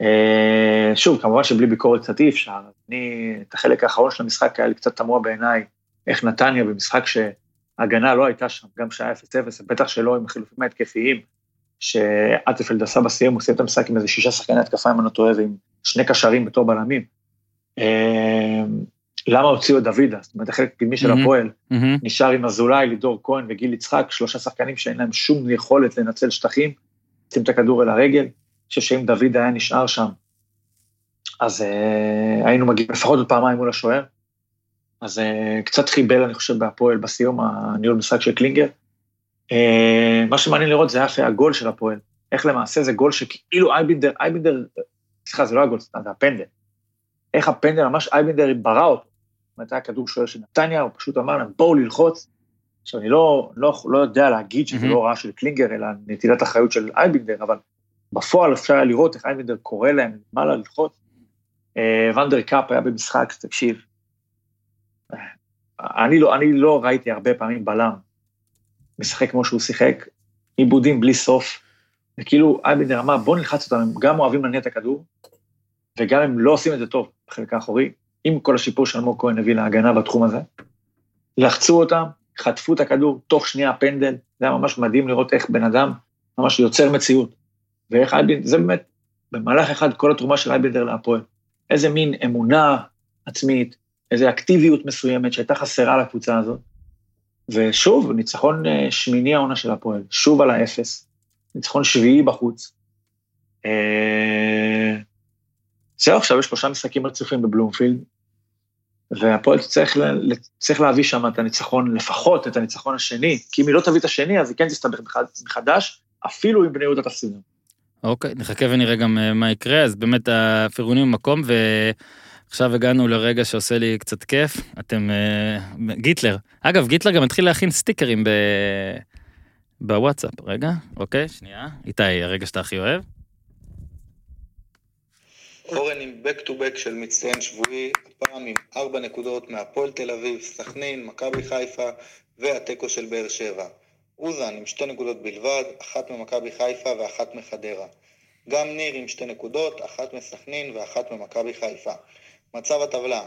אה, שוב, כמובן שבלי ביקורת קצת אי אפשר. אני, את החלק האחרון של המשחק היה לי קצת תמוה בעיניי, איך נתניה במשחק שההגנה לא הייתה שם, גם כשהיה 0-0, ובטח שלא עם החילופים ההתקפיים, שאטפלד עשה בסיום, הוא סיים את המשחק עם איזה שישה שחקני התקפה, אם אני לא טועה, ועם שני קשרים בתור בלמים. אה, למה הוציאו את דוידה? זאת אומרת, החלק הקדמי של מהמם. הפועל, מהמם. נשאר עם אזולאי, לידור כהן וגיל יצחק, שלושה שחקנים שאין להם שום יכולת לנצל שטחים, שים את הכדור אל הרגל. אני חושב שאם דוד היה נשאר שם, אז אה, היינו מגיעים לפחות עוד פעמיים מול השוער. אז אה, קצת חיבל, אני חושב, בהפועל בסיום, הניהול משחק של קלינגר. אה, מה שמעניין לראות זה היה הגול של הפועל. איך למעשה זה גול שכאילו אייבינדר, אייבינדר, סליחה, זה לא הגול, זה הפנדל. איך הפנדל, ממש אייבינדר ברא אותו. זאת אומרת, היה כדור שוער של נתניה, הוא פשוט אמר להם, בואו ללחוץ. עכשיו, אני לא, לא, לא יודע להגיד שזה מהמם. לא הוראה של קלינגר, אלא נטילת אחריות של אייבינדר, אבל בפועל אפשר היה לראות איך אייבינדר קורא להם למעלה ללחוץ. אה, ונדר קאפ היה במשחק, תקשיב, אני לא, אני לא ראיתי הרבה פעמים בלם משחק כמו שהוא שיחק, עיבודים בלי סוף, וכאילו אייבינדר אמר, בוא נלחץ אותם, הם גם אוהבים להניע את הכדור, וגם הם לא עושים את זה טוב בחלק האחורי, עם כל השיפור שאלמוג כהן הביא להגנה בתחום הזה. לחצו אותם, חטפו את הכדור, תוך שנייה פנדל, זה היה ממש מדהים לראות איך בן אדם ממש יוצר מציאות. ואיך אייבינדר, זה באמת, במהלך אחד כל התרומה של אייבינדר להפועל. איזה מין אמונה עצמית, איזו אקטיביות מסוימת שהייתה חסרה לקבוצה הזאת. ושוב, ניצחון אה, שמיני העונה של הפועל, שוב על האפס, ניצחון שביעי בחוץ. אה, זהו, עכשיו יש שלושה משחקים רצופים בבלומפילד, והפועל צריך, להביא שם את הניצחון, לפחות את הניצחון השני, כי אם היא לא תביא את השני, אז היא כן תסתבך מחד- מחדש, אפילו אם בני יהודה תפסידו. אוקיי, נחכה ונראה גם אה, מה יקרה, אז באמת הפירונים במקום, ועכשיו הגענו לרגע שעושה לי קצת כיף. אתם... אה, גיטלר. אגב, גיטלר גם התחיל להכין סטיקרים ב... בוואטסאפ. רגע, אוקיי, שנייה. איתי, הרגע שאתה הכי אוהב. אורן עם back to back של מצטיין שבועי, הפעם עם ארבע נקודות מהפועל תל אביב, סכנין, מכבי חיפה והתיקו של באר שבע. אוזן עם שתי נקודות בלבד, אחת ממכבי חיפה ואחת מחדרה. גם ניר עם שתי נקודות, אחת מסכנין ואחת ממכבי חיפה. מצב הטבלה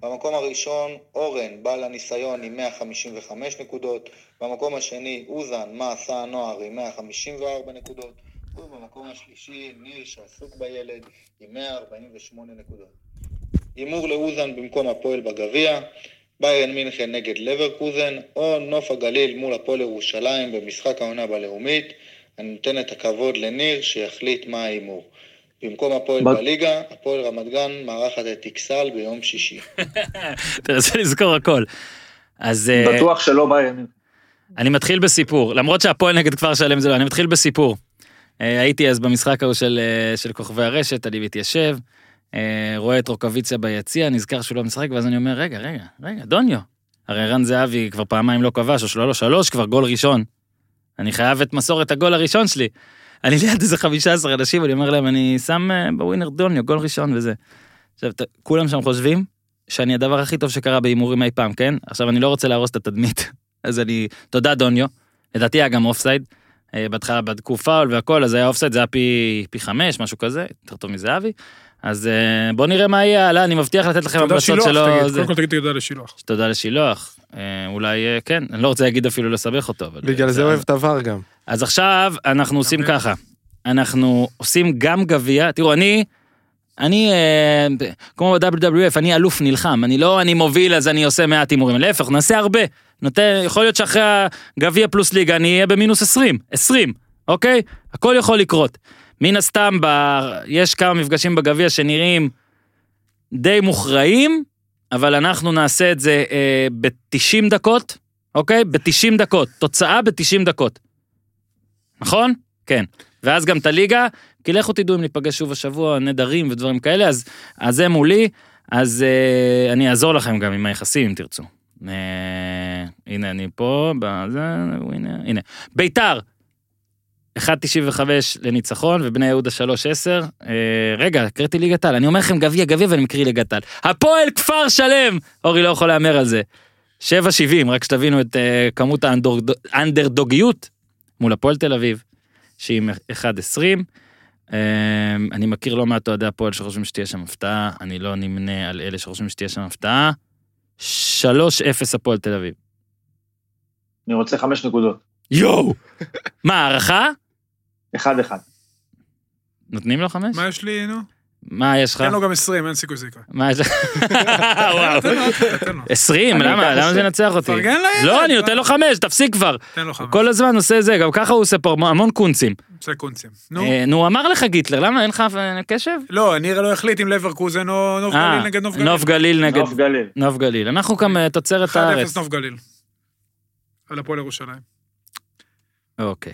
במקום הראשון אורן בעל הניסיון עם 155 נקודות, במקום השני אוזן מה עשה הנוער עם 154 נקודות, ובמקום השלישי ניר שעסוק בילד עם 148 נקודות. הימור לאוזן במקום הפועל בגביע, ביירן מינכן נגד לברקוזן, או נוף הגליל מול הפועל ירושלים במשחק העונה בלאומית. אני נותן את הכבוד לניר שיחליט מה ההימור. במקום הפועל ב- בליגה, הפועל רמת גן מארחת את איקסל ביום שישי. אתה רוצה לזכור הכל. אז אה, בטוח שלא ביירן. אני מתחיל בסיפור, למרות שהפועל נגד כפר שלם זה לא, אני מתחיל בסיפור. אה, הייתי אז במשחק ההוא של, אה, של כוכבי הרשת, אני מתיישב, אה, רואה את רוקוויציה ביציע, נזכר שהוא לא משחק, ואז אני אומר, רגע, רגע, רגע, דוניו. הרי רן זהבי כבר פעמיים לא כבש, או שלא, שלוש כבר, גול ראשון. אני חייב את מסורת הגול הראשון שלי. אני ליד איזה 15 אנשים, אני אומר להם, אני שם אה, בווינר דוניו, גול ראשון וזה. עכשיו, כולם שם חושבים שאני הדבר הכי טוב שקרה בהימורים אי פעם, כן? עכשיו, אני לא רוצה להרוס את התדמית, אז אני, תודה דוניו. לדעתי היה גם אופסייד. אה, בהתחלה בדקו פאול והכל, אז היה אופסייד, זה היה פי, פי חמש, משהו כזה, יותר טוב מזהבי. אז אה, בוא נראה מה יהיה הלאה, אני מבטיח לתת לכם תודה המלצות שילוח, שלו. תגיד, זה- קודם כל תגיד תודה לשילוח. תודה לשילוח. אולי, כן, אני לא רוצה להגיד אפילו לסבך אותו. אבל, בגלל אה, זה אוהב את עבר גם. אז עכשיו אנחנו עושים. ככה, אנחנו עושים גם גביע, תראו, אני, אני, אה, כמו ב-WWF, אני אלוף נלחם, אני לא, אני מוביל אז אני עושה מעט הימורים, להפך, נעשה הרבה. נותן, יכול להיות שאחרי הגביע פלוס ליגה אני אהיה במינוס 20, 20, אוקיי? הכל יכול לקרות. מן הסתם, ב... יש כמה מפגשים בגביע שנראים די מוכרעים, אבל אנחנו נעשה את זה אה, ב-90 דקות, אוקיי? ב-90 דקות, תוצאה ב-90 דקות. נכון? כן. ואז גם את הליגה, כי לכו תדעו אם ניפגש שוב השבוע, נדרים ודברים כאלה, אז, אז זה מולי, אז אה, אני אעזור לכם גם עם היחסים אם תרצו. אה, הנה אני פה, בזה, הנה, הנה. ביתר, 1.95 לניצחון, ובני יהודה 3.10. אה, רגע, הקראתי ליגת העל, אני אומר לכם גביע גביע ואני מקריא ליגת העל. הפועל כפר שלם! אורי לא יכול להמר על זה. 7.70, רק שתבינו את אה, כמות האנדרדוגיות מול הפועל תל אביב, שהיא עם 1.20. אה, אני מכיר לא מעט אוהדי הפועל שחושבים שתהיה שם הפתעה, אני לא נמנה על אלה שחושבים שתהיה שם הפתעה. 3-0 הפועל תל אביב. אני רוצה חמש נקודות. יואו! מה, הערכה? אחד אחד. נותנים לו חמש? מה יש לי, נו? מה יש לך? תן לו גם 20, אין סיכוי שזה יקרה. מה יש לך? וואו. תן לו, תן לו. 20, אני למה? למה זה. ינצח אותי? פרגן לילד. לא, אני נותן לו חמש, תפסיק כבר. תן לו חמש. כל הזמן עושה זה, גם ככה הוא עושה פה המון קונצים. עושה קונצים. נו. אה, נו, אמר לך גיטלר, למה אין לך קשב? לא, ניר לא החליט אם לברקוזן או נוף אה, גליל נגד נוף גליל. נוף גליל נגד נוף גליל. נוף גליל. אנחנו גם אה, תוצרת 1-0 הארץ. נוף גליל. על הפועל ירושלים. אוקיי.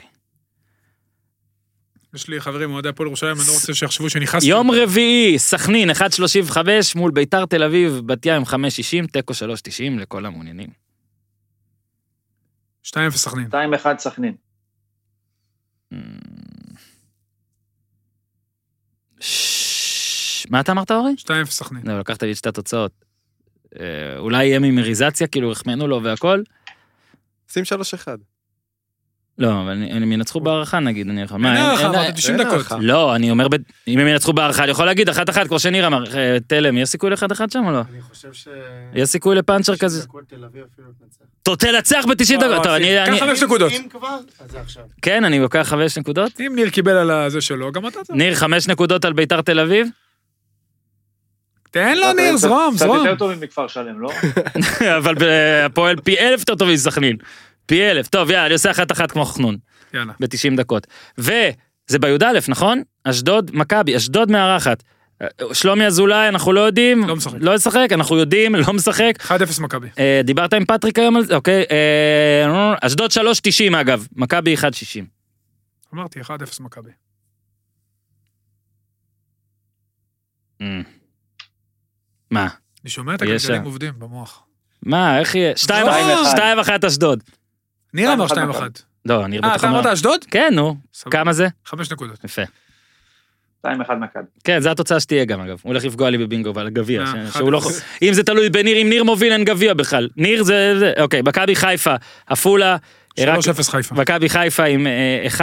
יש לי חברים אוהדי הפועל ירושלים, אני לא רוצה שיחשבו שנכנסתי. יום רביעי, סכנין 1.35 מול ביתר תל אביב, בת ים 5.60, תיקו 3.90 לכל המעוניינים. 2-0 סכנין. 2-1 סכנין. ש- מה אתה אמרת אורי? 2-0 סכנין. לא, לקחת לי את שתי התוצאות. אה, אולי יהיה ממריזציה, כאילו החמאנו לו והכל. שים 3-1. לא, אבל אני- הם ינצחו בהערכה נגיד, אני יכול... אין הערכה, אמרת 90 אין דקות. לא, אני אומר, אם הם ינצחו בהערכה, אני יכול להגיד אחת אחת, כמו שניר אמר, אה, תלם, יש סיכוי לאחד אחד שם או לא? אני חושב ש... יש סיכוי לפאנצ'ר כזה? תל אביב אפילו תנצח. אתה תנצח ב-90 לא, דקות, טוב, אני... קח חמש נקודות. אם כבר, אז זה עכשיו. כן, אני לוקח חמש נקודות. אם ניר קיבל על הזה שלו, גם אתה... ניר, חמש נקודות על ביתר תל אביב? תן לו ניר, קצת- זרום, קצת זרום. יותר טובים מכפר שלם, לא? אבל בהפועל פי אלף יותר טוב מסכנין. פי אלף. טוב, יאללה, אני עושה אחת אחת כמו חנון, יאללה. ב-90 דקות. וזה בי"א, נכון? אשדוד, מכבי, אשדוד מארחת. שלומי אזולאי, אנחנו לא יודעים. לא משחק. לא ישחק, אנחנו יודעים, לא משחק. 1-0 מכבי. אה, דיברת עם פטריק היום על זה? אוקיי. אה, אשדוד 3.90 אגב, מכבי 1.60. אמרתי, 1-0 מכבי. אמ. מה? אני שומע את יש הגלגלים. עובדים במוח. מה, איך יהיה? 2-1 לא. אשדוד. ניר אמר 2-1. 2-1 מכבי. לא, ניר אה, בטח אתה אומר- אמרת אשדוד? כן, נו. כמה זה? חמש נקודות. יפה. 2-1 מכבי. כן, זו התוצאה שתהיה גם אגב. הוא הולך לפגוע לי בבינגו ועל הגביע. אה, לא... אם זה תלוי בניר, אם ניר מוביל אין גביע בכלל. ניר זה... זה- אוקיי, מכבי חיפה, עפולה. רק- 3-0 חיפה. מכבי חיפה עם אה, 1-10,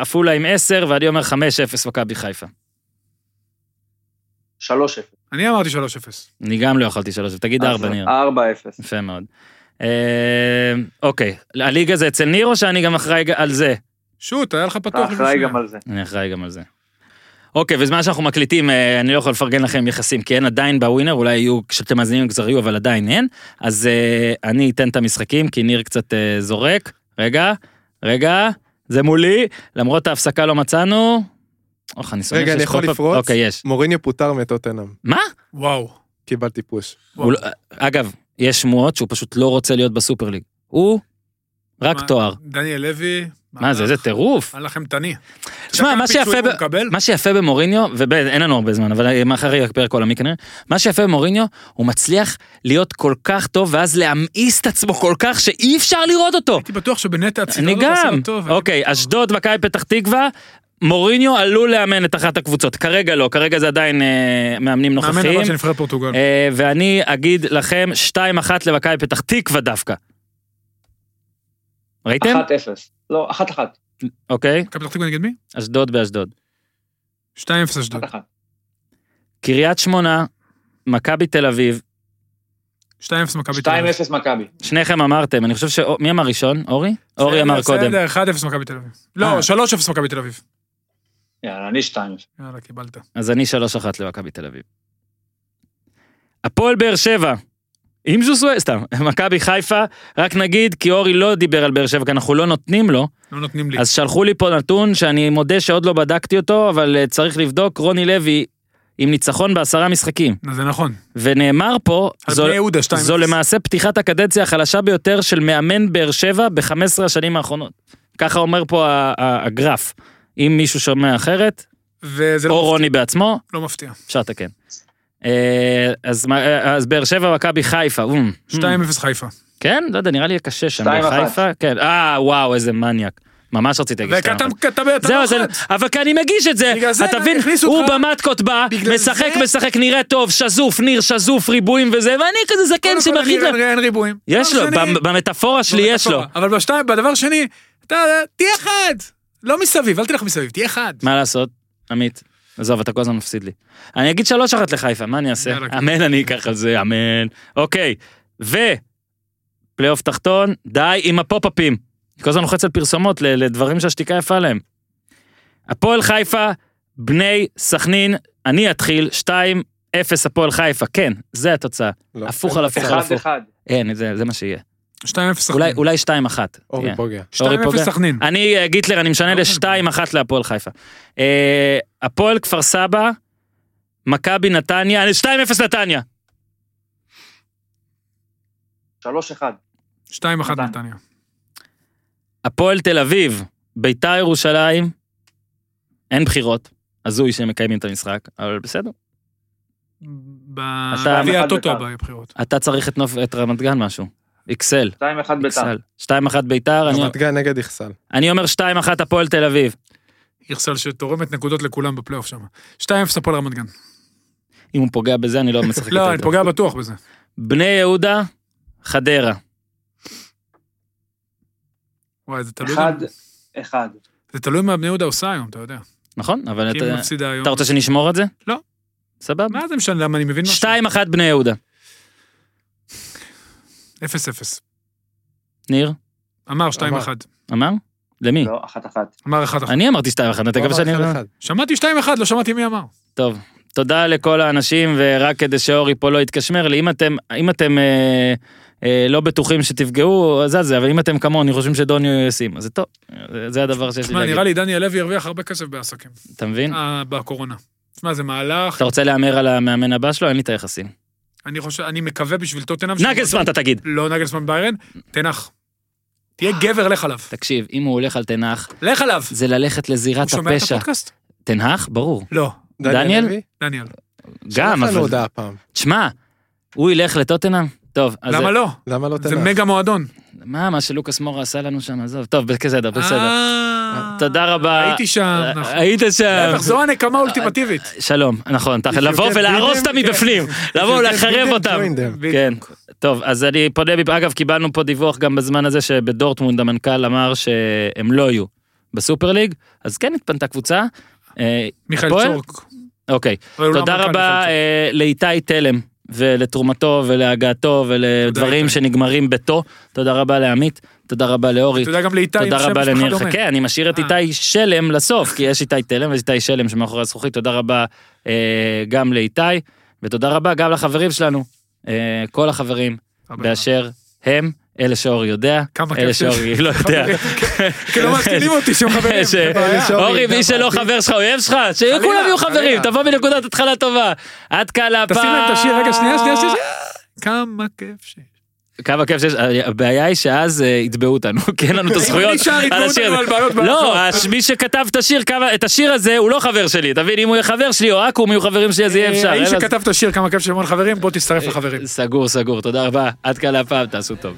עפולה עם 10, ואני אומר 5-0 מכבי חיפה. 3-0. אני אמרתי 3-0. אני גם לא יכולתי 3 תגיד 4 ניר. 4-0. יפה מאוד. אה, אוקיי, הליגה זה אצל ניר או שאני גם אחראי על זה? שוט, היה לך אתה פתוח. אחראי לפני. גם על זה. אני אחראי גם על זה. אוקיי, בזמן שאנחנו מקליטים, אה, אני לא יכול לפרגן לכם יחסים, כי אין עדיין בווינר, אולי יהיו, כשאתם מאזינים כבר יהיו, אבל עדיין אין. אז אה, אני אתן את המשחקים, כי ניר קצת אה, זורק. רגע, רגע, זה מולי, למרות ההפסקה לא מצאנו. אוח, אני שונא רגע, אני יכול לפרוץ? אוקיי, יש. מוריניו פוטר מטוטנאם. מה? וואו. קיבלתי פוש. הוא לא- אגב, יש שמועות שהוא פשוט לא רוצה להיות בסופר ליג. הוא רק מה, תואר. דניאל לוי. מה זה, איזה טירוף. היה לכם תני. אתה מה שיפה, ב... הוא? מה שיפה במוריניו, ואין לנו הרבה זמן, אבל מחר יהיה פרק עולמי כנראה, מה שיפה במוריניו, הוא מצליח להיות כל כך טוב, ואז להמאיס את עצמו כל כך שאי אפשר לראות אותו. הייתי בטוח שבנטע הציטוט עשה גם. לו טוב. אוקיי, אשדוד, מכבי פתח תקווה, מוריניו עלול לאמן את אחת הקבוצות. כרגע לא, כרגע זה עדיין אה, מאמנים מאמן נוכחיים. הבא של נבחרת פורטוגל. אה, ואני אגיד לכם 2-1 למכבי פתח תקווה דווקא. ראיתם? 1-0. לא, 1-1. אוקיי, מכבי פתח תקווה נגד מי? אשדוד באשדוד. 2-0 אשדוד. 1-1. קריית שמונה, מכבי תל אביב, 2-0 מכבי תל אביב. 2-0 מכבי. שניכם אמרתם, אני חושב ש... מי אמר ראשון? אורי? אורי אמר קודם. בסדר, 1-0 מכבי תל אביב. לא, אה. 3-0 מכבי תל אביב. יאללה, אני 2. יאללה, קיבלת. אז אני 3-1 למכבי תל אביב. הפועל באר שבע. עם ז'וסווה, סתם, מכבי חיפה, רק נגיד, כי אורי לא דיבר על באר שבע, כי אנחנו לא נותנים לו, לא נותנים לי. אז שלחו לי פה נתון שאני מודה שעוד לא בדקתי אותו, אבל אה, צריך לבדוק, רוני לוי עם ניצחון בעשרה משחקים. זה נכון. ונאמר פה, זו, יהודה 2-0. זו למעשה פתיחת הקדנציה החלשה ביותר של מאמן באר שבע ב-15 השנים האחרונות. ככה אומר פה ה- ה- הגרף. אם מישהו שומע אחרת, וזה או לא מפתיע. רוני בעצמו, לא מפתיע. אפשר לתקן. אה, אז אה, אז באר שבע, מכבי חיפה. אום. 2-0 חיפה. כן? לא יודע, נראה לי קשה שם. 2-1. בחיפה? כן. אה, וואו, איזה מניאק. ממש רציתי להגיד וכתב, 2-1. כתב, זהו, זה, אבל כי אני מגיש את זה, בגלל זה אתה מבין, הוא במטקות בא, משחק, משחק, נראה טוב, שזוף, ניר, שזוף, ריבועים וזה, ואני כזה זקן קודם כל, שמכין אני- לו. אין- ריבועים. יש לו, במטאפורה שלי יש לו. אבל בדבר שני, אתה, תהיה אחד. לא מסביב, אל תלך מסביב, תהיה אחד. מה לעשות, עמית? עזוב, אתה כל הזמן מפסיד לי. אני אגיד שלוש אחת לחיפה, מה אני אעשה? כן. אמן אני אקח על זה, אמן. אוקיי, ו... פלייאוף תחתון, די עם הפופ-אפים. כל הזמן לוחץ על פרסומות ל- לדברים שהשתיקה יפה להם. הפועל חיפה, בני סכנין, אני אתחיל, 2-0 הפועל חיפה, כן, זה התוצאה. לא. הפוך על הפוך על הפוך. 1-1. אין, זה זה מה שיהיה. 2-0 סכנין. אולי- אולי 2-1. אורי תהיה. פוגע. אורי 2-0 פוגע. סכנין. אני, אה, גיטלר, אני משנה לא ל-2-1 להפועל חיפה. אה, הפועל כפר סבא, מכבי נתניה, 2-0 נתניה. 3-1. 2-1 נתניה. נתניה. הפועל תל אביב, ביתר ירושלים, אין בחירות. הזוי שהם מקיימים את המשחק, אבל בסדר. בגביע אתה- הטוטו בית"ר. הבא בחירות. אתה צריך את רמת גן משהו. איקסל. 2-1 ביתר. איקסל. 2-1 ביתר, אני- רמת גן נגד איכסל. אני אומר 2-1 הפועל תל אביב. איכסל שתורמת נקודות לכולם בפלייאוף שם. 2-0 הפועל רמת גן. אם הוא פוגע בזה, אני לא משחק לא, אני. פוגע בטוח בזה. בני יהודה, חדרה. וואי, זה תלוי אחד. אחד. זה תלוי מה בני יהודה עושה היום, אתה יודע. נכון? אבל אתה-. אתה רוצה שנשמור את זה? לא. סבבה. מה זה משנה, למה אני מבין משהו? שתיים אחת בני יהודה. אפס אפס. ניר? אמר שתיים אמר. אחד. אמר? למי? לא, אחת אחת. אמר אחד אחת. אני אמרתי שתיים אחת, אתה הוא מקווה אמר שאני... אחד אחד. שמעתי שתיים אחד, לא שמעתי מי אמר. טוב, תודה לכל האנשים, ורק כדי שאורי פה לא יתקשמר לי, אם אתם, אם אתם אה, אה, לא בטוחים שתפגעו, אז זה, אבל אם אתם כמוני חושבים שדוני ישים, אז זה טוב, זה- הדבר שיש לי להגיד. נראה לי דני הלוי הרוויח הרבה כסף בעסקים. אתה מבין? אה, בקורונה. תשמע, זה מהלך, אתה רוצה להמר על המאמן הבא שלו? אין לי את היחסים. אני חושב, אני מקווה בשביל טוטנאם... נגלסמן אתה תגיד. לא נגלסמן ביירן, תנח. תהיה גבר, לך עליו. תקשיב, אם הוא הולך על תנח, לך עליו. זה ללכת הוא לזירת שומע את הפשע. הפודקאסט? תנח? ברור. לא, דניאל? דניאל. גם, אבל... תשמע, הוא ילך לטוטנאם? טוב, אז... למה לא? למה לא זה תנח? מגה מועדון. מה, מה שלוקאס מורה עשה לנו שם, עזוב. טוב, בסדר, בסדר. אה, תודה רבה. הייתי שם, נכון. היית שם. זו הנקמה האולטימטיבית. שלום, נכון, לבוא ולהרוס אותם מבפנים, לבוא ולחרב אותם. כן, טוב, אז אני פונה, אגב, קיבלנו פה דיווח גם בזמן הזה שבדורטמונד המנכ"ל אמר שהם לא יהיו בסופר ליג, אז כן התפנתה קבוצה. אה, מיכאל? צ'ורק. אוקיי, תודה המנכ"ל, רבה. אה, לאיתי תלם ולתרומתו ולהגעתו ולדברים. שנגמרים בתו. תודה רבה לעמית, תודה רבה לאורי. תודה גם לאיתי, תודה רבה לניר. חכה, אני משאיר את אה. איתי שלם לסוף, כי יש איתי תלם ויש איתי שלם שמאחורי הזכוכית. תודה רבה אה, גם לאיתי, ותודה רבה גם לחברים שלנו, אה, כל החברים, באשר הם, אלה שאורי יודע, אלה שאורי לא יודע. כי לא אותי שהם חברים. אורי, מי שלא חבר שלך, אויב שלך, שכולם יהיו חברים. תבוא מנקודת התחלה טובה. עד כאן הפעם. תשים להם את השיר, רגע, שנייה, שנייה, שנייה. כמה כיף ש... כמה כיף שיש, הבעיה היא שאז אה, יתבעו אותנו, כי אין לנו את הזכויות על השיר הזה. לא, מי שכתב את השיר, את השיר הזה, הוא לא חבר שלי, אתה מבין? אם הוא יהיה חבר שלי, או אקו"ם יהיו חברים שלי, אז יהיה אפשר. האיש אין לזה- שכתב את השיר כמה כיף של המון חברים, בוא תצטרף לחברים. סגור, סגור, תודה רבה. עד כאן הפעם, תעשו טוב.